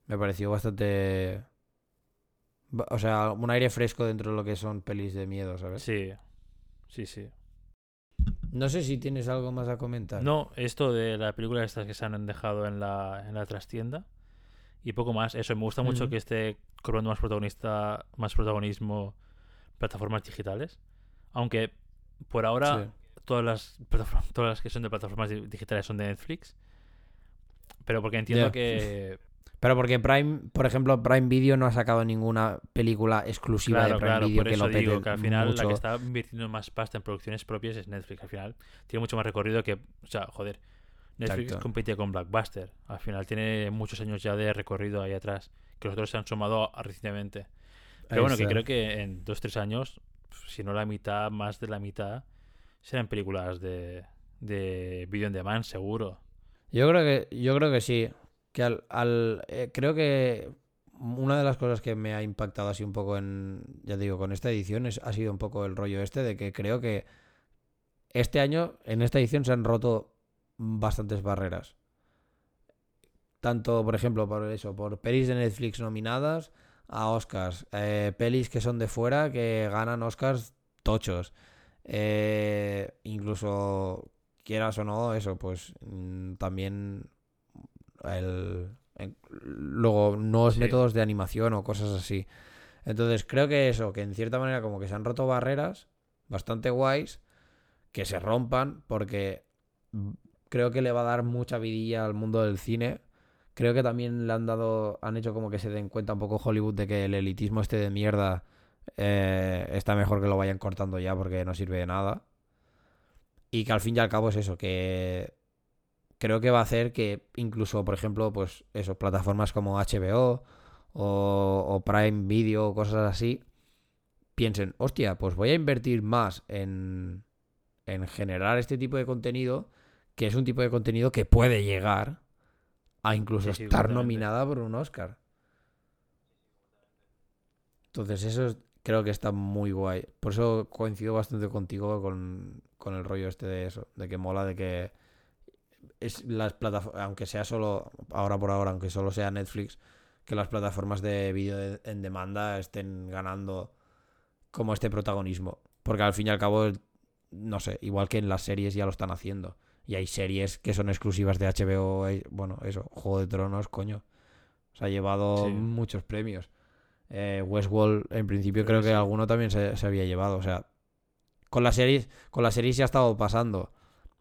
Me pareció bastante. ba- O sea, un aire fresco dentro de lo que son pelis de miedo, ¿sabes? Sí. Sí, sí. No sé si tienes algo más a comentar. No, esto de la película estas que se han dejado en la, en la trastienda. Y poco más. Eso, me gusta mucho que esté cobrando más protagonista, más protagonismo plataformas digitales. Aunque por ahora Sí. todas las plataformas, todas las que son de plataformas di- digitales son de Netflix. Pero porque entiendo que Pero porque Prime, por ejemplo, Prime Video no ha sacado ninguna película exclusiva claro, de Prime claro, Video por que eso lo digo que al final la que está invirtiendo más pasta en producciones propias es Netflix. Al final tiene mucho más recorrido que, o sea, joder, Netflix Exacto. compite con Blockbuster. Al final tiene muchos años ya de recorrido ahí atrás que los otros se han sumado recientemente. Pero bueno, que creo que en dos tres años, si no la mitad, más de la mitad, serán películas de de video on demand seguro. Yo creo que, yo creo que sí. que al, al eh, creo que una de las cosas que me ha impactado así un poco en, ya digo, con esta edición es, ha sido un poco el rollo este de que creo que este año en esta edición se han roto bastantes barreras. Tanto, por ejemplo, por eso, por pelis de Netflix nominadas a Oscars, eh, pelis que son de fuera que ganan Oscars tochos. Eh, incluso quieras o no, eso, pues mm, también el, luego nuevos métodos de animación o cosas así. Entonces creo que eso, que en cierta manera como que se han roto barreras bastante guays, que se rompan porque creo que le va a dar mucha vidilla al mundo del cine. Creo que también le han dado, han hecho como que se den cuenta un poco Hollywood de que el elitismo este de mierda eh, está mejor que lo vayan cortando ya porque no sirve de nada. Y que al fin y al cabo es eso, que creo que va a hacer que incluso, por ejemplo, pues eso, plataformas como HBO o, Prime Video o cosas así, piensen, hostia, pues voy a invertir más en, en generar este tipo de contenido, que es un tipo de contenido que puede llegar a incluso estar nominada por un Oscar. Entonces eso creo que está muy guay. Por eso coincido bastante contigo con, con el rollo este de eso, de que mola de que es las plataformas, aunque sea solo, ahora por ahora, aunque solo sea Netflix, que las plataformas de vídeo en demanda estén ganando como este protagonismo. Porque al fin y al cabo, no sé, igual que en las series ya lo están haciendo. Y hay series que son exclusivas de HBO, eh, bueno, eso, Juego de Tronos, coño. Se ha llevado muchos premios. Eh, Westworld, en principio, creo que alguno también se, se, había llevado. O sea, con las series, con las series ya ha estado pasando.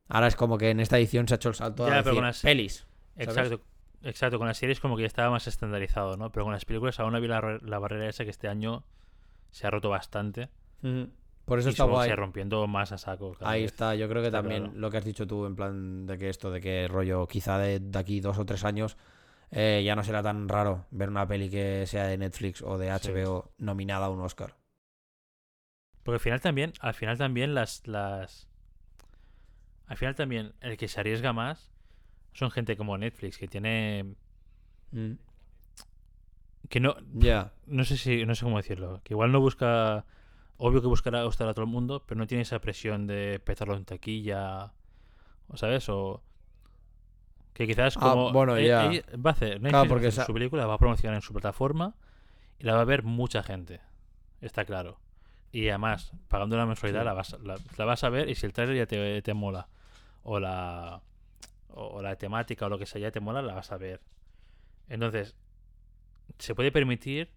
Ahora es como que en esta edición se ha hecho el salto a decir, las... pelis. Exacto. Exacto, con las series como que ya estaba más estandarizado, ¿no? Pero con las películas aún había la, la barrera esa que este año se ha roto bastante. Por eso y está guay. Se rompiendo más a saco. Ahí está, yo creo que también lo que has dicho tú, en plan de que esto, de que rollo, quizá de, aquí dos o tres años, eh, ya no será tan raro ver una peli que sea de Netflix o de HBO nominada a un Oscar. Porque al final también, al final también las, las, al final también el que se arriesga más son gente como Netflix, que tiene... Mm. Que no... Ya. No sé si... No sé cómo decirlo. Que igual no busca... Obvio que buscará gustar a todo el mundo, pero no tiene esa presión de petarlo en taquilla. ¿O sabes? O... Que quizás ah, como... bueno, ya. va a hacer Netflix porque su película, va a promocionar en su plataforma y la va a ver mucha gente. Está claro. Y además, pagando una mensualidad, la, vas, la, vas a ver y si el trailer ya te, te mola o la, o la temática o lo que sea ya te mola, la vas a ver. Entonces, se puede permitir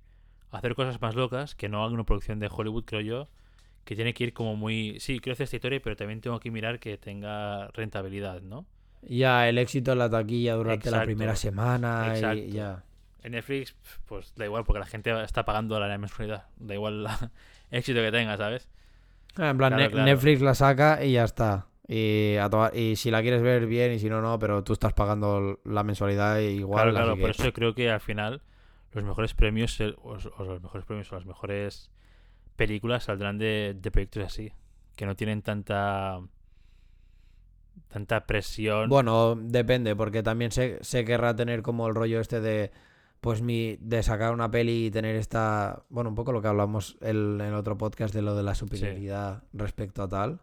hacer cosas más locas que no haga una producción de Hollywood, creo yo, que tiene que ir como muy... Sí, quiero hacer esta historia, pero también tengo que mirar que tenga rentabilidad, ¿no? Ya, el éxito en la taquilla durante la primera semana y ya. En Netflix, pues da igual, porque la gente está pagando la mensualidad. Da igual el éxito que tenga, ¿sabes? Ah, en plan, Netflix la saca y ya está. Y, y si la quieres ver bien y si no, no, pero tú estás pagando la mensualidad igual. Claro, claro, por eso creo que al final los mejores premios o, los mejores premios o las mejores películas saldrán de, proyectos así, que no tienen tanta tanta presión. Bueno, depende, porque también se, se querrá tener como el rollo este de pues mi de sacar una peli y tener esta, bueno, un poco lo que hablamos en el otro podcast de lo de la superioridad respecto a tal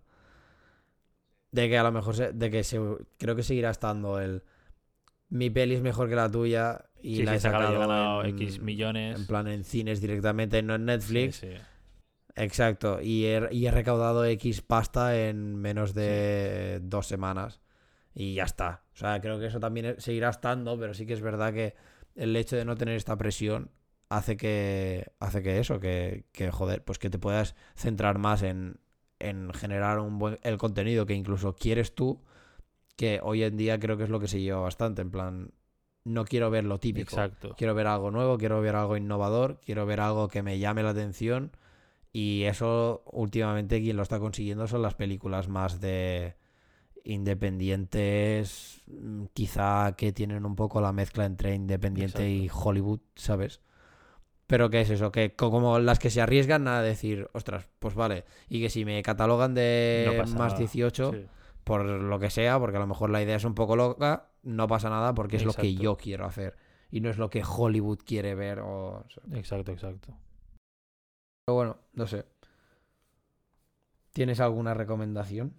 de que a lo mejor de que se, creo que seguirá estando el mi peli es mejor que la tuya y la he sacado en, X millones. en plan en cines directamente no en Netflix. exacto y he, y he, recaudado X pasta en menos de dos semanas y ya está. O sea creo que eso también seguirá estando pero sí que es verdad que el hecho de no tener esta presión hace que hace que eso que, que joder pues que te puedas centrar más en, en generar un buen, el contenido que incluso quieres tú, que hoy en día creo que es lo que se lleva bastante, en plan, no quiero ver lo típico, Exacto. quiero ver algo nuevo, quiero ver algo innovador, quiero ver algo que me llame la atención y eso últimamente quien lo está consiguiendo son las películas más de independientes, mm, quizá que tienen un poco la mezcla entre independiente y Hollywood, ¿sabes? Pero ¿qué es eso? Que como las que se arriesgan a decir, ostras, pues vale. Y que si me catalogan de más 18, por lo que sea, porque a lo mejor la idea es un poco loca, no pasa nada porque es lo que yo quiero hacer. Y no es lo que Hollywood quiere ver. O... Exacto, exacto. Pero bueno, no sé. ¿Tienes alguna recomendación?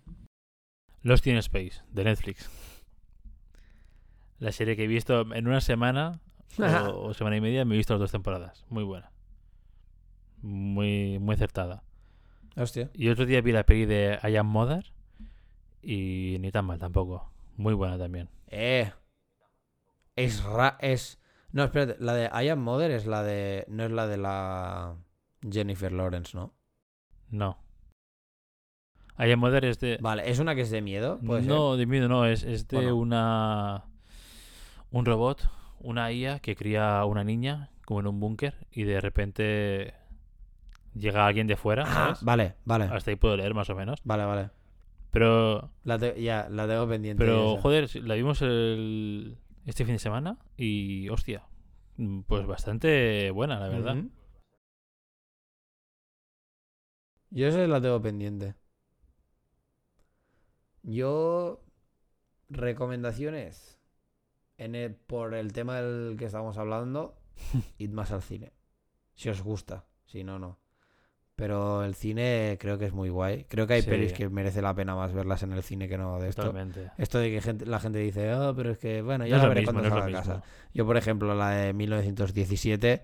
Lost in Space, de Netflix. La serie que he visto en una semana o, o semana y media, me he visto las dos temporadas. Muy buena. Muy, muy acertada. Hostia. Y otro día vi la peli de I Am Mother y ni tan mal tampoco. Muy buena también. Eh. Es ra es. No, espérate. La de I Am Mother es la de. No es la de la. Jennifer Lawrence, ¿no? No. I Am Mother es de... Vale, ¿es una que es de miedo? No, de miedo no, es, es de una... Un robot, una IA que cría a una niña como en un búnker y de repente llega alguien de fuera, Ah, vale, vale. Hasta ahí puedo leer más o menos. Vale, vale. Pero, La te- ya, la tengo pendiente. pero joder, la vimos el, este fin de semana y hostia, pues bastante buena, la verdad. Yo esa la tengo pendiente. Yo. Recomendaciones. En el- por el tema del que estábamos hablando, id más al cine. Si os gusta. Si no, no. Pero el cine creo que es muy guay. Creo que hay Sí. pelis que merece la pena más verlas en el cine que no de esto. Totalmente. Esto de que gente, la gente dice, ah, pero es que, bueno, No ya es la veré mismo, cuando no salga a casa. Yo, por ejemplo, la de 1917,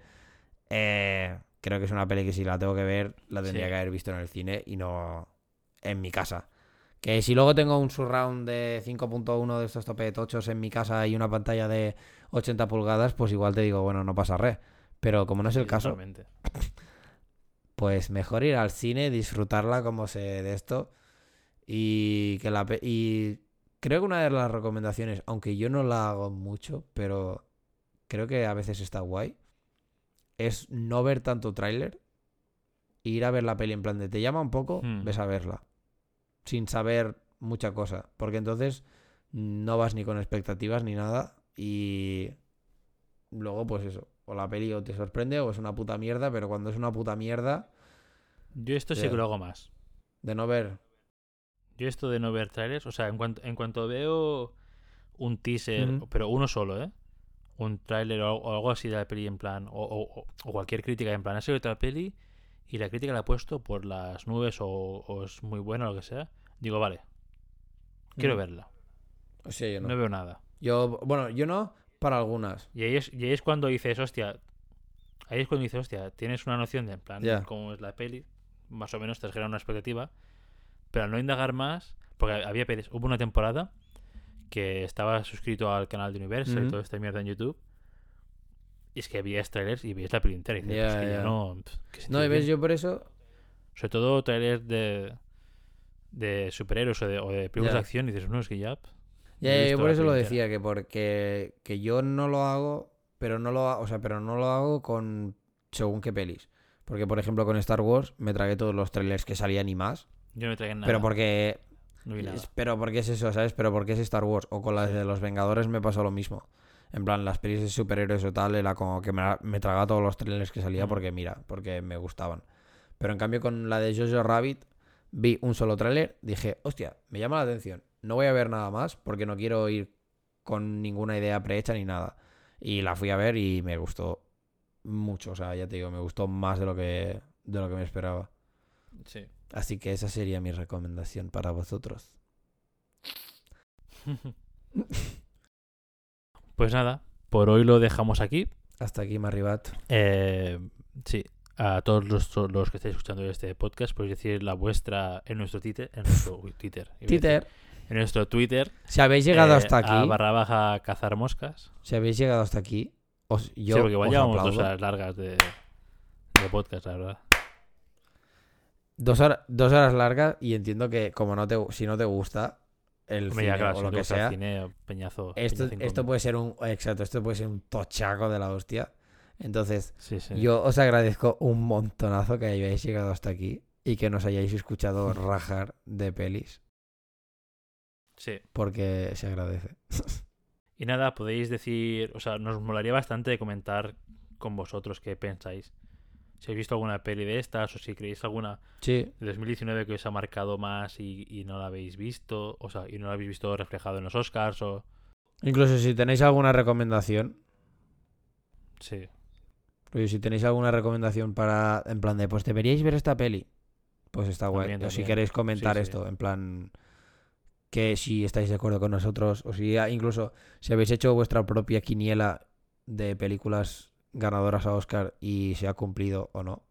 eh, creo que es una peli que si la tengo que ver, la tendría Sí. que haber visto en el cine y no en mi casa. Que si luego tengo un surround de 5.1 de estos tope tochos en mi casa y una pantalla de 80 pulgadas, pues igual te digo, bueno, no pasa re. Pero como no es el caso, pues mejor ir al cine, disfrutarla como se de esto. Y que la y creo que una de las recomendaciones, aunque yo no la hago mucho, pero creo que a veces está guay, es no ver tanto tráiler e ir a ver la peli en plan de te llama un poco, Hmm. ves a verla. Sin saber mucha cosa. Porque entonces no vas ni con expectativas ni nada. Y luego, pues eso. O la peli o te sorprende o es una puta mierda. Pero cuando es una puta mierda, Yo esto sí Ya. que lo hago más. de no ver. Yo esto de no ver trailers, o sea, en cuanto, en cuanto veo un teaser, pero uno solo, ¿eh? Un tráiler o, algo- o algo así de la peli en plan, o, o- o- cualquier crítica en plan, ha sido otra peli y la crítica la ha puesto por las nubes o, o es muy buena o lo que sea. Digo, vale, quiero Mm. verla. O sea, yo No. no. veo nada. Yo, bueno, yo no para algunas. Y ahí, es, y ahí es cuando dices, hostia, ahí es cuando dices, hostia, tienes una noción de en plan, Ya. cómo es la peli, más o menos te genera una expectativa, pero al no indagar más, porque había pelis, hubo una temporada que estaba suscrito al canal de Universal y Ujú. toda esta mierda en YouTube, y es que veías trailers y veías la peli entera y dices, "Pues que ya no... pff, ¿qué No, y ves, tiene?". yo por eso. Sobre todo trailers de, de superhéroes o de, o de películas de acción y dices, no, es que ya... Ya, yo por eso lo peli entera". decía, que porque que yo no lo hago, pero no lo hago, o sea, pero no lo hago con según qué pelis. Porque, por ejemplo, con Star Wars me tragué todos los trailers que salían y más. Yo no me traigan nada. Pero porque. No vi nada. es- pero porque es eso, ¿sabes? Pero porque es Star Wars. O con las Sí. de los Vengadores me pasó lo mismo. En plan, las pelis de superhéroes o tal, era como que me, me tragaba todos los trailers que salía Mm. porque, mira, porque me gustaban. Pero en cambio, con la de Jojo Rabbit, vi un solo tráiler, dije, hostia, me llama la atención. No voy a ver nada más porque no quiero ir con ninguna idea prehecha ni nada. Y la fui a ver y me gustó mucho. O sea, ya te digo, me gustó más de lo que, de lo que me esperaba. Sí. Así que esa sería mi recomendación para vosotros. Pues nada, por hoy lo dejamos aquí. Hasta aquí, Maribat. Eh, sí, a todos los, los que estáis escuchando este podcast, podéis decir la vuestra en nuestro Twitter. En nuestro Twitter. a Twitter. En nuestro Twitter. Si habéis llegado eh, hasta A aquí, barra baja cazar moscas. si habéis llegado hasta aquí, os, yo sí, porque igual os llevamos dos horas largas de, de podcast, la verdad. Dos, hora- dos horas largas y entiendo que como no te, si no te gusta el cine claro, o lo que sea, cine, peñazo. esto, peñazo esto puede ser un exacto, esto puede ser un tochaco de la hostia. Entonces, Sí, sí. yo os agradezco un montonazo que hayáis llegado hasta aquí y que nos hayáis escuchado rajar de pelis, Sí. porque se agradece. Y nada, podéis decir, o sea, nos molaría bastante comentar con vosotros qué pensáis. Si habéis visto alguna peli de estas o si creéis alguna Sí, de 2019 que os ha marcado más y, y no la habéis visto, o sea, y no la habéis visto reflejado en los Oscars o... Incluso si tenéis alguna recomendación, Sí. Oye, si tenéis alguna recomendación para, en plan de, pues deberíais ver esta peli, pues está guay. También, o si queréis comentar Sí, sí. esto, en plan, que si estáis de acuerdo con nosotros, o si incluso si habéis hecho vuestra propia quiniela de películas ganadoras a Oscar y se ha cumplido o no,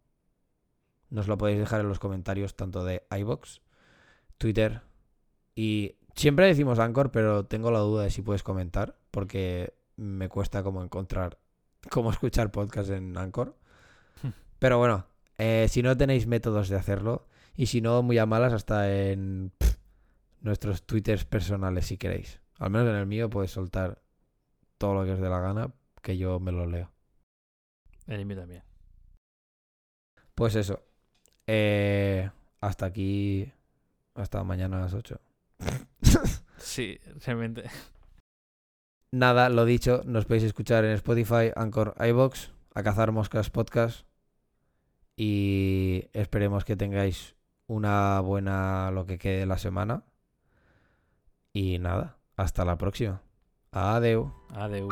nos lo podéis dejar en los comentarios tanto de iBox, Twitter y siempre decimos Anchor, pero tengo la duda de si puedes comentar porque me cuesta como encontrar cómo escuchar podcast en Anchor. Pero bueno, eh, si no tenéis métodos de hacerlo y si no muy a malas hasta en pff, nuestros twitters personales si queréis. Al menos en el mío puedes soltar todo lo que os dé la gana que yo me lo leo. El mío también. Pues eso. Eh, hasta aquí. Hasta mañana a las 8. Sí, realmente. Nada, lo dicho, nos podéis escuchar en Spotify, Anchor, iBox, a cazar moscas podcast. Y esperemos que tengáis una buena lo que quede de la semana. Y nada, hasta la próxima. Adeu. Adeu.